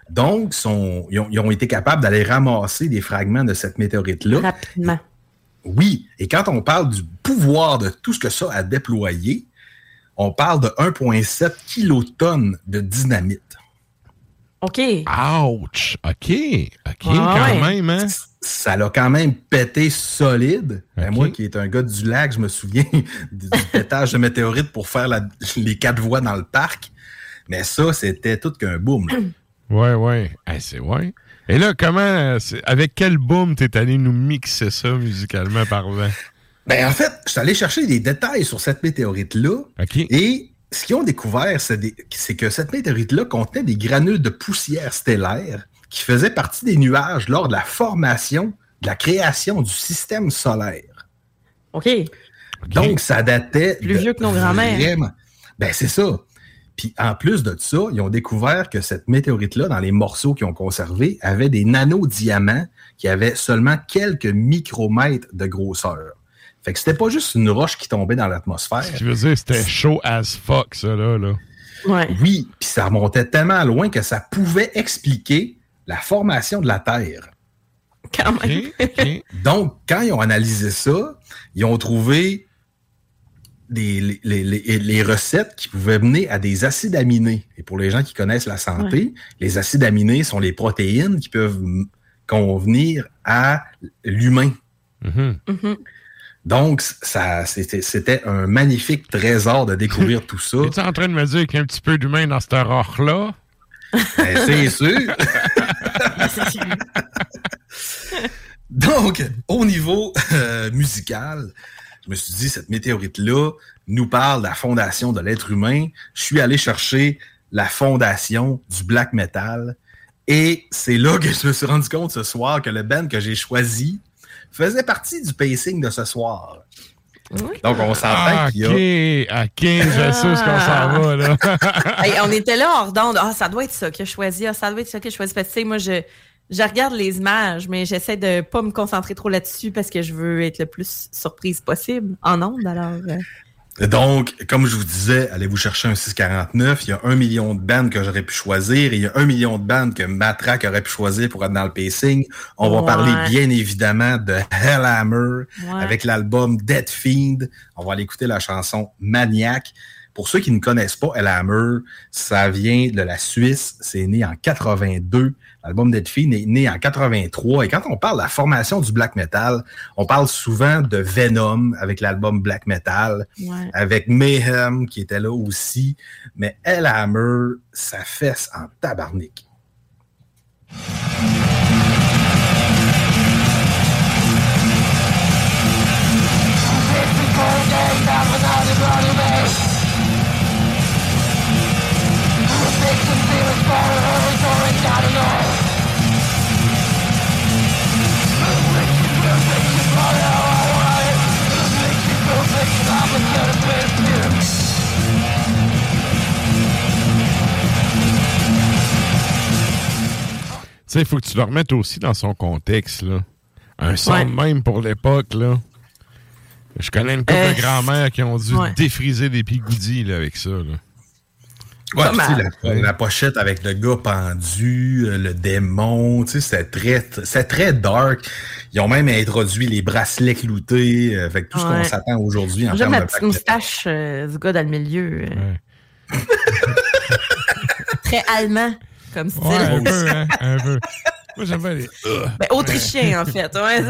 Donc, sont- ils, ont, ils ont été capables d'aller ramasser des fragments de cette météorite-là. Rapidement. Oui, et quand on parle du pouvoir de tout ce que ça a déployé, on parle de 1,7 kilotonnes de dynamite. OK. Ouch! OK. OK, Ah quand ouais. même, hein? Ça l'a quand même pété solide. Ben, moi, qui est un gars du lac, je me souviens du, du pétage de météorite pour faire la- les quatre voies dans le parc. Mais ça, c'était tout qu'un boom. Ouais, ouais. C'est ouais. Et là, comment, avec quel boom t'es allé nous mixer ça musicalement parlant? Ben, en fait, je suis allé chercher des détails sur cette météorite-là. Et ce qu'ils ont découvert, c'est que cette météorite-là contenait des granules de poussière stellaire qui faisaient partie des nuages lors de la formation, de la création du système solaire. OK. Donc, ça datait. Plus de vieux que nos grands-mères. Ben, c'est ça. Puis, en plus de ça, ils ont découvert que cette météorite-là, dans les morceaux qu'ils ont conservés, avait des nanodiamants qui avaient seulement quelques micromètres de grosseur. Fait que c'était pas juste une roche qui tombait dans l'atmosphère. Je veux dire, c'était chaud as fuck, ça, là. là. Oui, puis ça remontait tellement loin que ça pouvait expliquer la formation de la Terre. Quand même. Donc, quand ils ont analysé ça, ils ont trouvé des, les, les- les- les recettes qui pouvaient mener à des acides aminés. Et pour les gens qui connaissent la santé, Ouais. les acides aminés sont les protéines qui peuvent convenir à l'humain. Mhm. Donc, ça, c'était un magnifique trésor de découvrir tout ça. Es-tu en train de me dire qu'il y a un petit peu d'humain dans cette roche-là? Ben, c'est sûr. Donc, au niveau euh, musical, je me suis dit, cette météorite-là nous parle de la fondation de l'être humain. Je suis allé chercher la fondation du black metal. Et c'est là que je me suis rendu compte ce soir que le band que j'ai choisi faisait partie du pacing de ce soir. Donc, on s'entend Ah, qu'il y a... OK, OK, je sais où ce qu'on s'en va, là. Hey, on était là hors d'onde. Ah, ça doit être ça que je choisis. Ah, ça doit être ça que je choisis. Parce que, tu sais, moi, je, je regarde les images, mais j'essaie de pas me concentrer trop là-dessus parce que je veux être le plus surprise possible en onde. Alors, euh, Donc, comme je vous disais, allez vous chercher un 649. Il y a un million de bandes que j'aurais pu choisir et il y a un million de bandes que Matraque aurait pu choisir pour être dans le pacing. On va Ouais. parler bien évidemment de Hellhammer Ouais. avec l'album Dead Fiend. On va aller écouter la chanson Maniac. Pour ceux qui ne connaissent pas Hellhammer, ça vient de la Suisse. C'est né en 82. L'album Dead Fiend est né en 83. Et quand on parle de la formation du black metal, on parle souvent de Venom avec l'album Black Metal Ouais. avec Mayhem qui était là aussi. Mais Hellhammer, ça fesse en tabarnak. Sais, il faut que tu le remettes aussi dans son contexte, là. Un son Ouais. de même pour l'époque, là. Je connais une couple Euh, de grand-mères qui ont dû ouais. défriser des pigoudis là, avec ça. Là. Ouais, Pas puis, tu sais, mal. la, la pochette avec le gars pendu, euh, le démon, tu sais, c'était très, c'est très dark. Ils ont même introduit les bracelets cloutés, euh, que tout ce qu'on s'attend aujourd'hui en J'aime termes la de petite moustache euh, du gars dans le milieu. euh. Très allemand, comme style. Ouais, un peu, hein, un peu. Moi, j'aime bien les... Ben, autrichien, en fait. Ouais.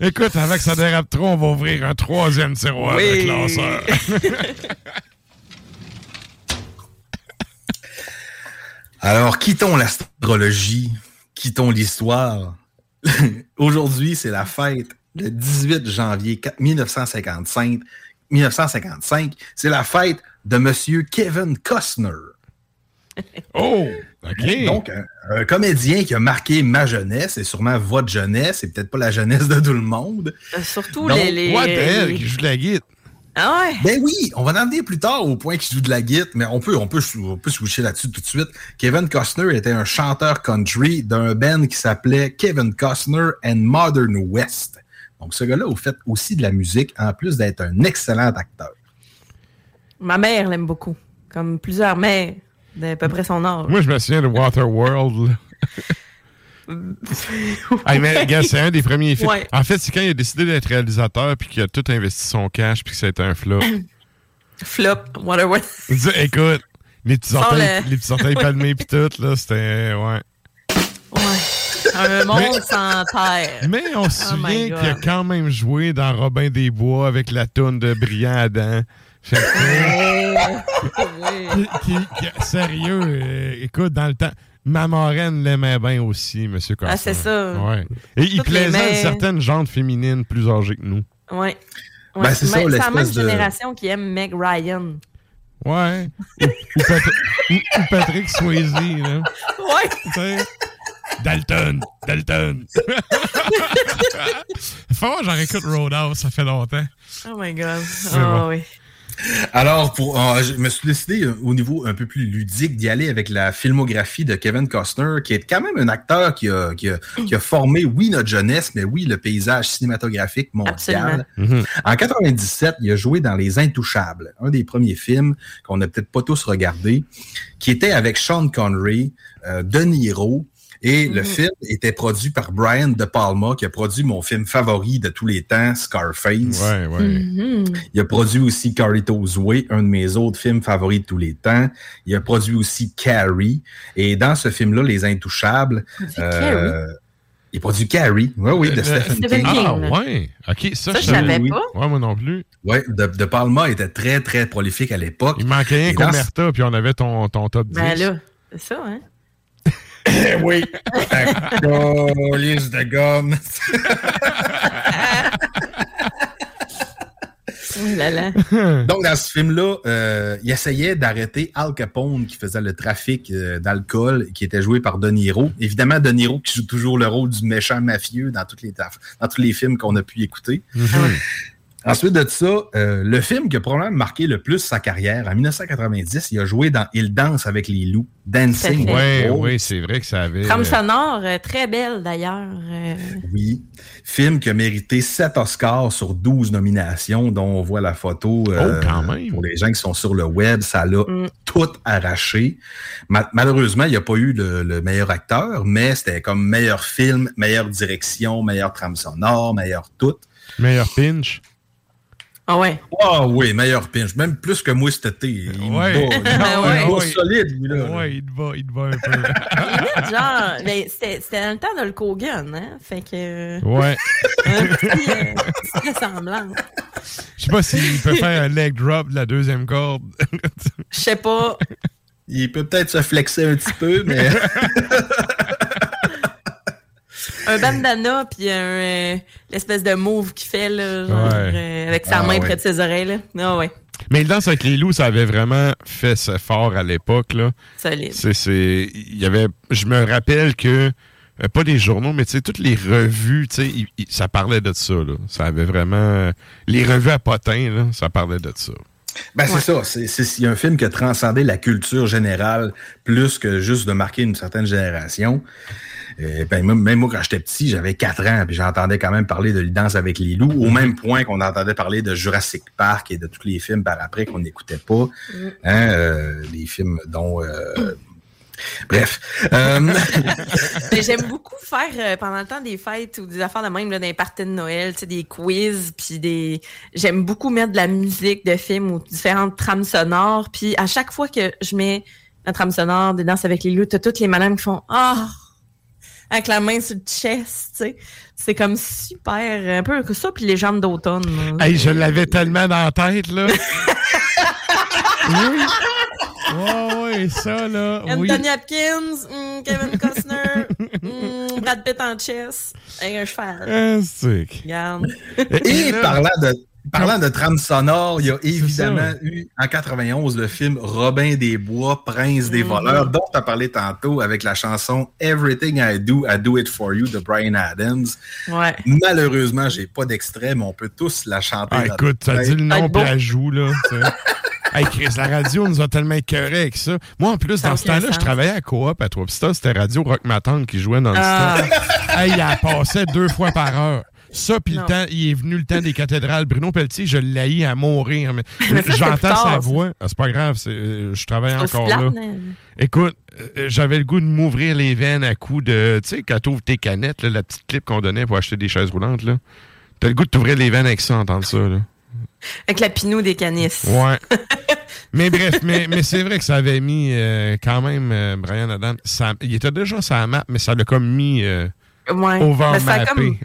Écoute, avant que ça dérape trop, on va ouvrir un troisième tiroir Oui. de classeur. Alors, quittons l'astrologie, quittons l'histoire. Aujourd'hui, c'est la fête, le 18 janvier 4- 1955. 1955, c'est la fête de Monsieur Kevin Costner. Oh, OK. Donc, un, un comédien qui a marqué ma jeunesse et sûrement votre jeunesse, et peut-être pas la jeunesse de tout le monde. Euh, Surtout Donc, les. les what the hell, les- qui joue de la guitare? Ah ouais? Ben oui, on va en venir plus tard au point qu'il joue de la guitare, mais on peut, on peut, on peut switcher là-dessus tout de suite. Kevin Costner était un chanteur country d'un band qui s'appelait Kevin Costner and Modern West. Donc, ce gars-là a fait aussi de la musique, en plus d'être un excellent acteur. Ma mère l'aime beaucoup. Comme plusieurs mères d'à peu près son âge. Moi, je me souviens de Waterworld. Hey, mais c'est un des premiers films. Ouais. En fait, c'est quand il a décidé d'être réalisateur puis qu'il a tout investi son cash puis que ça a été un flop. Flop, Waterworld. Il dit, écoute, les petits orteils, le- les petits orteils palmés puis tout, là, c'était... Ouais. Un monde Mais- sans terre. Mais on se Oh souvient qu'il a quand même joué dans Robin des Bois avec la toune de Brillant Adam. Qui- qui- qui- sérieux, euh, écoute, dans le temps, ma marraine l'aimait bien aussi, M. Costa. Ah, c'est ça. Ouais. Et il Toutes plaisait à certaines jantes féminines plus âgées que nous. Ouais. Ben, Ouais. c'est ça, la même de- génération qui aime Meg Ryan. Ouais. ou, ou Patri- ou- ou Patrick Swayze, là. Ouais. Dalton, Dalton. Faut que j'en écoute Roadhouse, ça fait longtemps. Oh my god. Oh bon. oui. Alors, pour, euh, je me suis décidé euh, au niveau un peu plus ludique d'y aller avec la filmographie de Kevin Costner, qui est quand même un acteur qui a, qui a, qui a formé, oui, notre jeunesse, mais oui, le paysage cinématographique mondial. Absolument. En 97, il a joué dans Les Intouchables, un des premiers films qu'on n'a peut-être pas tous regardé, qui était avec Sean Connery, euh, De Niro, et le Mhm. film était produit par Brian De Palma, qui a produit mon film favori de tous les temps, Scarface. Ouais, ouais. Mhm. Il a produit aussi Carlitos Way, un de mes autres films favoris de tous les temps. Il a produit aussi Carrie. Et dans ce film-là, Les Intouchables, euh, il produit Carrie. Oui, oui, de Le- Stephen Stephen King. King. Ah, ouais. OK, ça, Ça, je savais oui. pas. Ouais, moi non plus. Oui, de, de Palma était très, très prolifique à l'époque. Il manquait rien Et qu'au dans- Merta, puis on avait ton, ton top 10. Ben là, c'est ça, hein? oui. Liste de gomme. Là là. Donc, dans ce film-là, euh, il essayait d'arrêter Al Capone qui faisait le trafic euh, d'alcool, qui était joué par De Niro. Évidemment, De Niro qui joue toujours le rôle du méchant mafieux dans, toutes les, dans tous les films qu'on a pu écouter. Ensuite de ça, euh, le film qui a probablement marqué le plus sa carrière, en 1990, il a joué dans Il danse avec les loups, Dancing. With ouais, Wolves. c'est vrai que ça avait. Trame euh, sonore, euh, très belle d'ailleurs. euh, Oui. Film qui a mérité 7 Oscars sur 12 nominations, dont on voit la photo. euh, Oh, quand même. Pour les gens qui sont sur le web, ça l'a Mm. tout arraché. Ma- malheureusement, il n'y a pas eu le, le meilleur acteur, mais c'était comme meilleur film, meilleure direction, meilleure trame sonore, meilleur tout. Meilleur pinch. Ah ouais? Ah oui, meilleur pinch. Même plus que moi cet été. Il Ouais. me bat, il me bat, Ouais. il me bat Ouais. solide, lui, là. Ouais, il te va, il te va un peu. Limite, genre, ben, c'était c'était dans le temps de le Kogan, hein? Fait que. Ouais. Un petit, euh, ressemblance. Je sais pas s'il peut faire un leg drop de la deuxième corde. Je sais pas. Il peut peut-être se flexer un petit peu, mais. Un bandana, puis un. euh, l'espèce de move qu'il fait, là, genre, Ouais. euh, avec sa Ah, main ouais. près de ses oreilles, là. Ah ouais. Mais le danse avec les loups, ça avait vraiment fait ce fort à l'époque, là. Solide. C'est, c'est, il y avait, je me rappelle que, euh, pas les journaux, mais tu sais, toutes les revues, tu sais, ça parlait de ça, là. Ça avait vraiment, les revues à potins, là, ça parlait de ça. Ben, c'est ça. C'est, c'est, il y a un film qui a transcendé la culture générale plus que juste de marquer une certaine génération. Euh, ben, même, moi, quand j'étais petit, j'avais 4 ans, puis j'entendais quand même parler de Danse avec les loups, au même point qu'on entendait parler de Jurassic Park et de tous les films par après qu'on n'écoutait pas. Hein, euh, les films dont... euh, Bref. Euh, J'aime beaucoup faire euh, pendant le temps des fêtes ou des affaires de même, là, les parties de Noël, des quiz, puis des. J'aime beaucoup mettre de la musique de films ou différentes trames sonores. Puis à chaque fois que je mets la trame sonore des danses avec les loups, t'as toutes les madames qui font Ah! Avec la main sur le chest, tu sais. C'est comme super, un peu que ça, puis les jambes d'automne. là. Hey, je l'avais tellement dans la tête, là. oui. Ouais, ouais, ça, là. Oui. Anthony Hopkins, hum, Kevin Costner, hum, Brad Pitt en chess, un cheval. C'est- Regarde. Et parlant de, parlant de trame sonore, il y a évidemment eu en 91 le film Robin des Bois, Prince des voleurs, dont tu as parlé tantôt avec la chanson Everything I Do, I Do It For You de Brian Adams. Ouais. Malheureusement, j'ai pas d'extrait, mais on peut tous la chanter. Ah, écoute, ça notre dit le nom puis la joue, là. hey, Chris, la radio nous a tellement écœurés avec ça. Moi, en plus, dans ce temps-là, je travaillais à Coop à Trois-Pistoles. C'était Radio Rock Ma Tante qui jouait dans le Ah. stade. Hey, il en passait deux fois par heure. Ça, puis le temps, il est venu le temps des cathédrales. Bruno Pelletier, je l'ai à mourir. J'entends sa voix. Ah, c'est pas grave, euh, je travaille encore plate, là. mais- Écoute, euh, j'avais le goût de m'ouvrir les veines à coups de. Tu sais, quand t'ouvres tes canettes, là, la petite clip qu'on donnait pour acheter des chaises roulantes, là. T'as le goût de t'ouvrir les veines avec ça, entendre ça, là. Avec la pinou des canisses. Ouais. mais bref, mais, mais c'est vrai que ça avait mis euh, quand même euh, Brian Adams. Ça, il était déjà sur la map, mais ça l'a comme mis euh, Ouais. over Mais ça a comme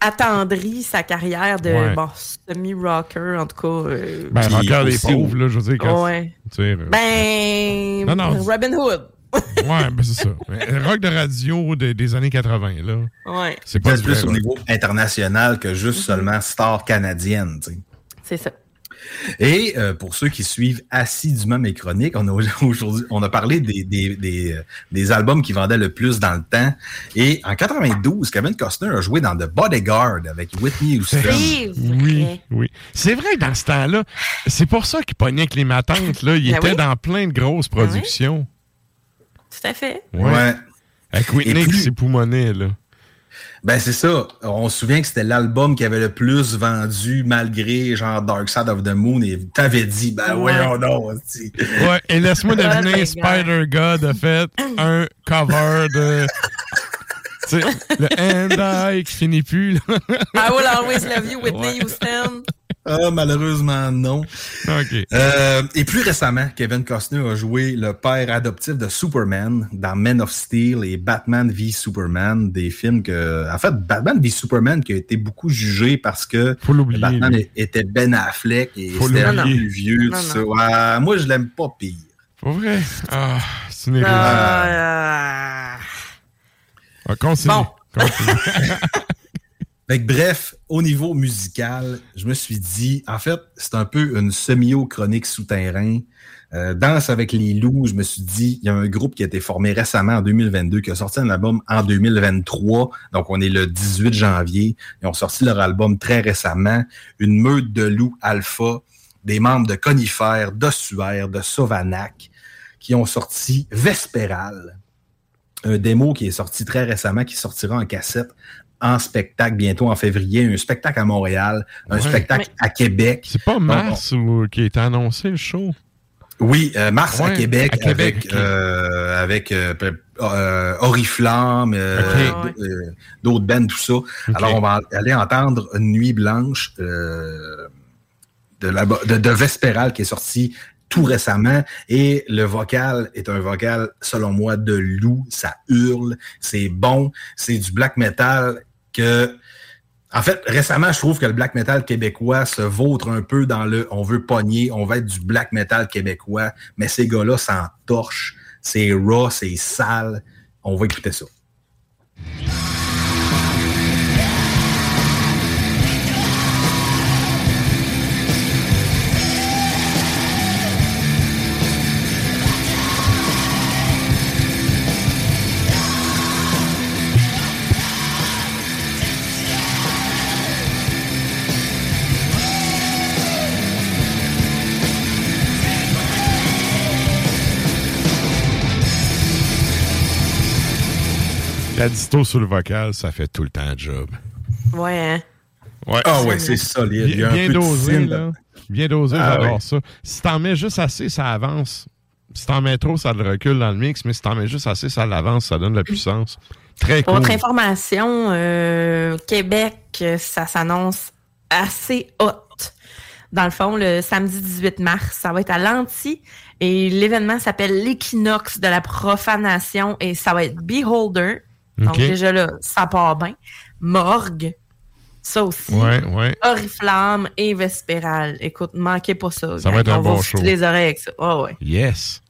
attendri sa carrière de Ouais. bon, semi-rocker, en tout cas. euh, Ben, aussi- pauvres, là, je veux dire. Quand, Ouais. tu sais, euh, Ben, Non, non. Robin Hood. ouais, ben c'est ça. Mais Rock de radio des, des années 80, là. Ouais. C'est pas plus au niveau international que juste Mhm. seulement star canadienne. tu sais. C'est ça. Et euh, pour ceux qui suivent assidûment mes chroniques, on a aujourd'hui, on a parlé des, des, des, euh, des albums qui vendaient le plus dans le temps. Et en 92, Kevin Costner a joué dans The Bodyguard avec Whitney Houston. Oui, vrai. oui. C'est vrai que dans ce temps-là, c'est pour ça qu'il pognait avec les matantes, là. Il Ben était oui. dans plein de grosses Ben oui. productions. Tout à fait. Ouais. Ouais. Avec Whitney Et qui plus- s'époumonait, là. Ben c'est ça. On se souvient que c'était l'album qui avait le plus vendu malgré genre Dark Side of the Moon. Et t'avais dit, ben Ouais. voyons donc. hostie. Ouais, et laisse-moi Oh deviner, my God. Spider-God a fait un cover de. Tu sais, le And I qui finit plus, là. I will always love you, Whitney Ouais. Houston. Ah, malheureusement, non. OK. Euh, et plus récemment, Kevin Costner a joué le père adoptif de Superman dans Man of Steel et Batman v Superman, des films que, en fait, Batman v Superman qui a été beaucoup jugé parce que Faut l'oublier. Batman lui. était Ben Affleck et c'était un plus vieux. Non, tout ça. non. Ouais, moi, je l'aime pas pire. Pas vrai? Ah, c'est une. Ah, Ah, continue. Bon. Continue. Bref, au niveau musical, je me suis dit, en fait, c'est un peu une semi-chronique souterrain. Euh, Danse avec les loups, je me suis dit, il y a un groupe qui a été formé récemment en 2022, qui a sorti un album en 2023. Donc, on est le 18 janvier. Ils ont sorti leur album très récemment. Une meute de loups alpha, des membres de Conifères, d'Ossuaire, de Sauvanac, qui ont sorti Vespéral un démo qui est sorti très récemment, qui sortira en cassette en spectacle bientôt en février, un spectacle à Montréal, un Ouais. spectacle à Québec. C'est pas mars qui est annoncé, le show? Oui, euh, mars à Québec, à Québec, avec, euh, euh, euh, Oriflamme, d'autres bands, tout ça. Alors, on va aller entendre Une Nuit Blanche euh, de, la, de, de Vespéral qui est sorti tout récemment. Et le vocal est un vocal, selon moi, de loup. Ça hurle, c'est bon, c'est du black metal que... En fait, récemment, je trouve que le black metal québécois se vautre un peu dans le on veut pogner, on va être du black metal québécois, mais ces gars-là s'en torchent. C'est raw, c'est sale. On va écouter ça. La disto sur le vocal, ça fait tout le temps le job. Ouais, hein? Ouais. Ah ouais, c'est solide. Bien, bien dosé, là. Bien dosé, Ah j'adore ouais. ça. Si t'en mets juste assez, ça avance. Si t'en mets trop, ça le recule dans le mix, mais si t'en mets juste assez, ça l'avance, ça donne de la puissance. Très Pour cool. votre information, euh, Québec, euh, ça s'annonce assez hot. Dans le fond, le samedi 18 mars, ça va être à Lanty et l'événement s'appelle l'équinoxe de la profanation et ça va être Beholder. Donc déjà là, ça part bien. Morgue, ça aussi. Ouais, ouais. Oriflamme et Vespéral. Écoute, manquez pas ça. Ça va être un On bon show. les oreilles avec ça. Ah ouais. Yes.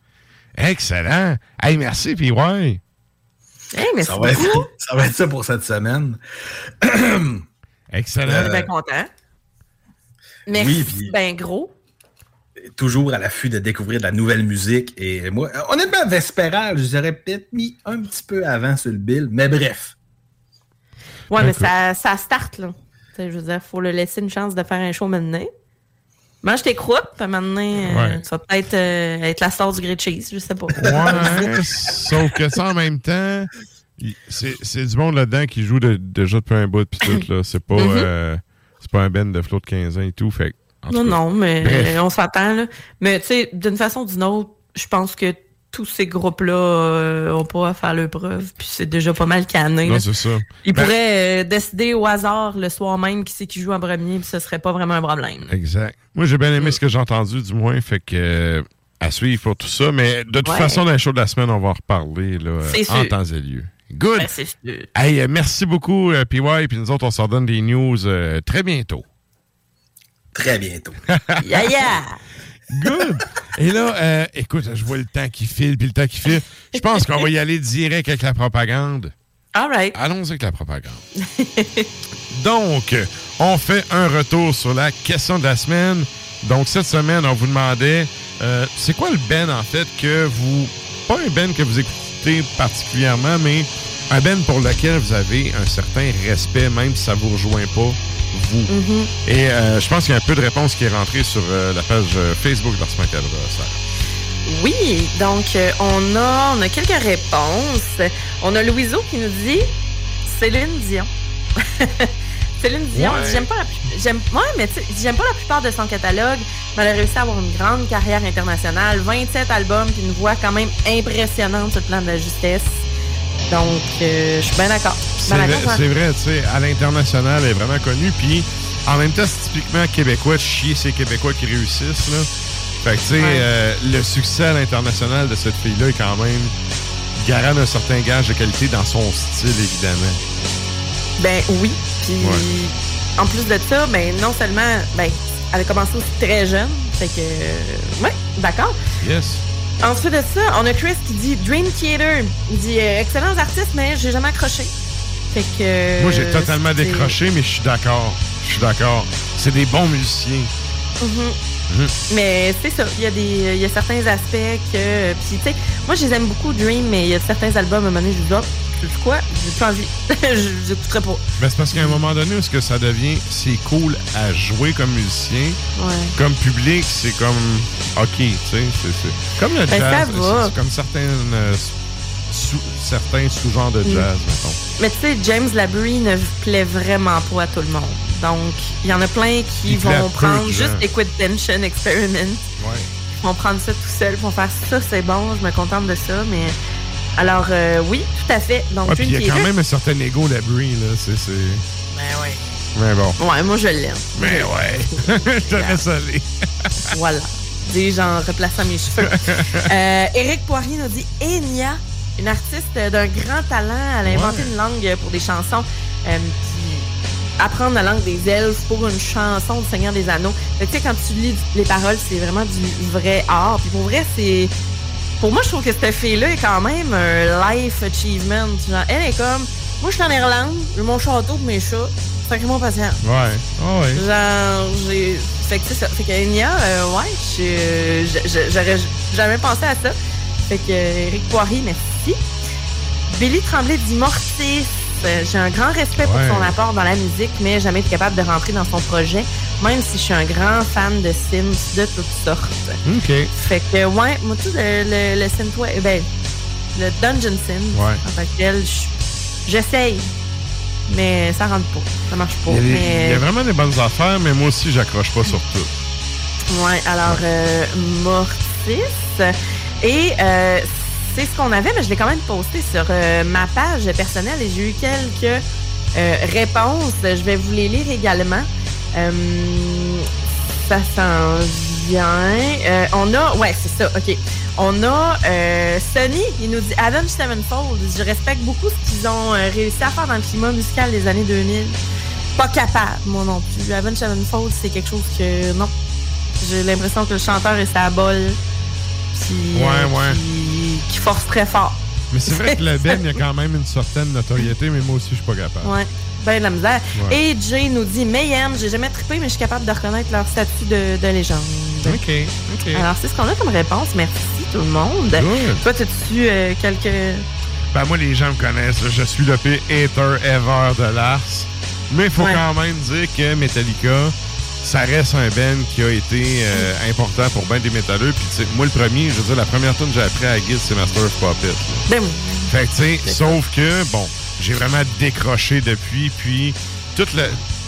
Excellent. Hey, merci, puis ouais. Hey, merci Ça va, être, beaucoup. ça va être ça pour cette semaine. Excellent. On est Euh, bien content. Merci, oui, puis- ben gros. Toujours à l'affût de découvrir de la nouvelle musique. Et moi, euh, honnêtement, Vespéral, je les aurais peut-être mis un petit peu avant sur le bill, mais bref. Ouais, mais ça, ça start, là. Tu sais, je veux dire, faut le laisser une chance de faire un show maintenant. Mange tes croûtes, puis maintenant, euh, Ouais. tu vas peut-être euh, être la star du grilled cheese, je sais pas. Ouais, sauf que ça, en même temps, il- c'est c'est du monde là-dedans qui joue de- déjà depuis un bout, puis tout, là. C'est pas, Mhm. euh, c'est pas un Ben de flot de 15 ans et tout, fait Non, cas, non, mais bref. on s'attend, là. Mais tu sais, d'une façon ou d'une autre, je pense que tous ces groupes-là euh, ont pas à faire leur preuve, puis c'est déjà pas mal cané. Non, c'est ça. Ils Ben- pourraient euh, décider au hasard le soir même qui c'est qui joue en premier, puis ce serait pas vraiment un problème. Exact. Moi, j'ai bien aimé ce que j'ai entendu, du moins, fait que euh, à suivre pour tout ça. Mais de toute Ouais. façon, dans les shows de la semaine, on va en reparler là, euh, en sûr. temps et lieu. Good. Ben, sûr. Hey, merci beaucoup, PY. Puis nous autres, on s'en donne des news très bientôt. Très bientôt. Yeah, yeah! Good! Et là, euh, écoute, je vois le temps qui file, puis le temps qui file. Je pense qu'on va y aller direct avec la propagande. All right. Allons avec la propagande. Donc, on fait un retour sur la question de la semaine. Donc, cette semaine, on vous demandait, euh, c'est quoi le Ben, en fait, que vous... Pas un Ben que vous écoutez particulièrement, mais un Ben pour lequel vous avez un certain respect, même si ça vous rejoint pas, vous. Mhm. Et euh, je pense qu'il y a un peu de réponse qui est rentrée sur euh, la page euh, Facebook d'Ars Macabre, Sarah. Oui, donc euh, on a on a quelques réponses. On a Louiseau qui nous dit Céline Dion. Céline Dion, Ouais. j'aime pas la j'aime ouais, mais j'aime pas la plupart de son catalogue, mais elle a réussi à avoir une grande carrière internationale, 27 albums, puis une voix quand même impressionnante sur le plan de la justesse. Donc euh, je suis bien d'accord. C'est vrai, hein. vrai, tu sais, à l'international, elle est vraiment connue. Puis, en même temps, c'est typiquement québécois de chier ces Québécois qui réussissent, là. Fait que, tu sais, Ouais. euh, le succès à l'international de cette fille-là est quand même garant d'un certain gage de qualité dans son style, évidemment. Ben oui. Puis Ouais. en plus de ça, ben non seulement ben elle a commencé aussi très jeune, fait que euh, ouais, d'accord. Yes. Ensuite de ça, on a Chris qui dit Dream Theater. Il dit euh, excellents artistes, mais j'ai jamais accroché. Fait que. Moi, j'ai totalement décroché, mais je suis d'accord. Je suis d'accord. C'est des bons musiciens. Mhm. Mhm. Mais c'est ça, il y a des il y a certains aspects que puis tu sais, moi je les aime beaucoup Dream, mais il y a certains albums à un moment donné, je dis oh, sais quoi, j'ai plus envie. je j'écouterai pas. Ben, c'est parce qu'à un moment donné, est-ce que ça devient, c'est cool à jouer comme musicien? Ouais. Comme public, c'est comme, OK, tu sais, c'est comme le Ben, jazz, c'est- comme certaines, euh, sous- certains sous-genres de Mm. jazz, mettons. Mais tu sais, James Labrie ne plaît vraiment pas à tout le monde. Donc, il y en a plein qui Il vont prendre juste Liquid Tension Experiment. Ouais. Ils vont prendre ça tout seul, vont faire ça, c'est bon, je me contente de ça, mais... Alors, euh, oui, tout à fait. Donc, Ouais, il y a quand même un certain ego, Labrie, là, c'est... c'est- Ben ouais. Mais bon. Ouais, moi, je l'aime. Mais ouais. je te laisse aller. Voilà. Déjà en replaçant mes cheveux. Euh, Éric Poirier nous dit Enya, une artiste d'un grand talent. Elle a inventé Ouais. une langue pour des chansons. Euh, apprendre la langue des elfes pour une chanson du Seigneur des Anneaux. Tu sais, quand tu lis les paroles, c'est vraiment du vrai art. Puis pour vrai, c'est. Pour moi, je trouve que cette fille-là est quand même un life achievement. Genre, elle est comme. Moi, je suis en Irlande, j'ai mon château pour mes chats. Sacrez-moi patient. Ouais. Ah ouais. Genre, j'ai. Fait que ça. Fait que Enya, euh, ouais, j'aurais jamais pensé à ça. Fait que Eric Poirier, merci. Billy Tremblay dit Mortis. Euh, J'ai un grand respect pour Ouais. son apport dans la musique, mais jamais été capable de rentrer dans son projet, même si je suis un grand fan de Sims de toutes sortes. OK. Fait que, ouais, moi, tout le, le, le synthwave, ben, le Dungeon Sim, Ouais. en tant que tel, je J'essaye, mais ça rentre pas. Ça marche pas. Il y, a des- mais- il y a vraiment des bonnes affaires, mais moi aussi, j'accroche pas sur tout. Ouais, alors euh, Mortis. Et euh, c'est ce qu'on avait, mais je l'ai quand même posté sur euh, ma page personnelle et j'ai eu quelques euh, réponses. Je vais vous les lire également. Euh, ça s'en vient. On a, ouais, c'est ça, ok. On a Sonny, il nous dit Avenged Sevenfold. Je respecte beaucoup ce qu'ils ont réussi à faire dans le climat musical des années 2000. Pas capable, moi non plus. Avenged Sevenfold, c'est quelque chose que, non, j'ai l'impression que le chanteur est sa bolle. Puis, Ouais, ouais. Qui force très fort. Mais c'est vrai que le Ben, il y a quand même une certaine notoriété, mais moi aussi, je suis pas capable. Ouais, ben de la misère. Ouais. Et Jay nous dit Mayhem, j'ai jamais trippé, mais je suis capable de reconnaître leur statut de, de légende. OK, OK. Alors, c'est ce qu'on a comme réponse. Merci tout le monde. Good. Toi, as-tu euh, quelques. Ben, moi, les gens me connaissent. Je suis le pire hater ever de Lars. Mais il faut Ouais. quand même dire que Metallica, ça reste un band qui a été euh, important pour bien des métalleux. Puis, tu sais, moi, le premier, je veux dire, la première tune que j'ai appris à Guild, c'est Master of Puppet. là. Ben oui. Fait que, tu sais, sauf que, bon, j'ai vraiment décroché depuis. Puis, tout le.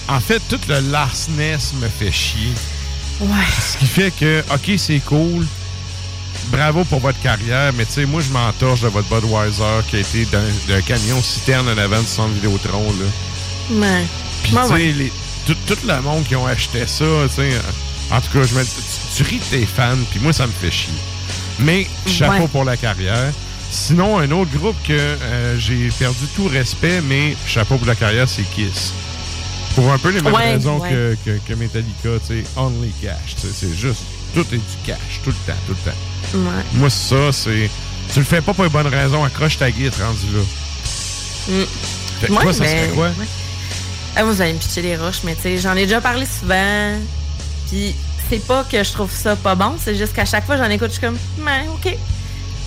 En fait, tout le Larsness me fait chier. Ouais. Ce qui fait que, OK, c'est cool. Bravo pour votre carrière, mais tu sais, moi, je m'entorche de votre Budweiser qui a été d'un camion citerne en avant du centre Vidéotron, là. Ouais. Puis, tu sais, ouais. les- tout, tout le monde qui ont acheté ça, tu sais, euh, en tout cas, je me, tu, tu ris de tes fans, puis moi, ça me fait chier. Mais, chapeau Ouais. pour la carrière. Sinon, un autre groupe que euh, j'ai perdu tout respect, mais chapeau pour la carrière, c'est Kiss. Pour un peu les mêmes Ouais, raisons ouais. que, que, que Metallica, tu sais, only cash. C'est juste, tout est du cash, tout le temps, tout le temps. Ouais. Moi, ça, c'est. Tu le fais pas pour les bonnes raisons, accroche ta guide rendu là. Mm. Fait toi, ça serait quoi? Ah, vous allez me pitcher les roches, mais tu sais, j'en ai déjà parlé souvent. Puis c'est pas que je trouve ça pas bon, c'est juste qu'à chaque fois j'en écoute, je suis comme, mais ok.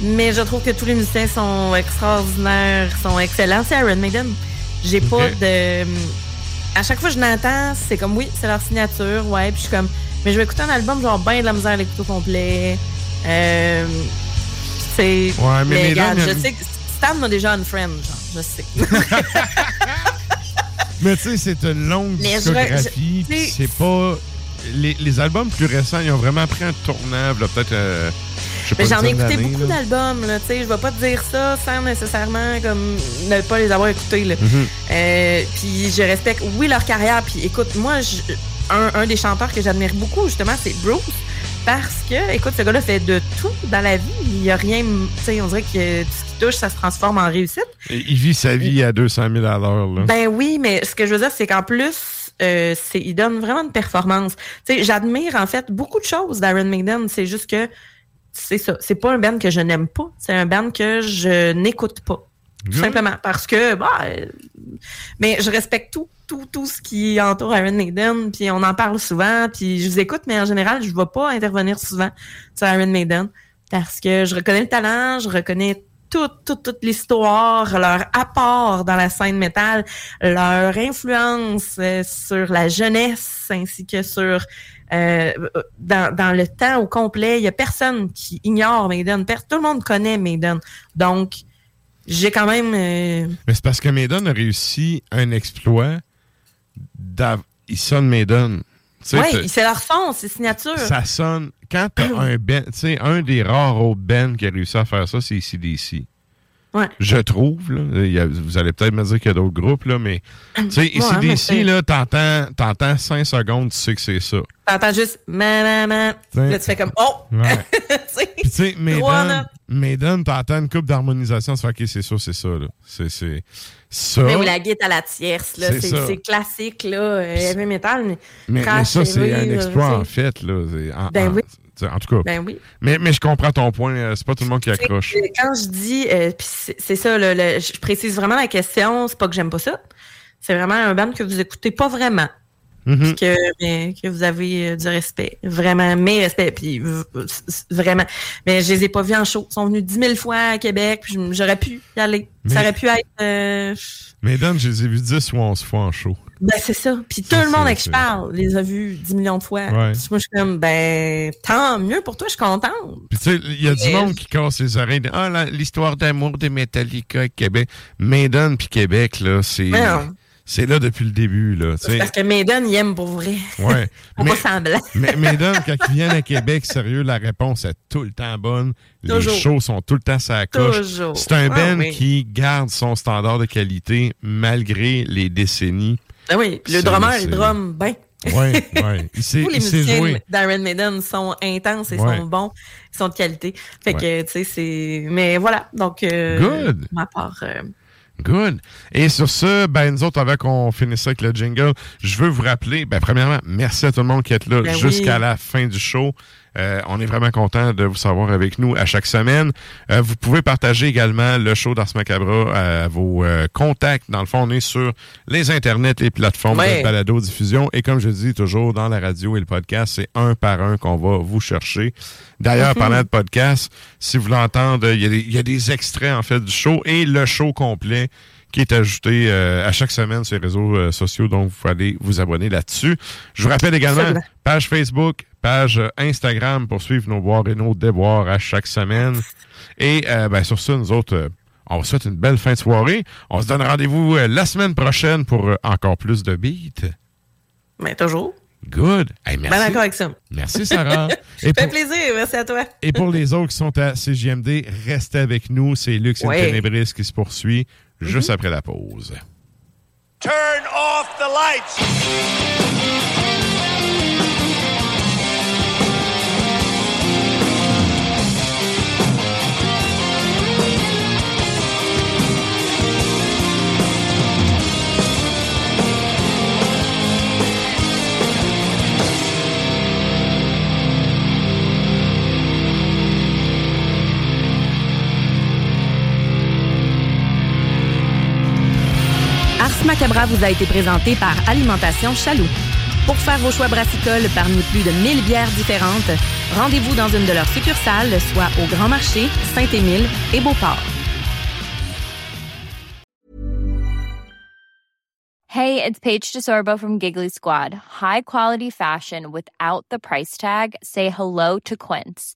Mais je trouve que tous les musiciens sont extraordinaires, sont excellents. C'est Iron Maiden. J'ai pas de. À chaque fois que je l'entends, c'est comme oui, c'est leur signature, ouais. Puis je suis comme, mais je vais écouter un album, genre ben de la misère à l'écouter au complet. Euh, c'est. Ouais, mais regarde, je sais que Stan m'a déjà un friend, genre, je sais. Mais tu sais, c'est une longue Mais discographie, c'est pas. Les, les albums plus récents, ils ont vraiment pris un tournant, là, peut-être. euh, je sais pas, Mais j'en ai écouté beaucoup d'albums, là, tu sais, je vais pas te dire ça sans nécessairement comme ne pas les avoir écoutés, là. Mhm. Euh, puis je respecte, oui, leur carrière, puis écoute, moi, je- un, un des chanteurs que j'admire beaucoup, justement, c'est Bruce, parce que, écoute, ce gars-là fait de tout dans la vie, il y a rien, tu sais, on dirait que tout ce qui touche, ça se transforme en réussite. Et Il vit sa vie à 200 000 à l'heure. Ben oui, mais ce que je veux dire, c'est qu'en plus, euh, il donne vraiment une performance. Tu sais, j'admire en fait beaucoup de choses d'Iron Maiden. C'est juste que c'est ça. C'est pas un band que je n'aime pas. C'est un band que je n'écoute pas. Tout simplement parce que, bah, euh, mais je respecte tout, tout, tout ce qui entoure Iron Maiden. Puis on en parle souvent. Puis je vous écoute, mais en général, je ne vais pas intervenir souvent sur Iron Maiden parce que je reconnais le talent, je reconnais toute, toute, toute l'histoire, leur apport dans la scène métal, leur influence euh, sur la jeunesse ainsi que sur euh, dans, dans le temps au complet. Il y a personne qui ignore Maiden. Tout le monde connaît Maiden. Donc, j'ai quand même... euh, Mais c'est parce que Maiden a réussi un exploit. Il sonne Maiden. Ouais, t'as- c'est leur son, c'est signature. ça sonne. Quand t'as un band, tu sais, un des rares autres bands qui a réussi à faire ça, c'est ICDC. Ouais. Je trouve, là. Il y a- vous allez peut-être me dire qu'il y a d'autres groupes, là, mais. Tu sais, Ouais, ICDC, c'est- là, t'entends, t'entends 5 secondes, tu sais que c'est ça. T'entends juste ma. Ouais. Là, tu fais comme oh. Ouais. Tu sais, Maiden. Maiden, t'entends une coupe d'harmonisation, tu fais, OK, c'est ça, c'est ça, là. C'est, c'est ça. Mais oui, la guitare à la tierce, là, C'est c'est ça. c'est classique, là, euh, heavy metal, mais, Mais, ça, c'est un exploit, en fait, là. En- Ben en- oui. En tout cas. Ben oui. Mais, mais je comprends ton point. euh, C'est pas tout le monde qui accroche. Euh, Quand je dis, euh, puis c'est c'est ça, le- le- je précise vraiment la question, c'est pas que j'aime pas ça. C'est vraiment un band que vous écoutez pas vraiment. Mhm. que, mais que vous avez euh, du respect. Vraiment, mes respects. Puis vraiment. Mais je les ai pas vus en show. Ils sont venus 10 000 fois à Québec. puis j'aurais pu y aller. Mais- Ça aurait pu être. euh, Maiden, je les ai vus 10 ou 11 fois en show. Ben, c'est ça. Puis tout le monde avec qui je parle les a vus 10 millions de fois. Ouais. Puis moi, je suis comme, ben, tant mieux pour toi, je suis contente. Puis tu sais, il y a du monde qui casse les oreilles. de, Ah, l'histoire d'amour de Metallica et Québec. Maiden puis Québec, là, c'est... C'est là depuis le début, là. Parce que Maiden, il aime pour vrai. Ouais. Faut Mais- pas semblant. Mais Maiden, quand ils viennent à Québec, sérieux, la réponse est tout le temps bonne. Toujours. Les shows sont tout le temps sa coche. Toujours. C'est un Ah band oui. qui garde son standard de qualité malgré les décennies. Ben oui, le drummer, il drum bien. Il sait, Tous les musiciens d'Iron Maiden sont intenses et Ouais. sont bons, ils sont de qualité. Fait que, tu sais, c'est. Mais voilà, donc. euh, Good. Ma part. euh, Good. Et sur ce, ben, nous autres, avant qu'on finisse avec le jingle, je veux vous rappeler, ben, premièrement, merci à tout le monde qui est là Ben jusqu'à oui. la fin du show. Euh, on est vraiment content de vous savoir avec nous à chaque semaine. Euh, vous pouvez partager également le show d'Ars Macabra à vos euh, contacts. Dans le fond, on est sur les internets, les plateformes Ouais. de balado-diffusion. Et comme je dis toujours, dans la radio et le podcast, c'est un par un qu'on va vous chercher. D'ailleurs, Mhm. pendant le podcast, si vous voulez entendre, il y, y a des extraits, en fait, du show et le show complet qui est ajouté euh, à chaque semaine sur les réseaux euh, sociaux. Donc, vous pouvez aller vous abonner là-dessus. Je vous rappelle également, Absolument. page Facebook, page euh, Instagram pour suivre nos boires et nos déboires à chaque semaine. Et ben, sur ça, nous autres, on vous souhaite une belle fin de soirée. On se donne rendez-vous la semaine prochaine pour encore plus de beats. Mais toujours. Good. Hey, Ben merci. d'accord avec ça. Merci, Sarah. Ça fait plaisir, merci à toi. Et pour les autres qui sont à CJMD, restez avec nous. C'est Lux Ouais. et Ténébris qui se poursuit juste après la pause. Turn off the lights. Ars Macabra vous a été présenté par Alimentation Chaloux. Pour faire vos choix brassicoles parmi plus de 1000 bières différentes, rendez-vous dans une de leurs succursales, soit au Grand Marché, Saint-Émile et Beauport. Hey, it's Paige DeSorbo from Giggly Squad. High quality fashion without the price tag. Say hello to Quince.